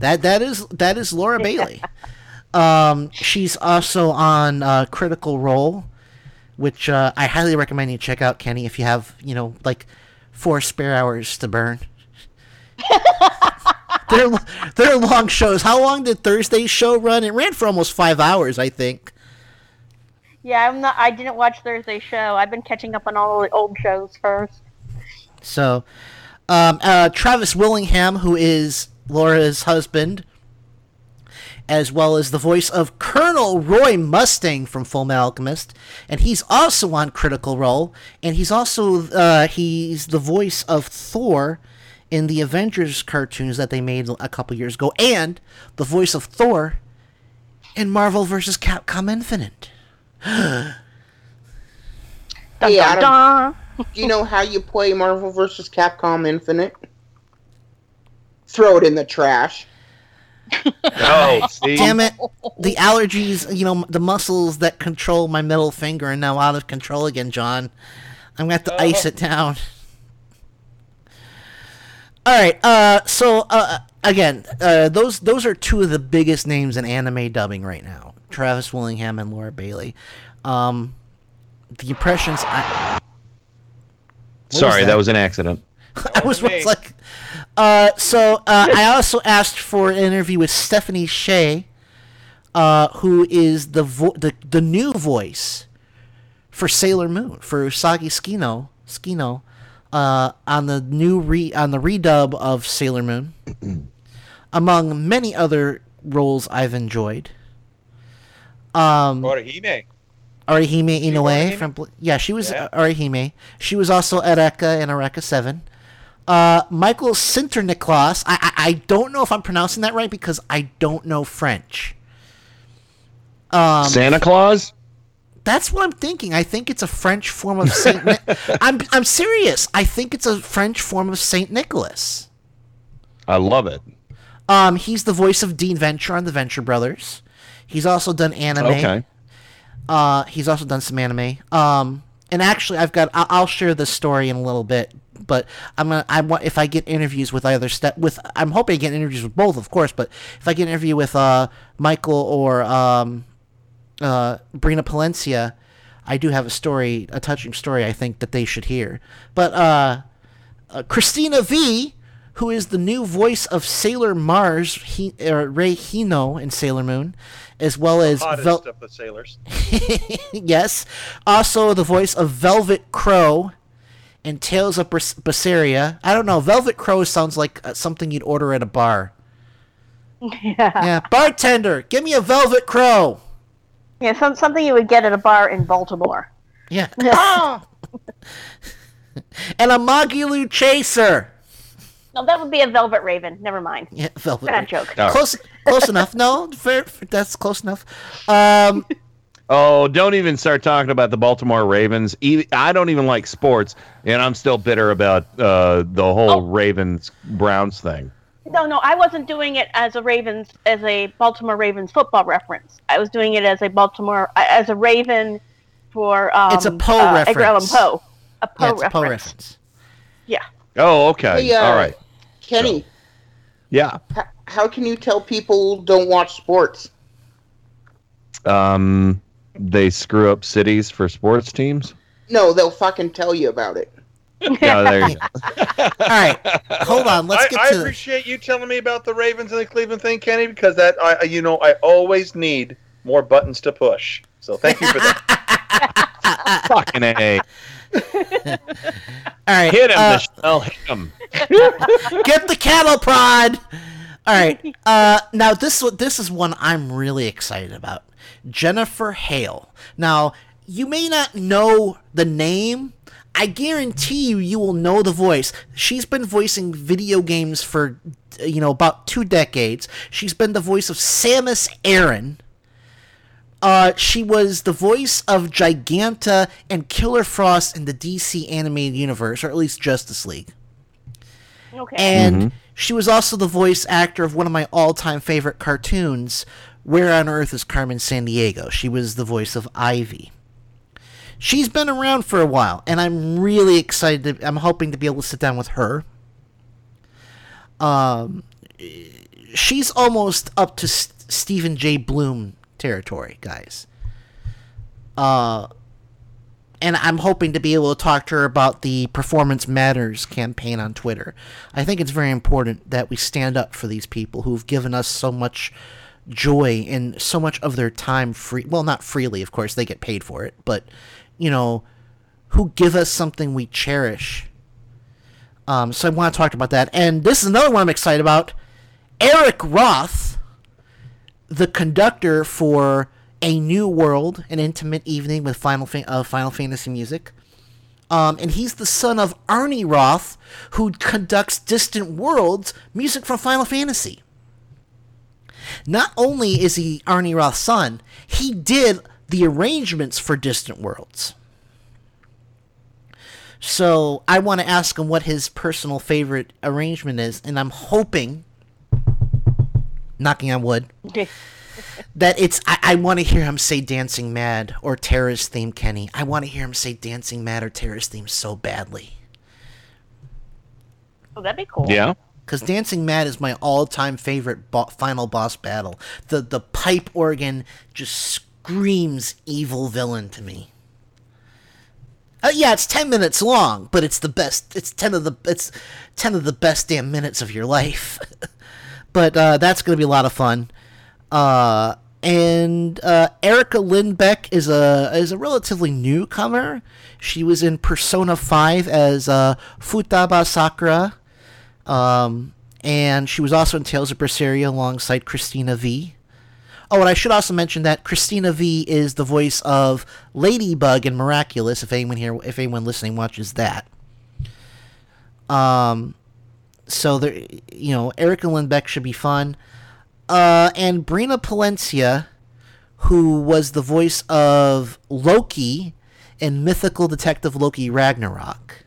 That that is that is Laura Bailey. Um, she's also on uh, Critical Role, which uh, I highly recommend you check out, Kenny, if you have you know like four spare hours to burn. they're they're long shows. How long did Thursday's show run? It ran for almost five hours, I think. Yeah, I'm not. I didn't watch Thursday's show. I've been catching up on all the old shows first. So, um, uh, Travis Willingham, who is Laura's husband, as well as the voice of Colonel Roy Mustang from Full Metal Alchemist, and he's also on Critical Role, and he's also uh, he's the voice of Thor in the Avengers cartoons that they made a couple years ago, and the voice of Thor in Marvel vs. Capcom Infinite. Hey, dun, Adam, do you know how you play Marvel vs. Capcom Infinite? Throw it in the trash. Oh? Damn it! The allergies, you know, the muscles that control my middle finger are now out of control again, John. I'm gonna have to ice it down. All right. Uh, so uh, again, uh, those those are two of the biggest names in anime dubbing right now: Travis Willingham and Laura Bailey. Um, the impressions. I, Sorry, was that? that? was an accident. I was was like, uh, so uh, I also asked for an interview with Stephanie Sheh, uh, who is the vo- the the new voice for Sailor Moon for Usagi Tsukino Tsukino uh, on the new re on the redub of Sailor Moon, among many other roles I've enjoyed. Um, Orihime. Orihime Inoue Orihime? from yeah, she was Yeah. Orihime. She was also Eureka in Eureka Seven. Uh, Michael Sinterniklaas. I, I I don't know if I'm pronouncing that right because I don't know French. Um, Santa Claus? That's what I'm thinking. I think it's a French form of Saint. Ni- I'm I'm serious. I think it's a French form of Saint Nicholas. I love it. Um, he's the voice of Dean Venture on the Venture Brothers. He's also done anime. Okay. Uh, he's also done some anime. Um, and actually, I've got. I'll, I'll share the story in a little bit. But I'm gonna. I want if I get interviews with either step with. I'm hoping to get interviews with both, of course. But if I get an interview with uh Michael or um uh Brina Palencia, I do have a story, a touching story. I think that they should hear. But uh, uh Cristina Vee, who is the new voice of Sailor Mars, he, Rei Hino in Sailor Moon, as well as Hottest Vel- of the sailors. yes. Also, the voice of Velvet Crowe in Tales of Bas- Berseria. I don't know. Velvet Crowe sounds like uh, something you'd order at a bar. Yeah. Yeah, bartender, give me a Velvet Crowe. Yeah, some, something you would get at a bar in Baltimore. Yeah. and a Magilou Chaser. No, that would be a Velvet Raven. Never mind. Yeah, Velvet. Bad joke. Close, close enough. No, fair, that's close enough. Um, Oh, don't even start talking about the Baltimore Ravens. I don't even like sports, and I'm still bitter about uh, the whole Oh. Ravens Browns thing. No, no, I wasn't doing it as a Ravens, as a Baltimore Ravens football reference. I was doing it as a Baltimore, uh, as a Raven for. Um, It's a Poe uh, Edgar Allan. Poe. A Poe yeah, reference. Poe reference. Yeah. Oh, okay. Hey, uh, All right. Kenny, Yeah. h- how can you tell people don't watch sports? Um, they screw up cities for sports teams. No, they'll fucking tell you about it. Yeah, there you go. All right, hold on. Let's I, get I to the. appreciate you telling me about the Ravens and the Cleveland thing, Kenny, because that I, you know, I always need more buttons to push. So thank you for that. Fucking a. All right, Hit him, uh, Michelle. Hit him. Get the cattle prod. All right. Uh, now this one- this is one I'm really excited about. Jennifer Hale. Now you may not know the name. I guarantee you, you will know the voice. She's been voicing video games for, you know, about two decades. She's been the voice of Samus Aran. Uh, she was the voice of Giganta and Killer Frost in the DC animated universe, or at least Justice League. Okay. And she was also the voice actor of one of my all-time favorite cartoons, Where on Earth is Carmen Sandiego? She was the voice of Ivy. She's been around for a while, and I'm really excited. To, I'm hoping to be able to sit down with her. Um, she's almost up to S- Stephen J. Blum territory, guys. Uh, and I'm hoping to be able to talk to her about the Performance Matters campaign on Twitter. I think it's very important that we stand up for these people who've given us so much joy and so much of their time free. Well, not freely, of course, they get paid for it, but you know, who give us something we cherish. Um, so I want to talk about that. And this is another one I'm excited about. Eric Roth, the conductor for A New World, an intimate evening with Final Fa- uh, Final Fantasy music. Um, and he's the son of Arnie Roth, who conducts Distant Worlds music from Final Fantasy. Not only is he Arnie Roth's son, he did the arrangements for Distant Worlds. So I want to ask him what his personal favorite arrangement is, and I'm hoping, knocking on wood, that it's. I, I want to hear him say "Dancing Mad" or "Terra's Theme," Kenny. I want to hear him say "Dancing Mad" or "Terra's Theme" so badly. Oh, that'd be cool. Yeah. Because Dancing Mad is my all-time favorite bo- final boss battle. The the pipe organ just screams evil villain to me. Uh, yeah, it's ten minutes long, but it's the best. It's ten of the it's ten of the best damn minutes of your life. but uh, that's gonna be a lot of fun. Uh, and uh, Erica Lindbeck is a is a relatively newcomer. She was in Persona Five as uh, Futaba Sakura. Um, and she was also in Tales of Berseria alongside Cristina Vee. Oh, and I should also mention that Cristina Vee is the voice of Ladybug in Miraculous. If anyone here, if anyone listening watches that, um, so there, you know, Erica Lindbeck should be fun. Uh, and Brina Palencia, who was the voice of Loki in Mythical Detective Loki Ragnarok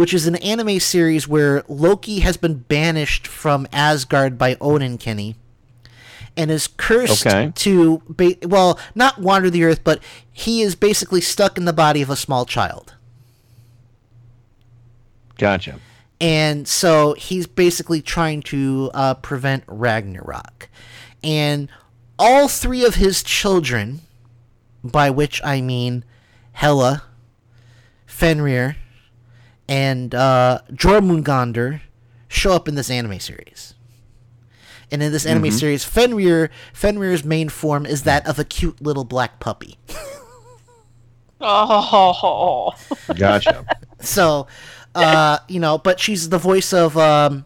which is an anime series where Loki has been banished from Asgard by Odin Kenny and is cursed Okay. to ba- well, not wander the earth, but he is basically stuck in the body of a small child. Gotcha. And so he's basically trying to uh, prevent Ragnarok. And all three of his children, by which I mean Hela, Fenrir, and uh, Jormungandr, show up in this anime series. And in this anime Mhm. series, Fenrir Fenrir's main form is that of a cute little black puppy. Oh. Gotcha. so, uh, you know, but she's the voice of um,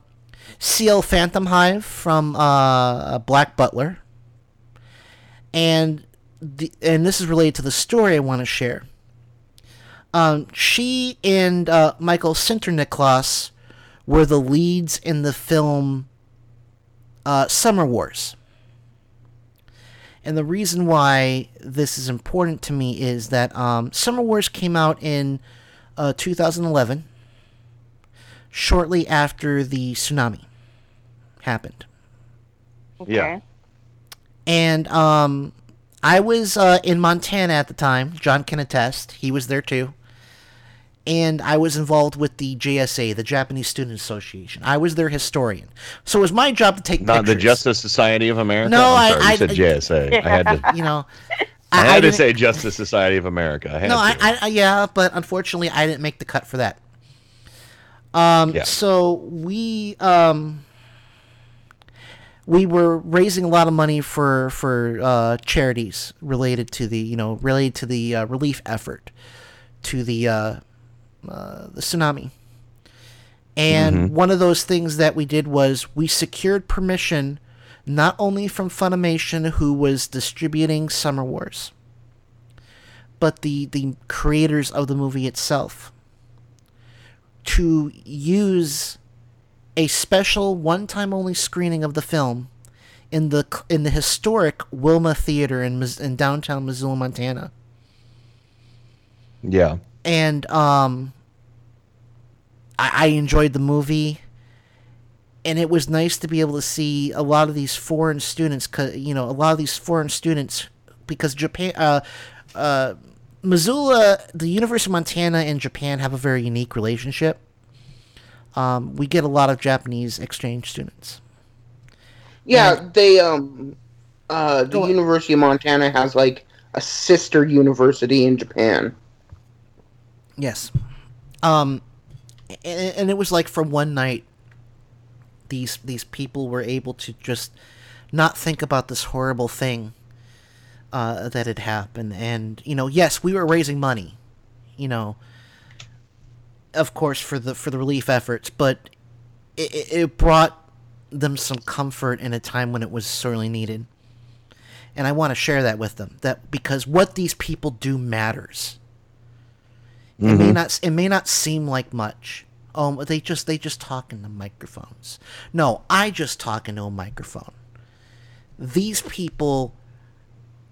Ciel Phantomhive from uh, Black Butler, and the and this is related to the story I want to share. Um, she and uh, Michael Sinterniklaas were the leads in the film uh, Summer Wars. And the reason why this is important to me is that um, Summer Wars came out in uh, 2011, shortly after the tsunami happened. Yeah. And um, I was uh, in Montana at the time. John can attest. He was there too. And I was involved with the JSA, the Japanese Student Association. I was their historian. So it was my job to take Not the. Justice Society of America. No, I'm I- sorry, I- you said JSA. I had to. You know, I, I had to say Justice Society of America. I no. I, I, yeah, but unfortunately, I didn't make the cut for that. Um, Yeah. So we um, we were raising a lot of money for for uh, charities related to the you know related to the uh, relief effort to the uh, uh, the tsunami. And Mhm. one of those things that we did was we secured permission not only from Funimation, who was distributing Summer Wars, but the, the creators of the movie itself to use a special one-time only screening of the film in the in the historic Wilma Theater in in downtown Missoula, Montana. Yeah. And um I, I enjoyed the movie. And it was nice to be able to see a lot of these foreign students you know a lot of these foreign students because Japan uh uh Missoula the University of Montana and Japan have a very unique relationship. Um, we get a lot of Japanese exchange students. Yeah, they um uh the University of Montana has like a sister university in Japan. Yes. Um, and, and it was like for one night, these these people were able to just not think about this horrible thing uh, that had happened. And you know, yes, we were raising money, you know, of course for the for the relief efforts, but it, it- brought them some comfort in a time when it was sorely needed. And I want to share that with them that because what these people do matters. It may Mhm. not it may not seem like much. Um, they just they just talk into microphones. No, I just talk into a microphone. These people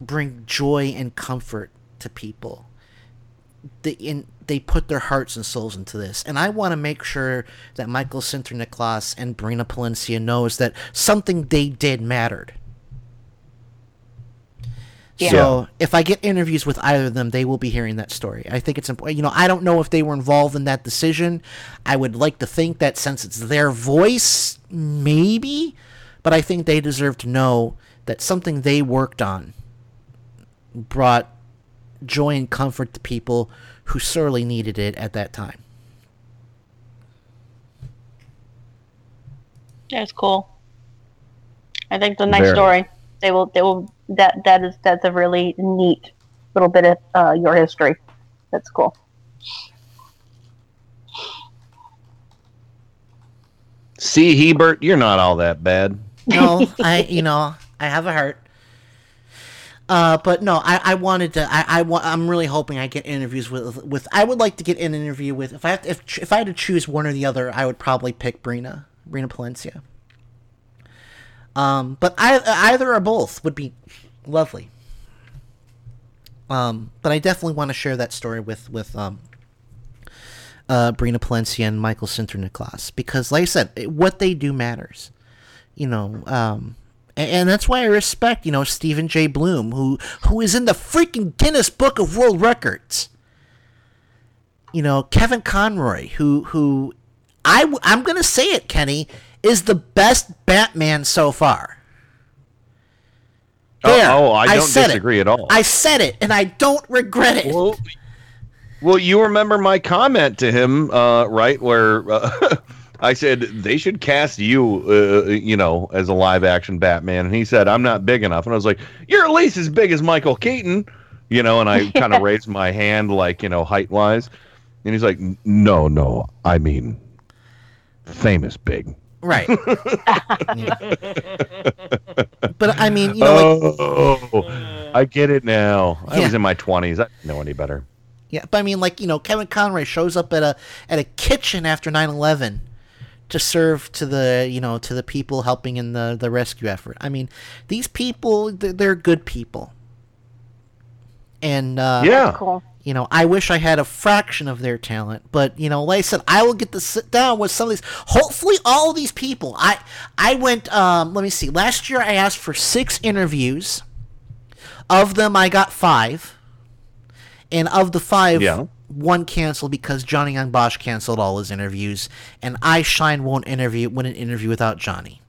bring joy and comfort to people. They in, they put their hearts and souls into this, and I want to make sure that Michael Sinterniklaas and Brina Palencia knows that something they did mattered. So if I get interviews with either of them, they will be hearing that story. I think it's important. You know, I don't know if they were involved in that decision. I would like to think that since it's their voice, maybe, but I think they deserve to know that something they worked on brought joy and comfort to people who sorely needed it at that time. That's cool. I think the a nice Very. story. They will. They will. That that is that's a really neat little bit of uh, your history. That's cool. See, Hebert, you're not all that bad. No, I you know I have a heart. Uh, but no, I, I wanted to. I, I want. I'm really hoping I get interviews with with. I would like to get an interview with. If I have to, if if I had to choose one or the other, I would probably pick Brina Brina Palencia. Um, but I, either or both would be lovely. Um, but I definitely want to share that story with with um, uh, Brina Palencia and Michael Sinterniklaas because, like I said, it- what they do matters. You know, um, and, and that's why I respect you know Stephen J. Blum, who who is in the freaking Guinness Book of World Records. You know, Kevin Conroy, who who I I'm gonna say it, Kenny, is the best Batman so far. Oh, There, oh, I don't said it. disagree at all. I said it, and I don't regret it. Well, well, you remember my comment to him, uh, right? Where uh, I said they should cast you, uh, you know, as a live action Batman, and he said I'm not big enough, and I was like, you're at least as big as Michael Keaton, you know, and I kind of raised my hand, like you know, height wise, and he's like, no, no, I mean, famous big. Right. but I mean, you know, like, oh, I get it now. I was in my 20s. I didn't know any better. Yeah, but I mean, like you know, Kevin Conroy shows up at a at a kitchen after 9-11 to serve to the you know to the people helping in the the rescue effort. I mean, these people they're, they're good people, and uh, Yeah. That's cool. You know, I wish I had a fraction of their talent, but you know, like I said, I will get to sit down with some of these. Hopefully, all of these people. I I went. Um, let me see. Last year, I asked for six interviews. Of them, I got five. And of the five, Yeah. one canceled because Johnny Young Bosch canceled all his interviews, and Eyeshine won't interview wouldn't interview without Johnny.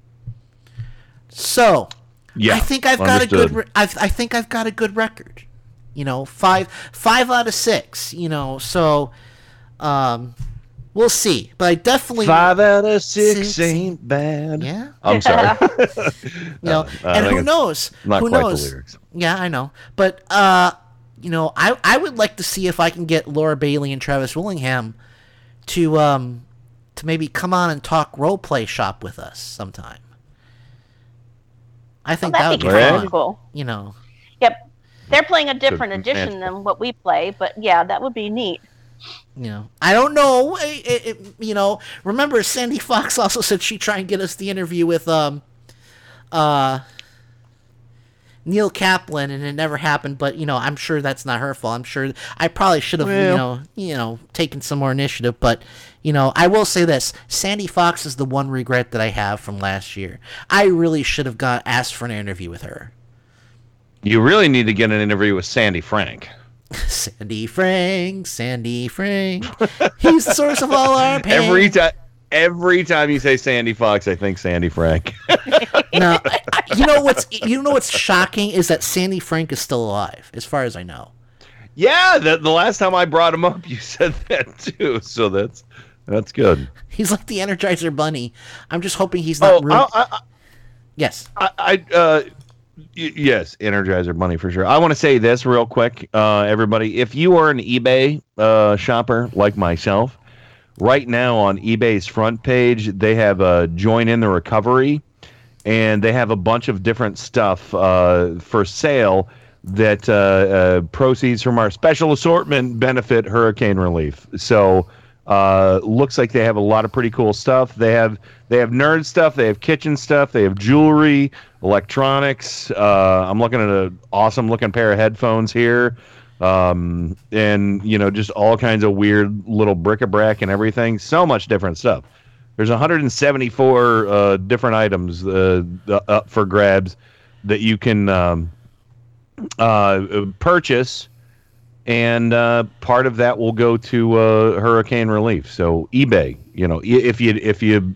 So, Yeah, I think I've got a good. understood. Re- I've, I think I've got a good record. You know, five five out of six. You know, so, um, We'll see, but I definitely Five out of six, ain't bad. Yeah, I'm sorry. you know, Uh, and who knows? Not who quite knows? the lyrics. Yeah, I know, but uh, you know, I I would like to see if I can get Laura Bailey and Travis Willingham to um to maybe come on and talk role play shop with us sometime. I think that would that'd be be fun. cool. You know, Yep. They're playing a different be edition than what we play, but yeah, that would be neat. you know, I don't know. It, it, it- you know, remember Sandy Fox also said she'd try and get us the interview with um uh Neil Kaplan, and it never happened. But you know, I'm sure that's not her fault. I'm sure I probably should have, you know, you know, taken some more initiative. But you know, I will say this: Sandy Fox is the one regret that I have from last year. I really should have got asked for an interview with her. You really need to get an interview with Sandy Frank. Sandy Frank, Sandy Frank, he's the source of all our pain. Every time, every time you say Sandy Fox, I think Sandy Frank. no, you know what's you know what's shocking is that Sandy Frank is still alive, as far as I know. yeah, the, the last time I brought him up, you said that too. So that's that's good. He's like the Energizer Bunny. I'm just hoping he's not. Oh. I- I- yes. I, I uh, yes, Energizer Bunny for sure. I want to say this real quick, uh, everybody. If you are an eBay uh, shopper like myself, right now on eBay's front page, they have a join in the recovery, and they have a bunch of different stuff uh, for sale. That uh, uh, proceeds from our special assortment benefit hurricane relief. So uh, looks like they have a lot of pretty cool stuff. They have they have nerd stuff. They have kitchen stuff. They have jewelry, electronics. Uh, I'm looking at an awesome looking pair of headphones here, um, and you know just all kinds of weird little bric-a-brac and everything. So much different stuff. There's 174 uh, different items uh, up for grabs that you can um, uh, purchase and uh, part of that will go to uh, hurricane relief. So eBay, you know, if you if you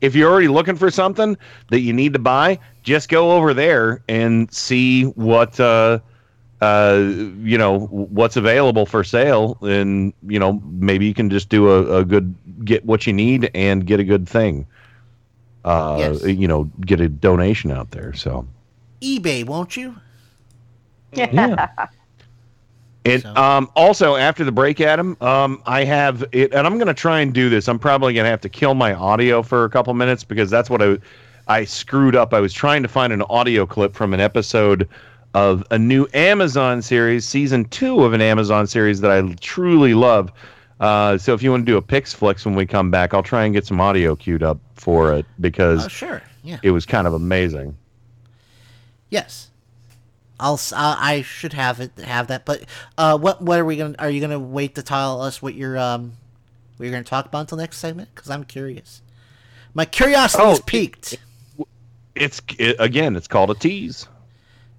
if you're already looking for something that you need to buy, just go over there and see what uh, uh, you know what's available for sale, and you know maybe you can just do a, a good get what you need and get a good thing. Uh, Yes. You know, get a donation out there. So. eBay, won't you? Yeah. And um, also after the break, Adam, um, I have it, and I'm going to try and do this. I'm probably going to have to kill my audio for a couple minutes because that's what I I screwed up. I was trying to find an audio clip from an episode of a new Amazon series, season two of an Amazon series that I truly love. Uh, so if you want to do a Pix when we come back, I'll try and get some audio queued up for it because Oh, sure. Yeah. it was kind of amazing. Yes. I'll. uh, I should have it. Have that. But uh, what? What are we gonna? Are you gonna wait to tell us what you're um, what you're gonna talk about until next segment? Because I'm curious. My curiosity Oh, is piqued. It's it, again, it's called a tease.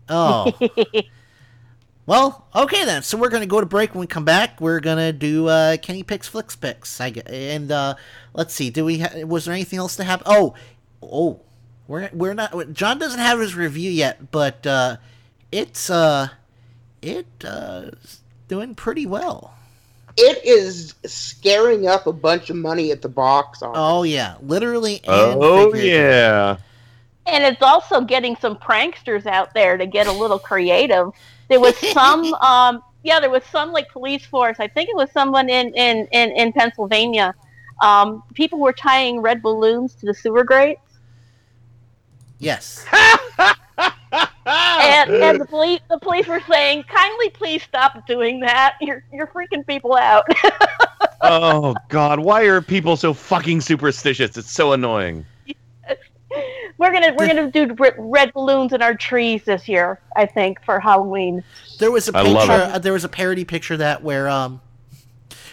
Oh. well, okay then. So we're gonna go to break. When we come back, we're gonna do uh, Kenny picks flicks picks. I get, and uh, let's see. Do we? Ha- was there anything else to have? Oh, oh, we're we're not. John doesn't have his review yet, but uh, it's uh, it uh, is doing pretty well. It is scaring up a bunch of money at the box office. Oh yeah, literally. And Oh yeah. And it's also getting some pranksters out there to get a little creative. There was some, um, yeah, there was some like police force. I think it was someone in in in, in Pennsylvania. Um, people were tying red balloons to the sewer grates, Yes. and, and the police the police were saying, "Kindly, please stop doing that. You're you're freaking people out." oh God, why are people so fucking superstitious? It's so annoying. we're gonna we're gonna do red balloons in our trees this year. I think for Halloween. There was a I love picture. Uh, there was a parody picture that where um,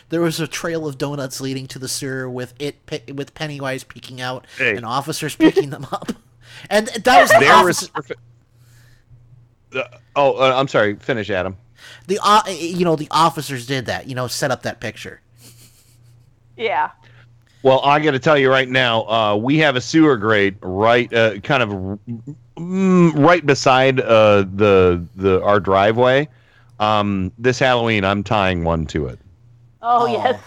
there was a trail of donuts leading to the sewer with it pe- with Pennywise peeking out Hey. and officers picking them up, and that was the There officer, was. Uh, oh, uh, I'm sorry. Finish, Adam. the uh, you know the officers did that. You know, set up that picture. Yeah. Well, I got to tell you right now, uh, we have a sewer grate right, uh, kind of mm, right beside uh, the the our driveway. Um, this Halloween, I'm tying one to it. Oh, yes.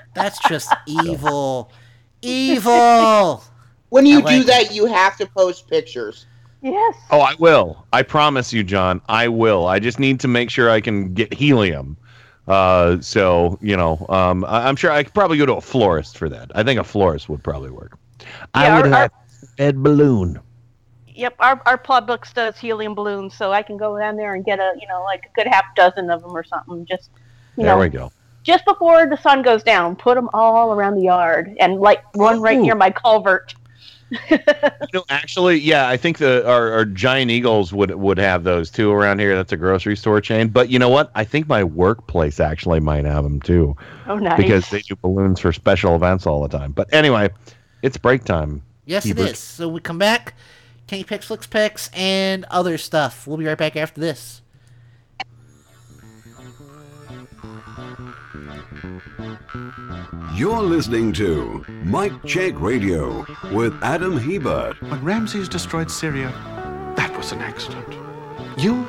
That's just evil. Evil. When you I like do that, you have to post pictures. Yes. Oh, I will. I promise you, John. I will. I just need to make sure I can get helium. Uh, so you know, um, I, am sure I could probably go to a florist for that. I think a florist would probably work. I Yeah, would our- have a red balloon. Yep, our our Publix does helium balloons, so I can go down there and get a you know like a good half dozen of them or something. Just you There know, we go. just before the sun goes down, put them all around the yard and like one right Ooh. near my culvert. No, actually, yeah, I think the our, our giant eagles would would have those too around here. That's a grocery store chain. But you know what? I think my workplace actually might have them too. Oh, nice. Because they do balloons for special events all the time. But anyway, it's break time. Yes, Hebert. it is. So we come back, Kenny Picks, Flicks Picks, and other stuff. We'll be right back after this. You're listening to Mike Check Radio with Adam Hebert. When Ramses destroyed Syria, that was an accident. You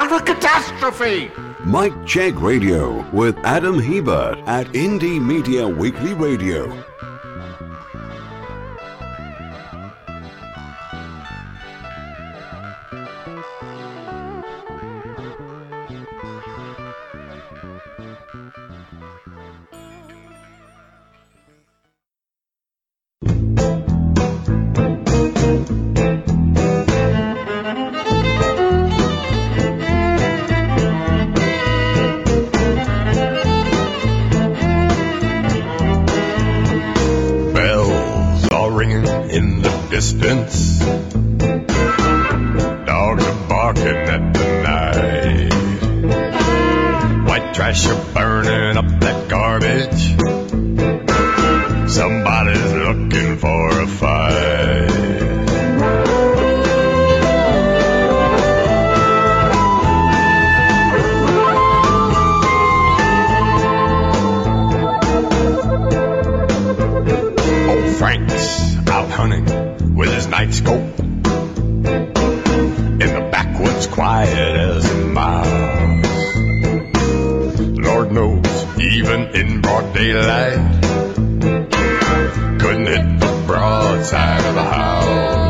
are a catastrophe! Mike Check Radio with Adam Hebert at Indie Media Weekly Radio. Distance. Dogs are barking at the night. White trash are burning up that garbage. Somebody's looking for a fight. Old Frank's out hunting night scope. In the backwoods, quiet as a mouse. Lord knows, even in broad daylight, couldn't hit the broadside of the house.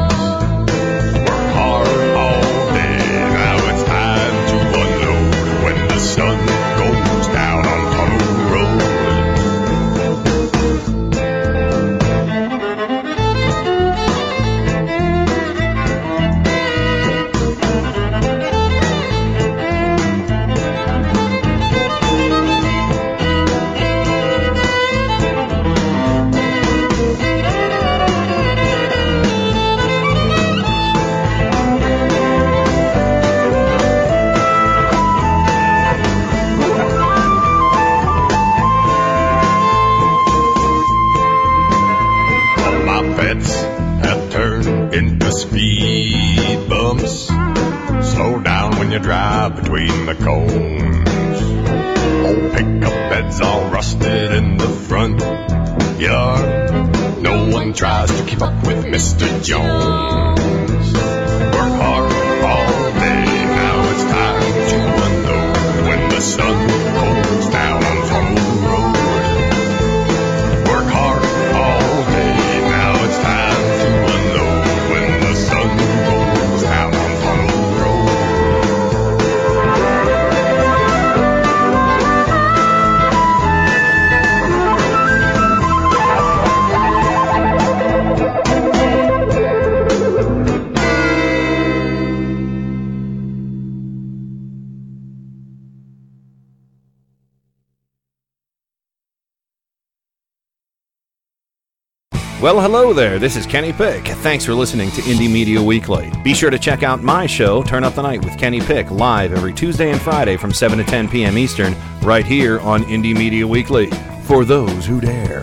Well, hello there. This is Kenny Peck. Thanks for listening to Indie Media Weekly. Be sure to check out my show, Turn Up the Night with Kenny Peck, live every Tuesday and Friday from 7 to 10 p.m. Eastern, right here on Indie Media Weekly. For those who dare.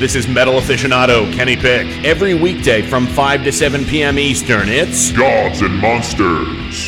This is metal aficionado Kenny Peck. Every weekday from 5 to 7 p.m. Eastern, it's Gods and Monsters.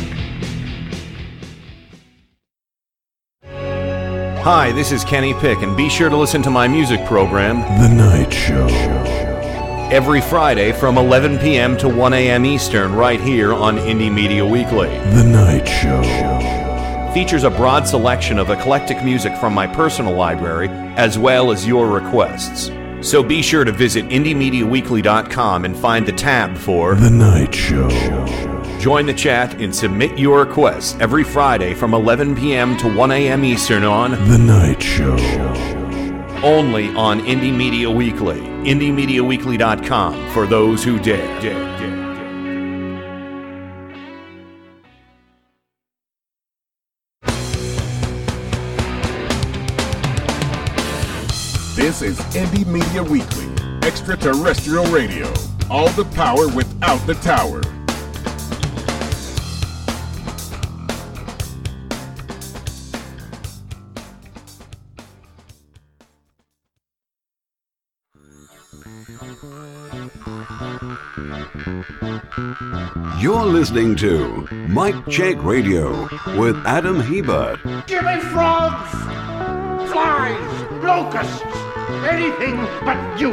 Hi, this is Kenny Peck, and be sure to listen to my music program, The Night Show. every Friday from 11 p.m. to 1 a.m. Eastern, right here on Indie Media Weekly. The Night Show. Features a broad selection of eclectic music from my personal library, as well as your requests. So be sure to visit IndieMediaWeekly.com and find the tab for The Night Show. Join the chat and submit your requests every Friday from 11 p.m. to 1 a.m. Eastern on The Night Show. only on Indie Media Weekly. IndieMediaWeekly.com for those who dare. dare, dare. This is Indie Media Weekly, extraterrestrial radio. All the power without the tower. You're listening to Mike Check Radio with Adam Hebert. Give me frogs, flies, locusts, anything but you.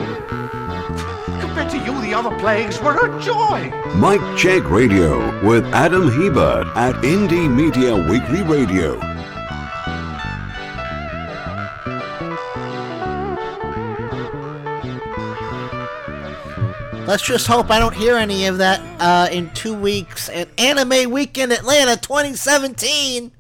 Compared to you, the other plagues were a joy. Mike Check Radio with Adam Hebert at Indie Media Weekly Radio. Let's just hope I don't hear any of that uh, in two weeks at Anime Weekend Atlanta 2017.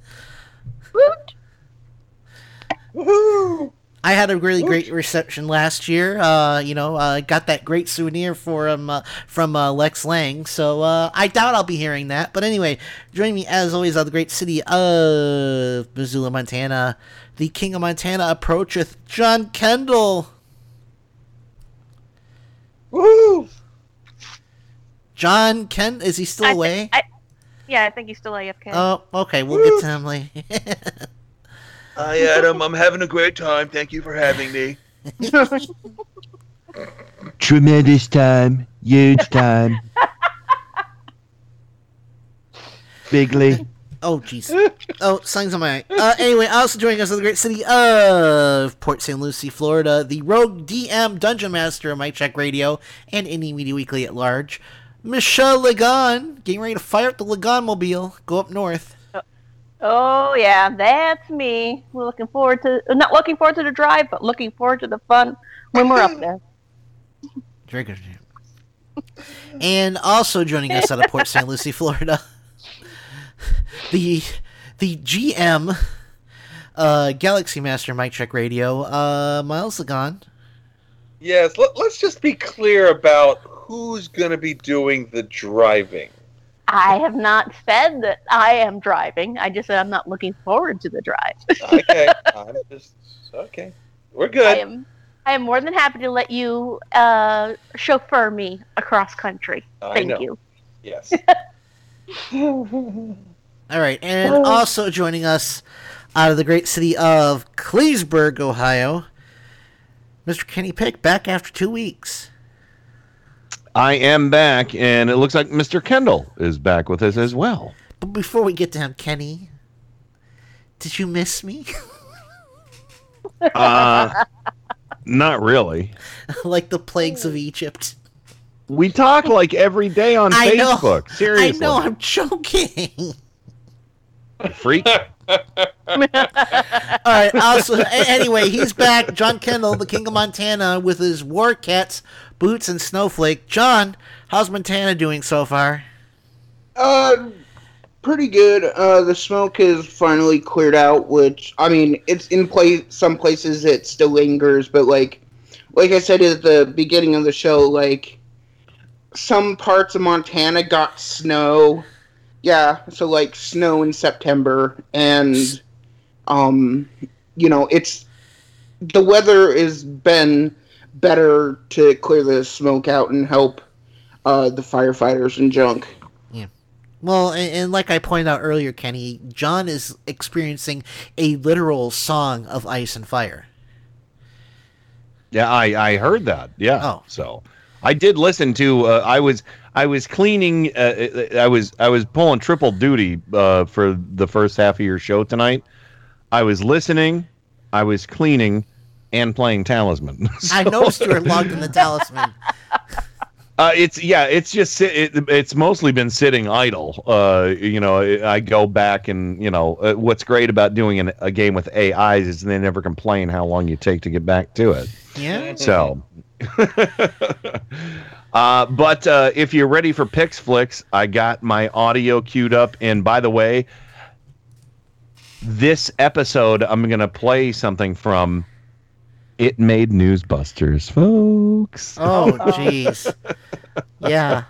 I had a really great reception last year. Uh, you know, uh, got that great souvenir for him uh, from uh, Lex Lang. So uh, I doubt I'll be hearing that. But anyway, joining me as always of the great city of Missoula, Montana, the King of Montana approacheth John Kendall. Woo! John Ken, is he still I thi- away? I, yeah, I think he's still AFK. Oh, okay. We'll get to him later. Hi, Adam. I'm having a great time. Thank you for having me. Tremendous time. Huge time. Bigly. Oh, jeez. Oh, signs on my. Uh, anyway, also joining us in the great city of Port St. Lucie, Florida, the rogue DM Dungeon Master of Mike Check Radio and Indie Media Weekly at large, Michelle Lagon, getting ready to fire up the Lagon mobile, go up north. Oh yeah, that's me. We're looking forward to not looking forward to the drive, but looking forward to the fun when we're up there. Very good. And also joining us out of Port St. Lucie, Florida, the the GM uh, Galaxy Master Mike Check Radio, uh, Miles Lagon. Yes, let, let's just be clear about who's going to be doing the driving. I have not said that I am driving. I just said I'm not looking forward to the drive. Okay, I'm just okay. We're I good. am I am more than happy to let you uh, chauffeur me across country. I Thank know. you. Yes. All right, and also joining us out of the great city of Cleesburg, Ohio, Mr. Kenny Peck, back after two weeks. I am back, and it looks like Mr. Kendall is back with us as well. But before we get to him, Kenny, did you miss me? Uh, not really. like the plagues of Egypt. We talk like every day on I know. Facebook. Seriously. I know, I'm joking. Freak. All right. Also, anyway, he's back. John Kendall, the King of Montana, with his war cats, boots, and snowflake. John, how's Montana doing so far? Uh, pretty good. Uh, the smoke has finally cleared out, which I mean, it's in place. Some places it still lingers, but like, like I said at the beginning of the show, like some parts of Montana got snow. Yeah, so like snow in September, and um, you know, it's the weather has been better to clear the smoke out and help uh, the firefighters and junk. Yeah. Well, and, and, like I pointed out earlier, Kenny, John is experiencing a literal song of ice and fire. Yeah, I I heard that. Yeah. Oh. So I did listen to. Uh, I was I was cleaning. Uh, I was I was pulling triple duty uh, for the first half of your show tonight. I was listening, I was cleaning, and playing Talisman. so, I noticed you were logged in the Talisman. Uh, it's yeah, it's just it, it's mostly been sitting idle. Uh, you know, I go back and you know uh, what's great about doing an, a game with AIs is they never complain how long you take to get back to it. Yeah. So, uh, but uh, if you're ready for Pix Flicks, I got my audio queued up. And by the way, this episode I'm gonna play something from it made Newsbusters, folks. Oh, jeez. yeah.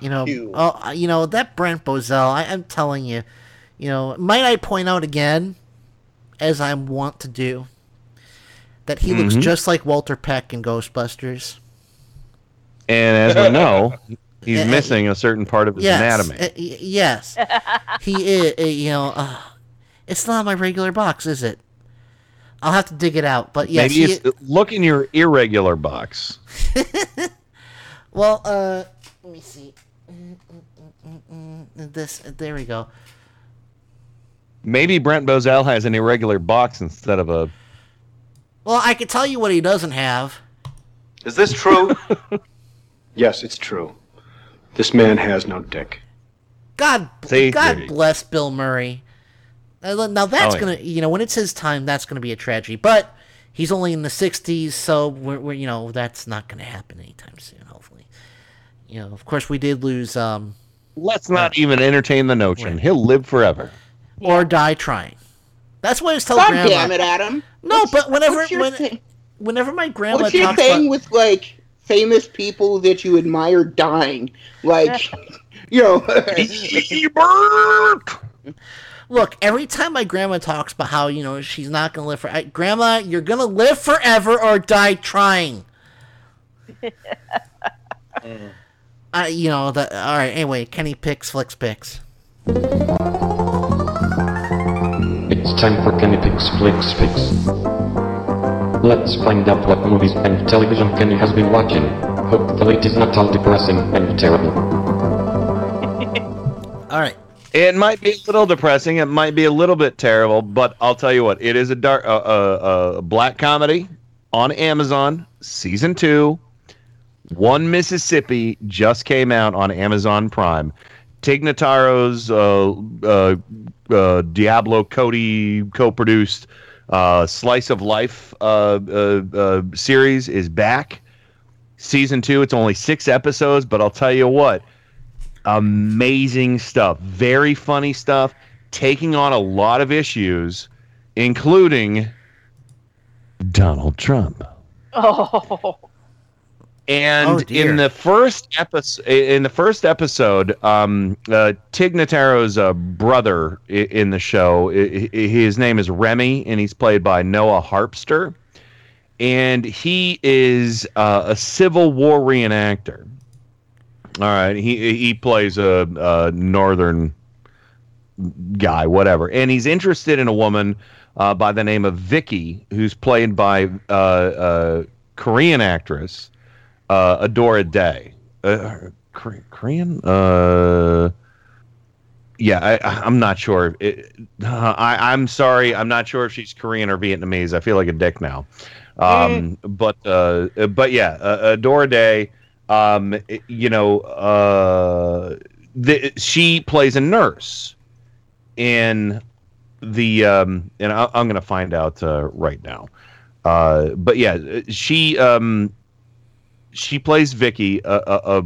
You know, oh, you know that Brent Bozell. I, am telling you, you know, might I point out again, as I want to do, that he mm-hmm. looks just like Walter Peck in Ghostbusters. And as we know, he's missing a certain part of his yes, anatomy. Uh, yes, he is. Uh, you know, uh, it's not my regular box, is it? I'll have to dig it out. But yes, maybe it's, look in your irregular box. well, uh, let me see. This there we go. Maybe Brent Bozell has an irregular box instead of a. Well, I can tell you what he doesn't have. Is this true? yes, it's true. This man has no dick. God, See, God bless Bill Murray. Now that's oh, yeah. gonna, you know, when it's his time, that's gonna be a tragedy. But he's only in the '60s, so we're, we're you know, that's not gonna happen anytime soon. Hopefully, you know, of course, we did lose. um Let's not uh, even entertain the notion. Right. He'll live forever, or die trying. That's what I was telling God grandma. damn it, Adam! No, what's, but whenever when, whenever my grandma what's your talks thing about, with like famous people that you admire dying, like you know. Look, every time my grandma talks about how you know she's not gonna live for, I, grandma, you're gonna live forever or die trying. mm. uh, you know the. All right. Anyway, Kenny picks, flicks, picks. It's time for Kenny picks, flicks, picks. Let's find out what movies and television Kenny has been watching. Hopefully, it is not all depressing and terrible. all right. It might be a little depressing. It might be a little bit terrible, but I'll tell you what. It is a dark, uh, uh, uh, black comedy on Amazon, season two. One Mississippi just came out on Amazon Prime. Tig Notaro's uh, uh, uh, Diablo Cody co-produced Slice of Life series is back. Season two. It's only six episodes, but I'll tell you what amazing stuff, very funny stuff, taking on a lot of issues, including Donald Trump. Oh. And Oh, in the first episode, in the first episode, um, uh, Tig Notaro's uh, brother i- in the show, i- i- his name is Remy, and he's played by Noah Harpster, and he is uh, a Civil War reenactor. All right, he he plays a, a northern guy, whatever, and he's interested in a woman uh, by the name of Vicky, who's played by uh, a Korean actress uh, Adora Day. Uh, Korean? Uh, yeah, I, I'm not sure. It, uh, I, I'm sorry, I'm not sure if she's Korean or Vietnamese. I feel like a dick now. Um, But uh, but yeah, uh, Adora Day um, you know, uh, the, she plays a nurse in the, um, and I, am going to find out uh, right now. Uh, but yeah, she um, she plays Vicky, a, a,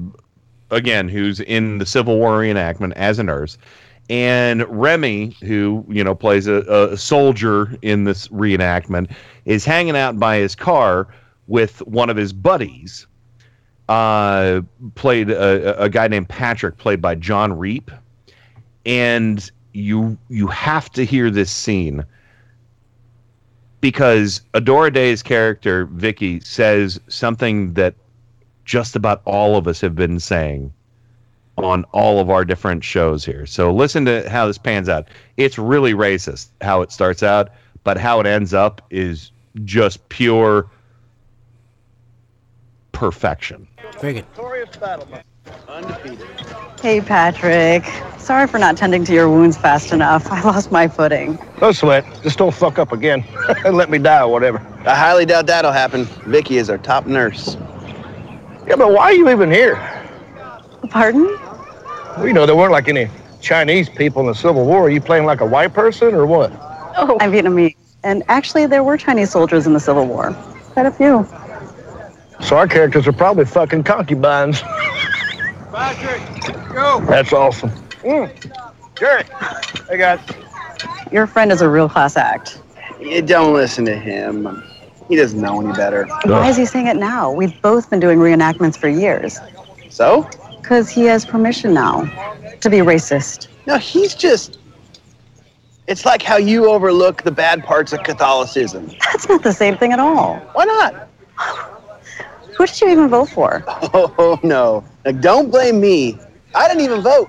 again, who's in the Civil War reenactment as a nurse, and Remy, who you know plays a, a soldier in this reenactment, is hanging out by his car with one of his buddies. Uh, played a, a guy named Patrick, played by John Reap, and you you have to hear this scene because Adora Day's character Vicky says something that just about all of us have been saying on all of our different shows here. So listen to how this pans out. It's really racist how it starts out, but how it ends up is just pure perfection. Very good. Undefeated. Hey, Patrick. Sorry for not tending to your wounds fast enough. I lost my footing. No sweat. Just don't fuck up again and let me die or whatever. I highly doubt that'll happen. Vicky is our top nurse. Yeah, but why are you even here? Pardon? Well, you know, there weren't like any Chinese people in the Civil War. Are you playing like a white person or what? Oh. I'm Vietnamese. And actually, there were Chinese soldiers in the Civil War. Quite a few. So our characters are probably fucking concubines. Patrick, go. That's awesome. Mm. Jerry, hey guys. Your friend is a real class act. You don't listen to him. He doesn't know any better. Why is he saying it now? We've both been doing reenactments for years. So? Because he has permission now to be racist. No, he's just. It's like how you overlook the bad parts of Catholicism. That's not the same thing at all. Why not? Who did you even vote for? Oh, no. Now, don't blame me. I didn't even vote.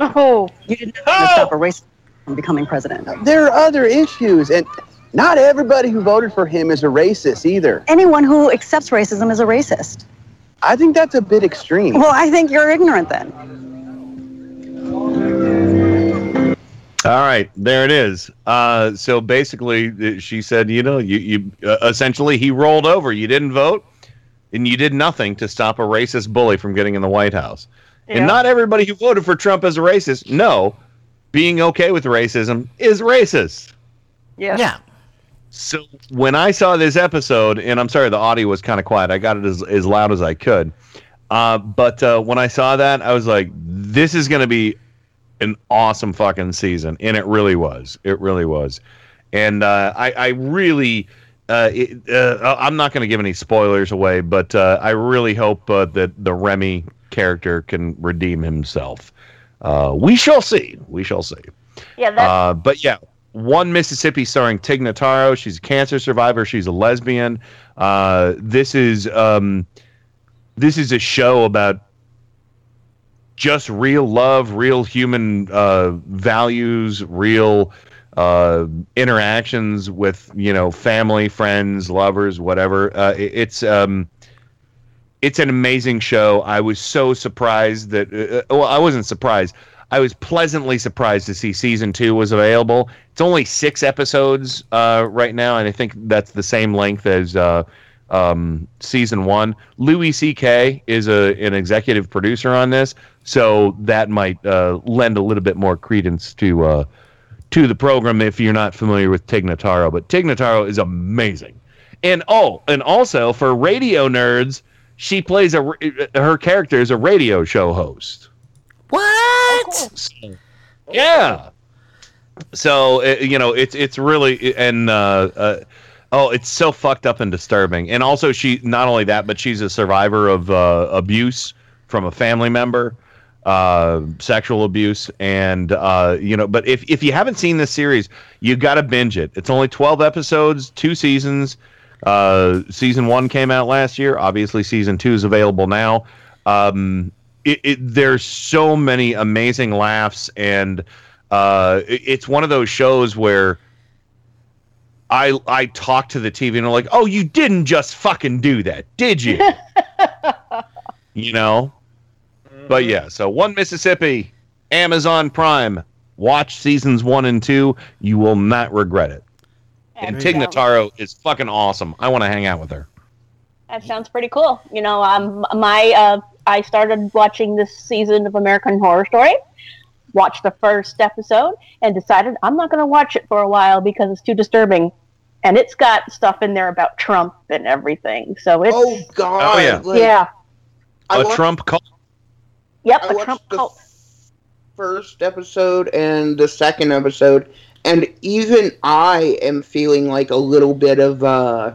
Oh, you didn't have to stop a racist from becoming president. There are other issues, and not everybody who voted for him is a racist either. Anyone who accepts racism is a racist. I think that's a bit extreme. Well, I think you're ignorant then. All right, there it is. Uh, so basically, uh, she said, you know, you, you uh, essentially he rolled over. You didn't vote, and you did nothing to stop a racist bully from getting in the White House. Yeah. And not everybody who voted for Trump is a racist. No, being okay with racism is racist. Yeah. Yeah. So when I saw this episode, and I'm sorry, the audio was kind of quiet. I got it as, as loud as I could. Uh, but uh, when I saw that, I was like, this is going to be an awesome fucking season. And it really was. It really was. And uh, I, I really, uh, it, uh, I'm not going to give any spoilers away, but uh, I really hope uh, that the Remy character can redeem himself. Uh, we shall see. We shall see. Yeah, Uh, but yeah, one Mississippi starring Tig Notaro. She's a cancer survivor. She's a lesbian. Uh, this is um, this is a show about just real love, real human uh, values, real uh, interactions with you know family, friends, lovers, whatever. Uh, it- it's um, it's an amazing show. I was so surprised that uh, well, I wasn't surprised. I was pleasantly surprised to see season two was available. It's only six episodes uh, right now, and I think that's the same length as uh, um, season one. Louis C.K. is a an executive producer on this, so that might uh, lend a little bit more credence to uh, to the program if you're not familiar with Tig Notaro. But Tig Notaro is amazing, and oh, and also for radio nerds, she plays a her character is a radio show host. What? Yeah. So uh, you know, it's it's really and uh, uh, oh, it's so fucked up and disturbing. And also, she not only that, but she's a survivor of uh, abuse from a family member, uh, sexual abuse, and uh, you know. But if if you haven't seen this series, you got to binge it. It's only twelve episodes, two seasons. Uh, season one came out last year. Obviously, season two is available now. Um, it, it, there's so many amazing laughs, and uh, it- it's one of those shows where I I talk to the TV and I'm like, "Oh, you didn't just fucking do that, did you?" you know. But yeah, so one Mississippi, Amazon Prime. Watch seasons one and two. You will not regret it. And Tig Notaro is fucking awesome. I want to hang out with her. That sounds pretty cool. You know, um, my uh, I started watching this season of American Horror Story. Watched the first episode and decided I'm not going to watch it for a while because it's too disturbing, and it's got stuff in there about Trump and everything. So it's Oh God! Oh, yeah. like, yeah. I a want- Trump cult. Yep, I the Trump the cult. first episode and the second episode, and even I am feeling like a little bit of uh,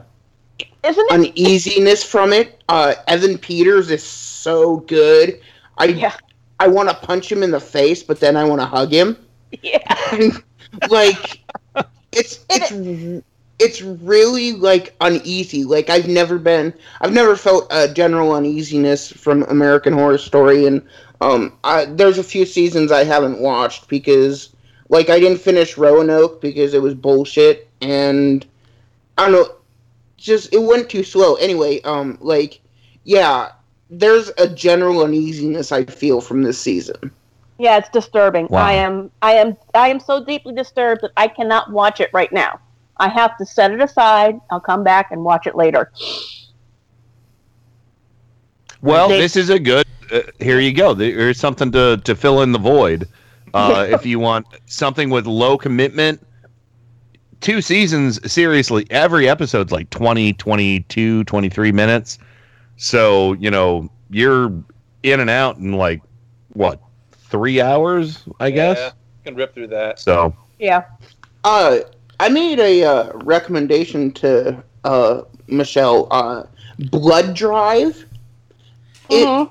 Isn't it? uneasiness from it. Uh, Evan Peters is so good. I I want to punch him in the face, but then I want to hug him. Yeah. like it's it's it's really like uneasy. Like I've never been I've never felt a general uneasiness from American Horror Story and um I, there's a few seasons I haven't watched because like I didn't finish Roanoke because it was bullshit and I don't know just it went too slow. Anyway, um like yeah, there's a general uneasiness I feel from this season. Yeah, it's disturbing. Wow. I am I am I am so deeply disturbed that I cannot watch it right now. I have to set it aside. I'll come back and watch it later. Well, They- this is a good. Uh, here you go. There's something to to fill in the void. Uh, if you want something with low commitment, two seasons. Seriously, every episode's like 20, 22, 23 minutes. So you know you're in and out in like what three hours, I guess. Yeah, can rip through that. So Yeah. Uh, I made a uh, recommendation to uh, Michelle. Uh, Blood Drive. It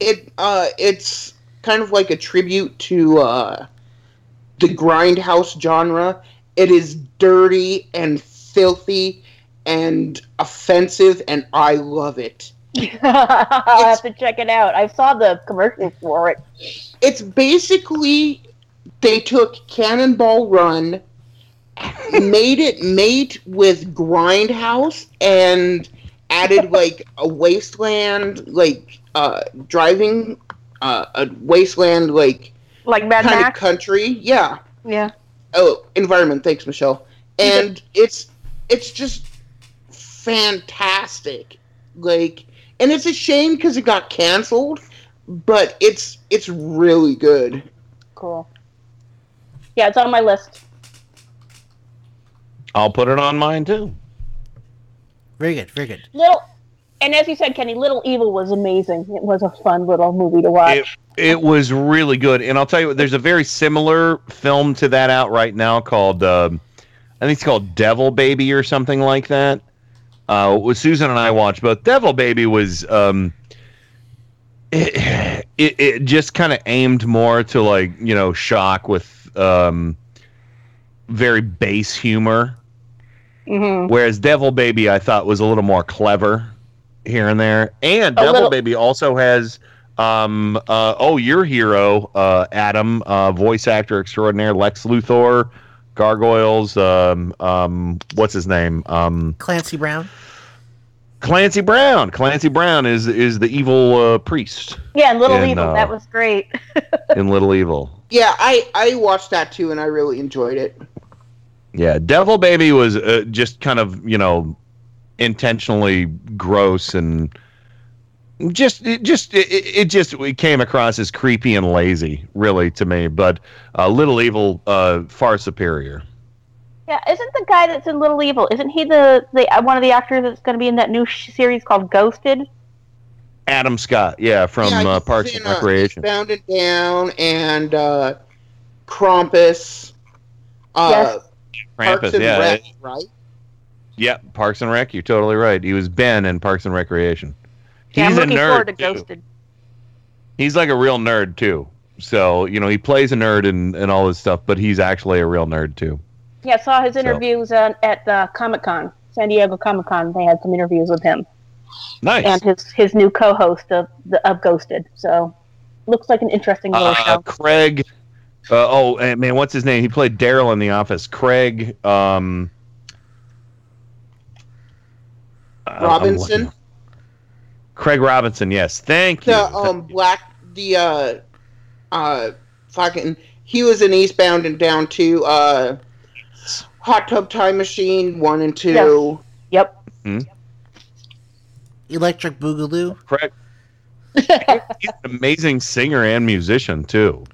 it uh it's kind of like a tribute to uh, the grindhouse genre. It is dirty and filthy and offensive, and I love it. I'll have to check it out. I saw the commercial for it. It's basically they took Cannonball Run, made it mate with Grindhouse, and added like a wasteland, like uh, driving uh, a wasteland, like Like Mad kind of country. Yeah. Yeah. Oh, environment. Thanks, Michelle. And it's it's just fantastic. Like, and it's a shame because it got canceled, but it's it's really good. Cool. Yeah, it's on my list. I'll put it on mine too. Very good, very good. Little, and as you said, Kenny, Little Evil was amazing. It was a fun little movie to watch. It, it was really good, and I'll tell you, what, there's a very similar film to that out right now called, um, I think it's called Devil Baby or something like that. Uh, with Susan and I watched both. Devil Baby was, um, it, it, it just kind of aimed more to like you know shock with um, very base humor. Mm-hmm. Whereas Devil Baby, I thought was a little more clever here and there. And A Devil little- Baby also has, um, uh, oh, your hero, uh, Adam, uh, voice actor extraordinaire, Lex Luthor, Gargoyles, um, um, what's his name? Um, Clancy Brown. Clancy Brown. Clancy Brown is is the evil uh, priest Yeah, and Little And, Evil. uh, that was great. in Little Evil. Yeah, I I watched that too, and I really enjoyed it. Yeah, Devil Baby was uh, just kind of you know intentionally gross and just it just it, it just it came across as creepy and lazy, really to me. But uh, Little Evil uh, far superior. yeah, isn't the guy that's in Little Evil? Isn't he the, the uh, one of the actors that's going to be in that new sh- series called Ghosted? Adam Scott, yeah, from Yeah, uh, Parks in, and uh, Recreation. Bound and Down and uh, Krampus. Uh, Parks and yeah, Rec, right? Yep, Parks and Rec. You're totally right. He was Ben in Parks and Recreation. He's Yeah, I'm a nerd. forward to too. Ghosted. He's like a real nerd too. So you know he plays a nerd and, and all this stuff, but he's actually a real nerd too. Yeah, I saw his interviews uh, at the Comic Con, San Diego Comic Con. They had some interviews with him Nice. and his his new co-host of the of Ghosted. So looks like an interesting little Uh, show. Craig. Uh, oh eh, man, what's his name? He played Daryl in The Office. Craig. Um, Robinson. looking- Craig Robinson. Yes, thank you. The um black the uh uh fucking he was in Eastbound and Down too. Uh, Hot Tub Time Machine one and two. Yep. Hmm? Electric Boogaloo. Craig. He's an amazing singer and musician too.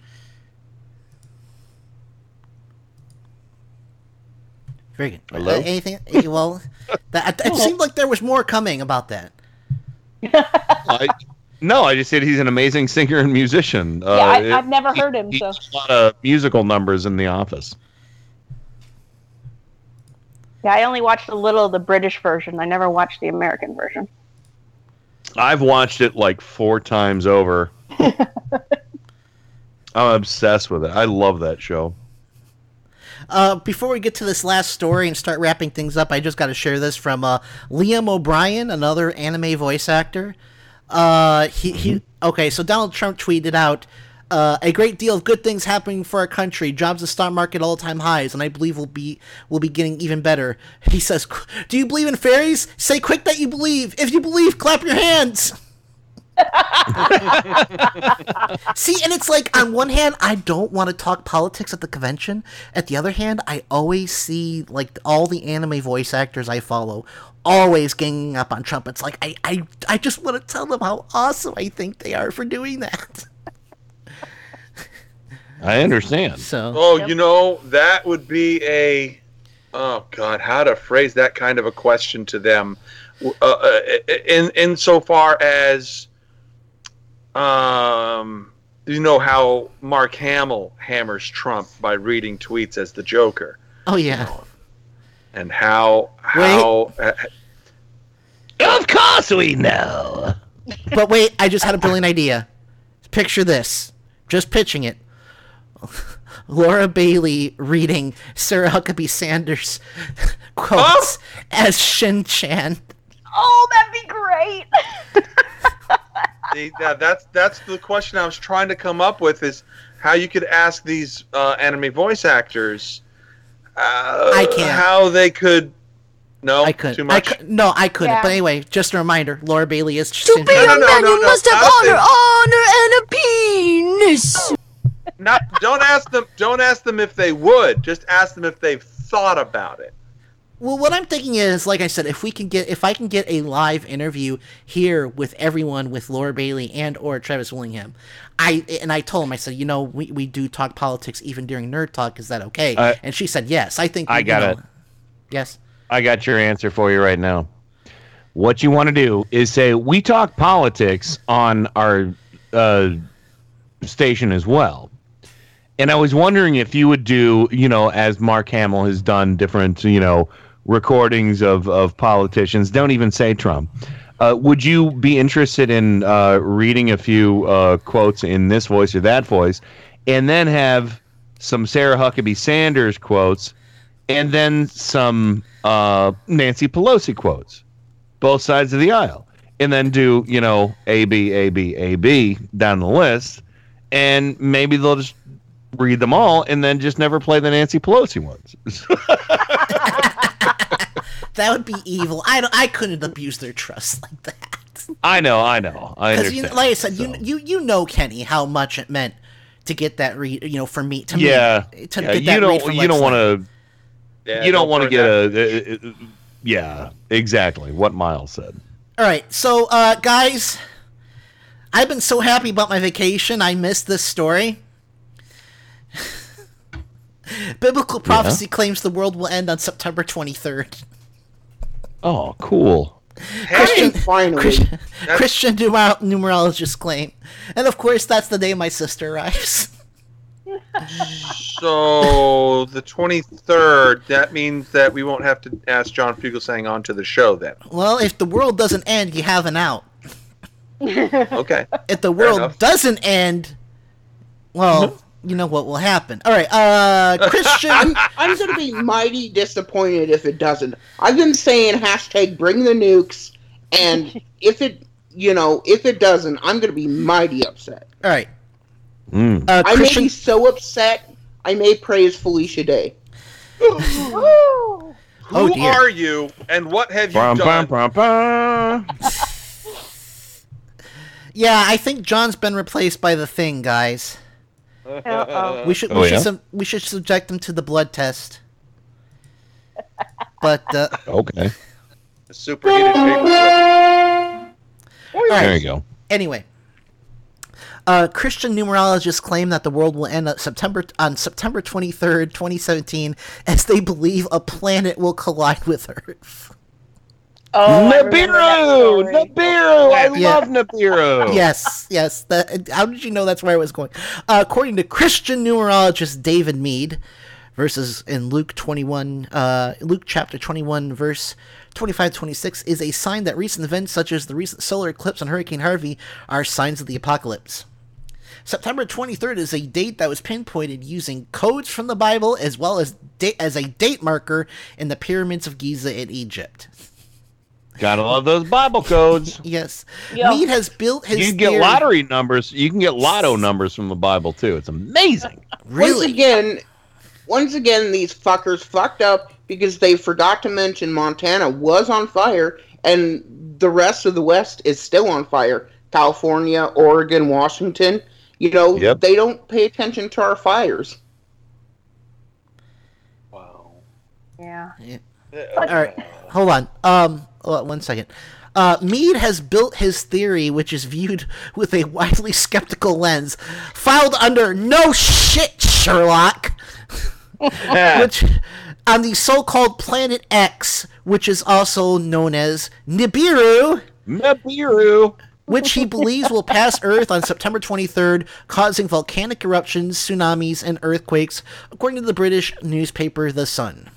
Very good. Hello? Uh, anything? eh, well, that it seemed like there was more coming about that. I, No, I just said he's an amazing singer and musician. Yeah, I, Uh, I've never he- heard him. he So a lot of musical numbers in The Office. yeah, I only watched a little of the British version. I never watched the American version. I've watched it like four times over. I'm obsessed with it. I love that show. Uh, before we get to this last story and start wrapping things up, I just got to share this from uh, Liam O'Brien, another anime voice actor. Uh, he, he okay. So Donald Trump tweeted out uh, a great deal of good things happening for our country. Jobs the stock market all time highs, and I believe will be will be getting even better. He says, "Do you believe in fairies? Say quick that you believe. If you believe, clap your hands." See, and it's like on one hand, I don't want to talk politics at the convention. At the other hand, I always see like all the anime voice actors I follow always ganging up on Trump. It's like I I, I just want to tell them how awesome I think they are for doing that. I understand. So Oh, you know, that would be a oh god, how to phrase that kind of a question to them. Uh, uh, in insofar as um you know how Mark Hamill hammers Trump by reading tweets as the Joker Oh yeah. and how how uh, Of course we know. But wait, I just had a brilliant idea. Picture this. Just pitching it. Laura Bailey reading Sarah Huckabee Sanders quotes as Shin Chan. Oh, that'd be great. See, that, that's that's the question I was trying to come up with is how you could ask these uh, anime voice actors uh, I can't. how they could no I couldn't. too I much. no, I couldn't. Yeah. But anyway, just a reminder: Laura Bailey is To Shin be Chan. a no, man, no, you no, must have not honor, the- honor, and a penis. Not don't ask them don't ask them if they would. Just ask them if they've thought about it. Well, what I'm thinking is, like I said, if we can get, if I can get a live interview here with everyone, with Laura Bailey and or Travis Willingham, I and I told him, I said, you know, we, we do talk politics even during Nerd Talk. Is that okay? Uh, and she said yes. I think I got know- it. Yes. I got your answer for you right now. What you want to do is say we talk politics on our uh, station as well. And I was wondering if you would do, you know, as Mark Hamill has done different, you know, recordings of, of politicians. Don't even say Trump. Uh, would you be interested in uh, reading a few uh, quotes in this voice or that voice, and then have some Sarah Huckabee Sanders quotes, and then some uh, Nancy Pelosi quotes, both sides of the aisle, and then do you know A B A B A B down the list, and maybe they'll just read them all and then just never play the Nancy Pelosi ones. That would be evil. I don't, I couldn't abuse their trust like that. I know, I know, I Because understand. you, like I said, you you you know Kenny how much it meant to get that read. You know, for me to yeah, me to yeah, get you that read don't from you don't want to Yeah, you don't don't want to get a, uh, uh, yeah exactly what Miles said. All right, so uh, guys, I've been so happy about my vacation. I missed this story. Biblical prophecy claims the world will end on September 23rd. Oh, cool. Christian, finally. Christian, Christian numer- numerologists claim, and of course, that's the day my sister arrives. So the twenty third, that means that we won't have to ask John Fugelsang onto the show then. Well, if the world doesn't end, you have an out. Okay. If the world doesn't end, well, mm-hmm. You know what will happen. All right, uh, Christian. I'm, I'm gonna be mighty disappointed if it doesn't. I've been saying hashtag bring the nukes, and if it, you know, if it doesn't, I'm gonna be mighty upset. All right. Mm. Uh, I may be so upset, I may praise Felicia Day. Oh, Who dear. are you and what have you Bum, done? bum, bum, bum. yeah, I think John's been replaced by the thing, guys. Uh-oh. We should Oh, we should yeah? sub- we should subject them to the blood test. But uh, Okay, Superheated paper clip. all right. there you go. Anyway, uh, Christian numerologists claim that the world will end on September on September twenty third, twenty seventeen, as they believe a planet will collide with Earth. Oh, I Nibiru, story. Nibiru, I Yeah. love Nibiru. Yes, yes. That, how did you know that's where I was going? Uh, according to Christian numerologist David Meade, verses in Luke 21, uh, Luke chapter 21, verse 25 26, is a sign that recent events such as the recent solar eclipse on Hurricane Harvey are signs of the apocalypse. September 23rd is a date that was pinpointed using codes from the Bible as well as da- as a date marker in the pyramids of Giza in Egypt. Gotta love those Bible codes. Yes. Yeah. Meade has built his You can get theory- lottery numbers. You can get lotto numbers from the Bible too. It's amazing. really? Once again, once again, these fuckers fucked up because they forgot to mention Montana was on fire and the rest of the West is still on fire. California, Oregon, Washington. You know, Yep. they don't pay attention to our fires. Wow. Yeah. All right, hold on. Um, uh, one second. Uh, Meade has built his theory, which is viewed with a widely skeptical lens, filed under "No shit, Sherlock," which on the so-called Planet X, which is also known as Nibiru. Nibiru. Which he believes will pass Earth on September 23rd, causing volcanic eruptions, tsunamis, and earthquakes, according to the British newspaper The Sun.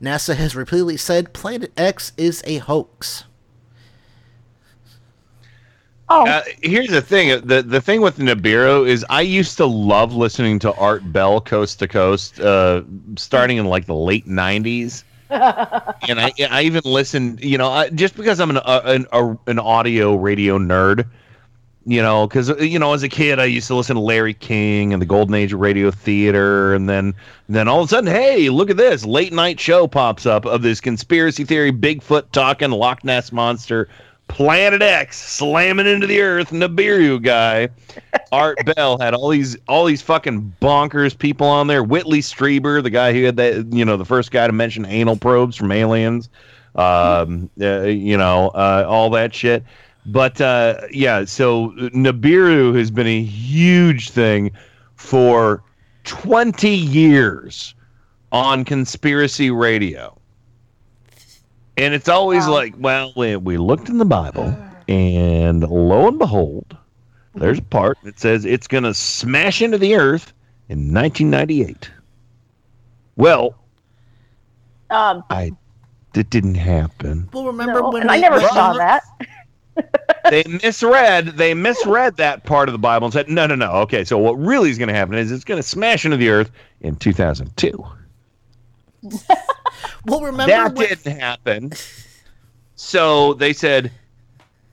NASA has repeatedly said Planet X is a hoax. Oh, Uh, here's the thing. The the thing with Nibiru is I used to love listening to Art Bell Coast to Coast, uh, starting in like the late '90s, and I I even listened. You know, I, just because I'm an uh, an, a, an audio radio nerd. You know, because you know, as a kid, I used to listen to Larry King and the Golden Age of Radio Theater, and then then all of a sudden, hey, look at this late night show pops up of this conspiracy theory, Bigfoot talking, Loch Ness monster, Planet X slamming into the Earth, Nibiru guy. Art Bell had all these all these fucking bonkers people on there. Whitley Strieber, the guy who had that, you know, the first guy to mention anal probes from aliens. Um, uh, you know, uh, all that shit. But uh, yeah, so Nibiru has been a huge thing for 20 years on conspiracy radio. And it's always like, well, we, we looked in the Bible, and lo and behold, there's a part that says it's going to smash into the earth in 1998. Well, um, I it didn't happen. Well, remember no, when and I never when- saw that. They misread they misread that part of the Bible and said, no, no, no. Okay, so what really is going to happen is it's going to smash into the earth in 2002. Well, remember that when- didn't happen. So they said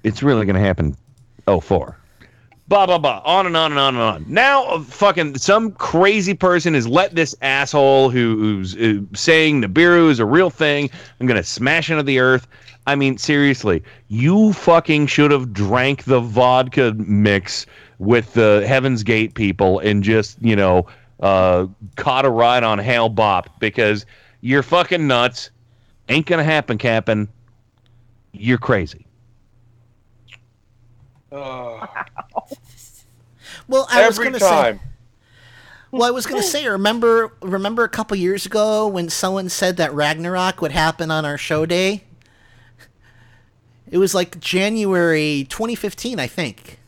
it's really going to happen. Oh, four. Blah blah blah. On and on and on and on. Now, uh, fucking some crazy person has let this asshole who, who's uh, saying Nibiru is a real thing. I'm going to smash into the earth. I mean, seriously, you fucking should have drank the vodka mix with the Heaven's Gate people and just, you know, uh, caught a ride on Hale-Bopp because you're fucking nuts. Ain't gonna happen, Captain. You're crazy. Oh. Well, I was Every gonna time. say. Well, I was gonna say, remember, remember a couple years ago when someone said that Ragnarok would happen on our show day. It was like January 2015, I think.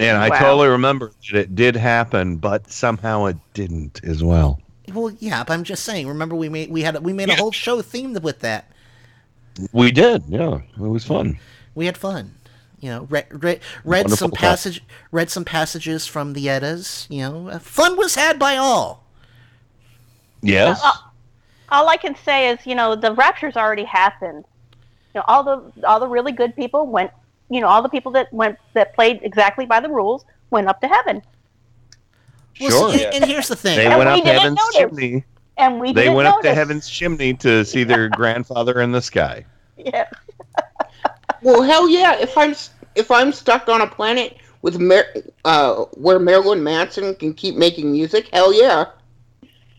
And I Wow. totally remember that it did happen, but somehow it didn't as well. Well, yeah, but I'm just saying. Remember, we made we had we made a whole show themed with that. We did, yeah. It was fun. We had fun. You know, read read, read some Wonderful time. passage read some passages from the Eddas. You know, fun was had by all. Yes. Uh, all I can say is, you know, the rapture's already happened. You know, all the all the really good people went. You know, all the people that went that played exactly by the rules went up to heaven, Well, Sure. see, and, and here's the thing. They And went up heaven's notice. chimney. and we They didn't went up to heaven's chimney to see their grandfather in the sky. Yeah. Well, hell yeah! If I'm if I'm stuck on a planet with Mar- uh, where Marilyn Manson can keep making music, hell yeah!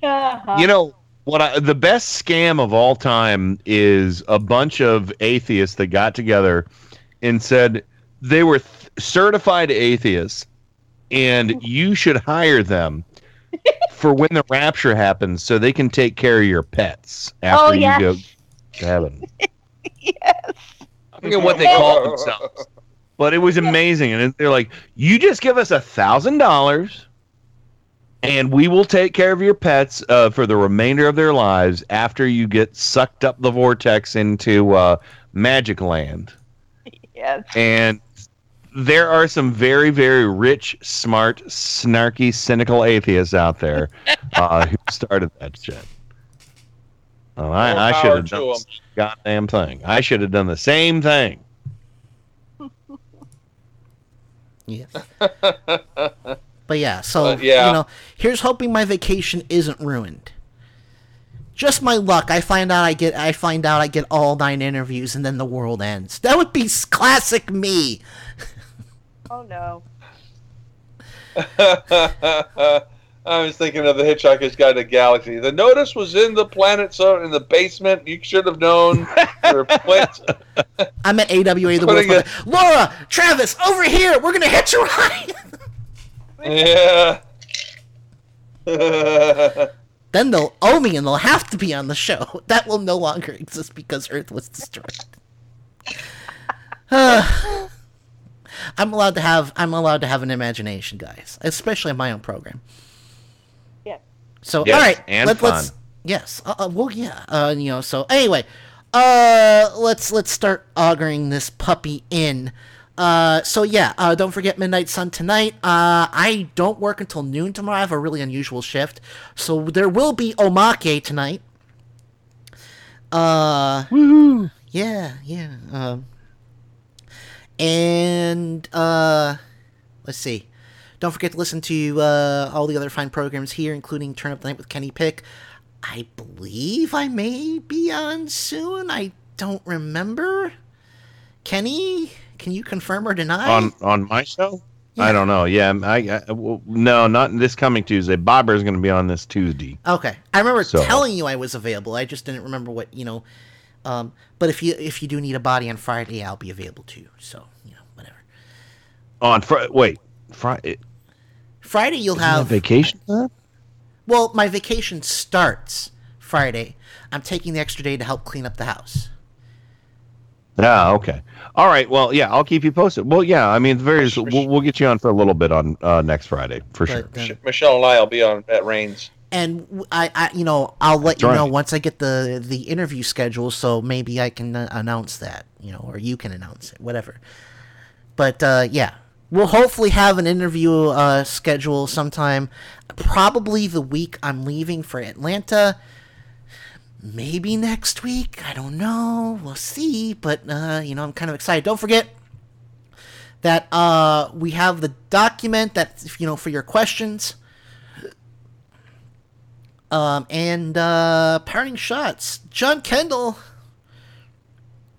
Uh-huh. You know what? I, the best scam of all time is a bunch of atheists that got together and said they were th- certified atheists, and you should hire them for when the rapture happens, so they can take care of your pets after Oh, you go to heaven. yes. I forget what they call themselves, but it was amazing. And they're like, "You just give us a thousand dollars, and we will take care of your pets uh, for the remainder of their lives after you get sucked up the vortex into uh, Magic Land." Yes. And there are some very, very rich, smart, snarky, cynical atheists out there uh, who started that shit. Oh, More I, I should have done to 'em. the goddamn thing. I should have done the same thing. Yes. But yeah, so But, yeah. you know, here's hoping my vacation isn't ruined. Just my luck. I find out I get I find out I get all nine interviews and then the world ends. That would be classic me. Oh no. I was thinking of the Hitchhiker's Guide to the Galaxy. The notice was in the planet, so in the basement. You should have known. I'm at AWA the Putting world. it- Laura, Travis, over here. We're gonna hitch a ride. yeah. then they'll owe me and they'll have to be on the show. That will no longer exist because Earth was destroyed. Uh, I'm allowed to have I'm allowed to have an imagination, guys, especially on my own program. Yeah. So Yes, all right, and let, us yes, uh, uh, well yeah, uh, you know. So anyway, uh, let's let's start augering this puppy in. Uh, so yeah, uh, don't forget Midnight Sun tonight. Uh, I don't work until noon tomorrow. I have a really unusual shift, so there will be omake tonight. Uh, woo! Yeah, yeah. Um, and uh, let's see. Don't forget to listen to uh, all the other fine programs here, including Turn Up the Night with Kenny Peck. I believe I may be on soon. I don't remember. Kenny, can you confirm or deny? on on my show. I don't know. Yeah, I, I well, no, not this coming Tuesday. Bobber is going to be on this Tuesday. Okay, I remember So- telling you I was available. I just didn't remember what you know. Um, but if you if you do need a body on Friday, I'll be available too. So you know, whatever. On Friday. Wait, Friday. Friday you'll have vacation. Well, my vacation starts Friday. I'm taking the extra day to help clean up the house. Ah, okay. All right. Well, yeah, I'll keep you posted. Well, yeah, I mean, very. We'll, we'll get you on for a little bit on uh, next Friday for sure. But, uh, Michelle and I will be on at Rains. and I, I, you know, I'll let That's you right. know once I get the the interview schedule. So maybe I can uh, announce that, you know, or you can announce it, whatever. But uh, yeah, we'll hopefully have an interview uh, schedule sometime, probably the week I'm leaving for Atlanta. Maybe next week. I don't know. We'll see. But uh, you know, I'm kind of excited. Don't forget that uh, we have the document that you know for your questions. Um, and uh, parting shots. John Kendall.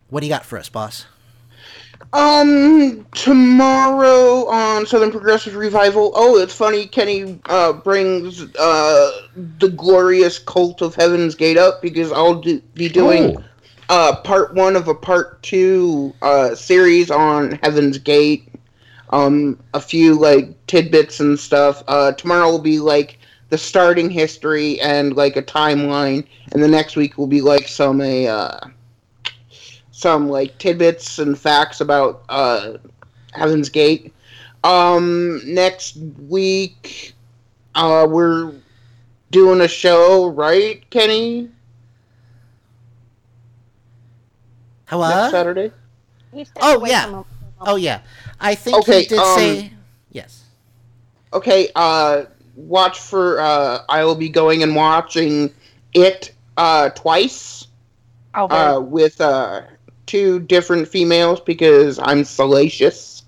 What do you got for us, boss? Um, tomorrow on Southern Progressive Revival. Oh, it's funny. Kenny uh, brings uh, the glorious Cult of Heaven's Gate up because I'll do, be doing uh, part one of a part two uh, series on Heaven's Gate. Um, a few like tidbits and stuff. Uh, tomorrow will be like the starting history and like a timeline, and the next week will be like some a. Uh, some like tidbits and facts about uh, Heaven's Gate. Um, next week, uh, we're doing a show, right, Kenny? Hello? Next Saturday. Oh yeah. Oh yeah. I think Okay, he did um, say yes. Okay. Uh, watch for. Uh, I will be going and watching it uh twice. Oh, uh, with uh two different females because I'm salacious.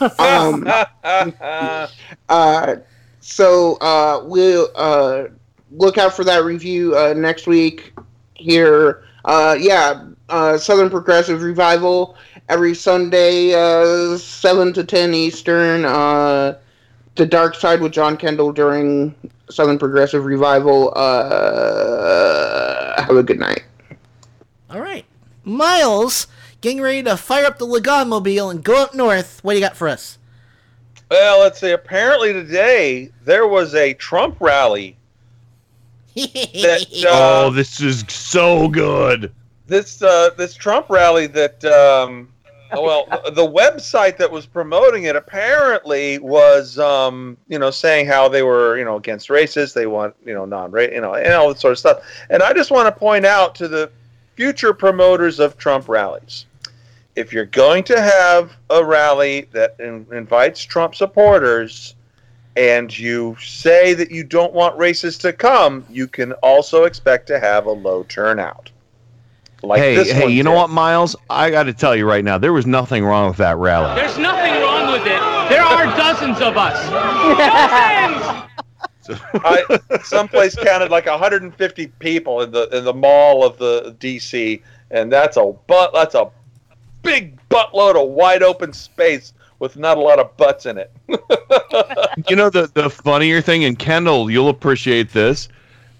um, uh, so uh, we'll uh, look out for that review uh, next week here. Uh, yeah, uh, Southern Progressive Revival every Sunday, uh, seven to ten Eastern. Uh, the Dark Side with John Kendall during Southern Progressive Revival. Uh, have a good night. All right. Miles, getting ready to fire up the Lagon mobile and go up north. What do you got for us? Well, let's see. Apparently today there was a Trump rally that, uh, oh, this is so good. this uh, this Trump rally that um, well the website that was promoting it apparently was um, you know saying how they were you know against racists they want you know non race you know and all that sort of stuff and I just want to point out to the future promoters of Trump rallies if you're going to have a rally that in- invites Trump supporters and you say that you don't want racists to come, you can also expect to have a low turnout. Like hey, this hey, one you know what, Miles? I got to tell you right now, there was nothing wrong with that rally. There's nothing wrong with it. There are dozens of us. Dozens! I someplace counted like 150 people in the in the mall of the DC, and that's a but that's a big buttload of wide open space with not a lot of butts in it. you know the the funnier thing, and Kendall, you'll appreciate this.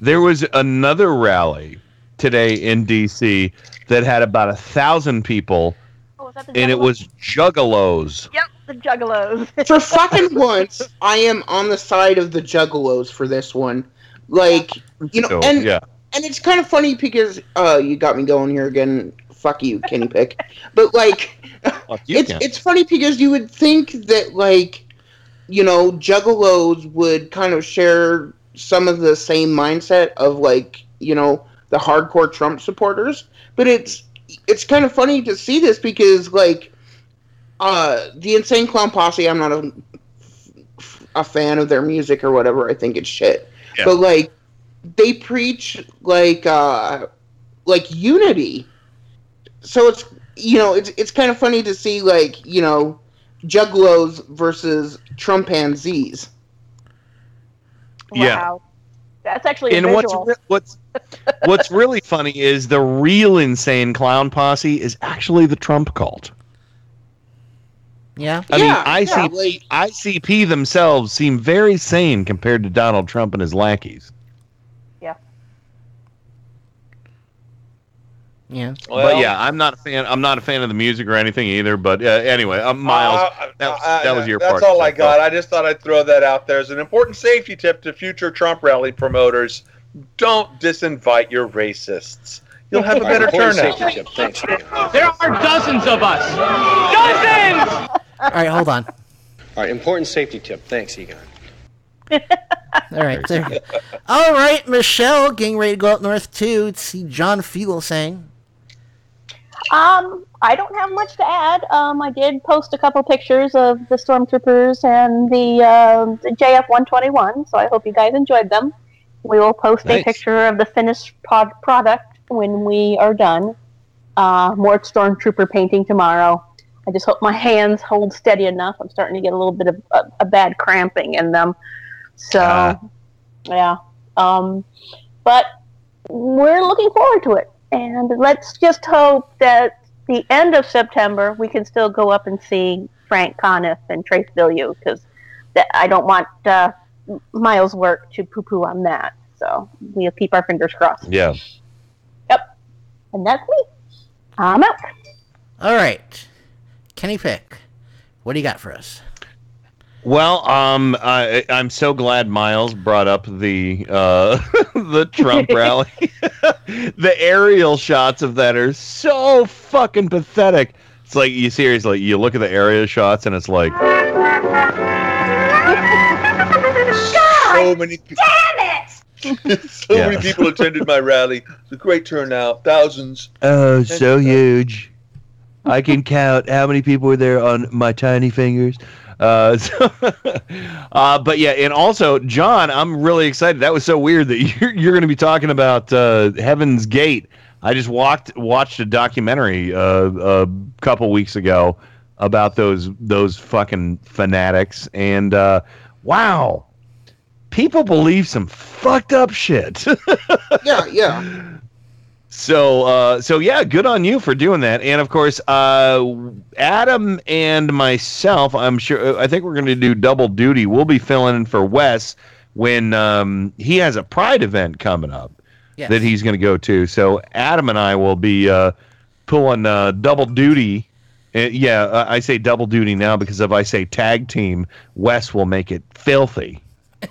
There was another rally today in DC that had about a thousand people, and it was juggalos. Yep, the juggalos. for fucking once, I am on the side of the Juggalos for this one. Like, you know, So, and yeah. and it's kind of funny because uh, you got me going here again. Fuck you, Kenny Peck. But like, you, it's Ken. it's funny because you would think that like, you know, Juggalos would kind of share some of the same mindset of like, you know, the hardcore Trump supporters. But it's it's kind of funny to see this because like, uh, the Insane Clown Posse. I'm not a a fan of their music or whatever. I think it's shit. Yeah. But like they preach like uh like unity. So it's you know, it's it's kind of funny to see like, you know, juggalos versus Trumpanzees. Yeah. Wow. That's actually a And what's visual. re- what's what's really funny is the real insane clown posse is actually the Trump cult. Yeah. I Yeah, mean, yeah, ICP, ICP themselves seem very sane compared to Donald Trump and his lackeys. Yeah. Yeah. but yeah, I'm not a fan. I'm not a fan of the music or anything either. But uh, anyway, uh, Miles, Uh, that, was, uh, that was your That's part. all I got. I just thought I'd throw that out there as an important safety tip to future Trump rally promoters. Don't disinvite your racists. You'll have a better turnout. safety tip. Thanks. There are dozens of us. Dozens! All right, hold on. All right, important safety tip. Thanks, Egon. All right, there you go. All right, Michelle, getting ready to go up north too. to See John Fugelsang. Um, I don't have much to add. Um, I did post a couple pictures of the stormtroopers and the, um the JF-121, so I hope you guys enjoyed them. We will post Nice. a picture of the finished pod- product when we are done. Uh, more stormtrooper painting tomorrow. I just hope my hands hold steady enough. I'm starting to get a little bit of a, a bad cramping in them. So, Ah. yeah. Um, but we're looking forward to it. And let's just hope that the end of September we can still go up and see Frank Conniff and Trace Beaulieu because I don't want uh, Miles' work to poo-poo on that. So we'll keep our fingers crossed. Yeah. Yep. And that's me. I'm out. All right, Kenny Peck, what do you got for us? Well, um, I, I'm so glad Miles brought up the uh, the Trump rally. the aerial shots of that are so fucking pathetic. It's like you seriously, you look at the aerial shots and it's like, So many people. so Yeah. many people attended my rally. It's a great turnout. Thousands. oh, so huge. I can count how many people were there on my tiny fingers. Uh, so, uh, but yeah, and also John, I'm really excited. That was so weird that you're you're going to be talking about uh, Heaven's Gate. I just walked watched a documentary uh, a couple weeks ago about those those fucking fanatics, and uh, wow, people believe some fucked up shit. yeah, yeah. So, uh, so yeah, good on you for doing that. And of course, uh, Adam and myself, I'm sure, I think we're going to do double duty. We'll be filling in for Wes when um, he has a Pride event coming up Yes. that he's going to go to. So, Adam and I will be uh, pulling uh, double duty. Uh, yeah, uh, I say double duty now because if I say tag team, Wes will make it filthy.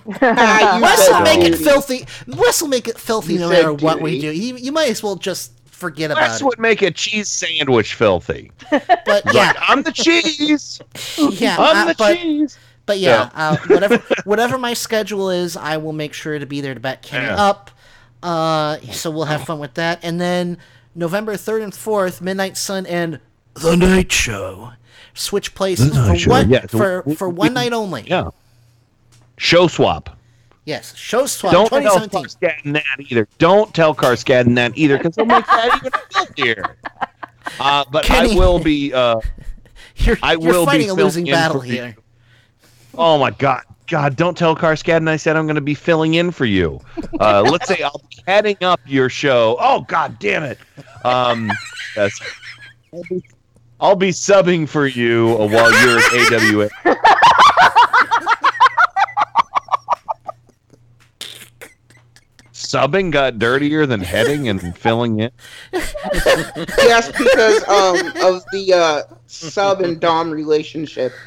Wes will said make it filthy. Wes will make it filthy You no said matter what we do. You, you might as well just forget about That's it. what make a cheese sandwich filthy. But Like, yeah, I'm the cheese. yeah, I'm uh, the but, cheese. But yeah, Yeah. Uh, whatever whatever my schedule is, I will make sure to be there to back Kenny Yeah. up. Uh, so we'll have fun with that. And then November third and fourth, Midnight Sun and The Night Show. Switch places for Show, one yeah, so for we- for we- one night only. Yeah. Show swap. Yes, show swap Don't tell 2017. Carskadden that either. Don't tell Carskadden that either, because they'll make that even filthier. Uh, but Kenny- I will be. Uh, You're, I you're will fighting be a losing battle here. you. Oh my God, God! Don't tell Carskadden I said I'm going to be filling in for you. Uh, let's say I'll be heading up your show. Oh God, damn it! Um, yes, I'll be, subbing for you uh, while you're at AWA. Subbing got dirtier than heading and filling in. yes, because um of the uh, sub and dom relationship.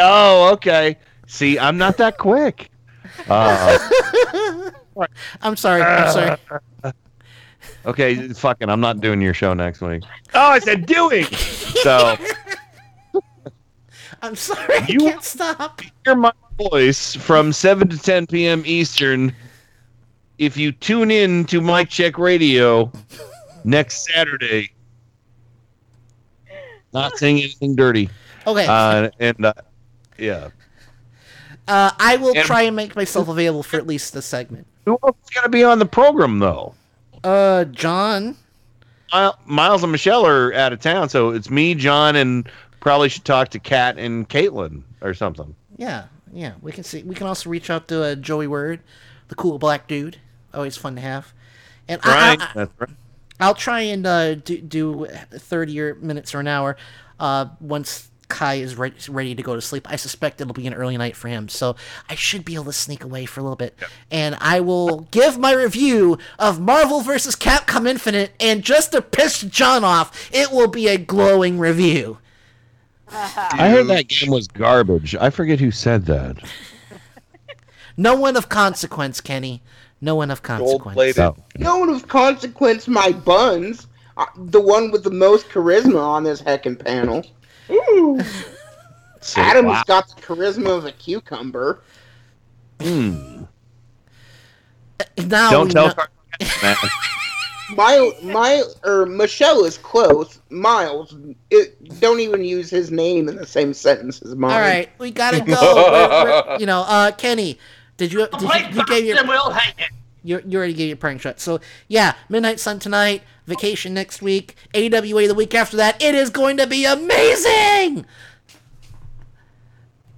Oh, okay. See, I'm not that quick. Uh, I'm sorry. I'm sorry. okay, fucking, I'm not doing your show next week. Oh, I said doing. So I'm sorry. I You- can't stop. hear my voice from 7 to 10 p.m. Eastern. If you tune in to Mike Check Radio next Saturday, not saying anything dirty. Okay. Uh, and uh, yeah, Uh, I will And- try and make myself available for at least this segment. who else is gonna be on the program though? Uh, John. Mil- Miles and Michelle are out of town, so it's me, John, and probably should talk to Kat and Caitlin or something. Yeah, yeah. We can see. We can also reach out to uh, Joey Word, the cool black dude. Always fun to have. And I, Right, I, I, that's right. I'll try and uh, do, do 30 or minutes or an hour uh, once Kai is ready, ready to go to sleep. I suspect it'll be an early night for him, so I should be able to sneak away for a little bit. And I will give my review of Marvel vs. Capcom Infinite, and just to piss John off, it will be a glowing review. I heard that game was garbage. I forget who said that. No one of consequence, Kenny. No one of consequence. So- No one of consequence, my buns. Uh, the one with the most charisma on this heckin' panel. Ooh. Adam's wow. got the charisma of a cucumber. Hmm. Now Don't tell know- Carskadden that. My my or Michelle is close. Miles, it, don't even use his name in the same sentence as mine. All right, we gotta go. We're- we're- you know, uh, Kenny, did you did you, you gave your will hang it. you, you already gave your prank shot. So yeah, Midnight Sun tonight, vacation next week, AWA the week after that. It is going to be amazing.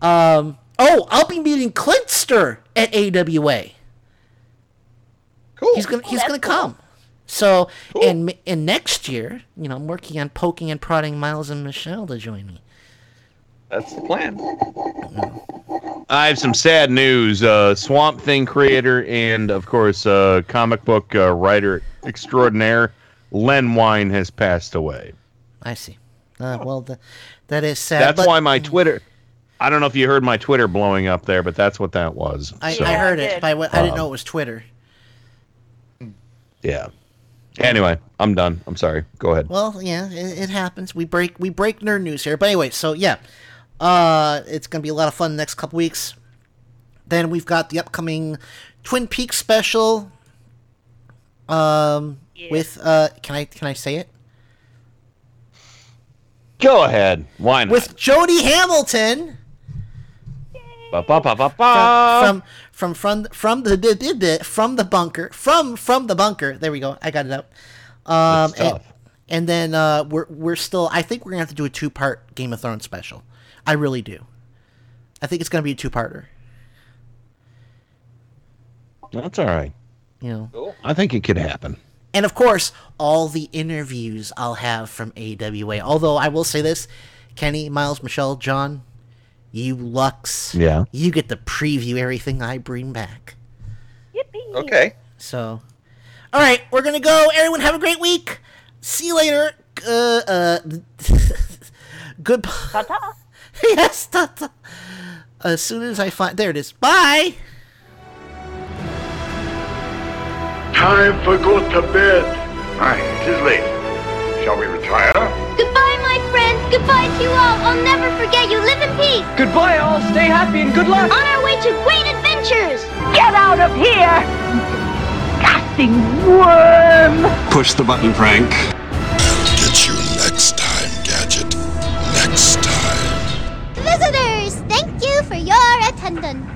Um. Oh, I'll be meeting Clintster at AWA. Cool. He's gonna he's gonna come. So and and next year, you know, I'm working on poking and prodding Miles and Michelle to join me. That's the plan. I have some sad news. Uh, Swamp Thing creator and, of course, uh, comic book uh, writer extraordinaire Len Wein has passed away. I see. Uh, well, the, that is sad. That's but why my Twitter. I don't know if you heard my Twitter blowing up there, but that's what that was. I, So, I heard it, but I, I didn't Um, know it was Twitter. Yeah. Anyway, I'm done. I'm sorry. Go ahead. Well, yeah, it, it happens. We break we break nerd news here. But anyway, so yeah, uh, it's gonna be a lot of fun the next couple weeks. Then we've got the upcoming Twin Peaks special. Um, with uh, can I can I say it? Go ahead. Why not? With Jodie Hamilton Ba, ba, ba, ba, ba. from from from from the, the, the, the from the bunker from from the bunker. There we go. I got it up. Um, and, and then uh, we're we're still. I think we're gonna have to do a two part Game of Thrones special. I really do. I think it's gonna be a two parter. That's all right. You know. I think it could happen. And of course, all the interviews I'll have from AWA. Although I will say this, Kenny, Miles, Michelle, John, you Lux, Yeah. you get to preview everything I bring back. Yippee. Okay. So, all right, we're gonna go. Everyone, have a great week. See you later. Uh, uh, goodbye. Ta-ta. yes, ta-ta. as soon as I find. There it is. Bye! Time for go to bed. Aye, it is late. Shall we retire? Goodbye, my friends. Goodbye to you all. I'll never forget you. Live in peace. Goodbye, all. Stay happy and good luck. On our way to great adventures. Get out of here! Disgusting worm! Push the button, Frank. I'll get you next time, Gadget. Next time. Visitors, thank you for your attendance.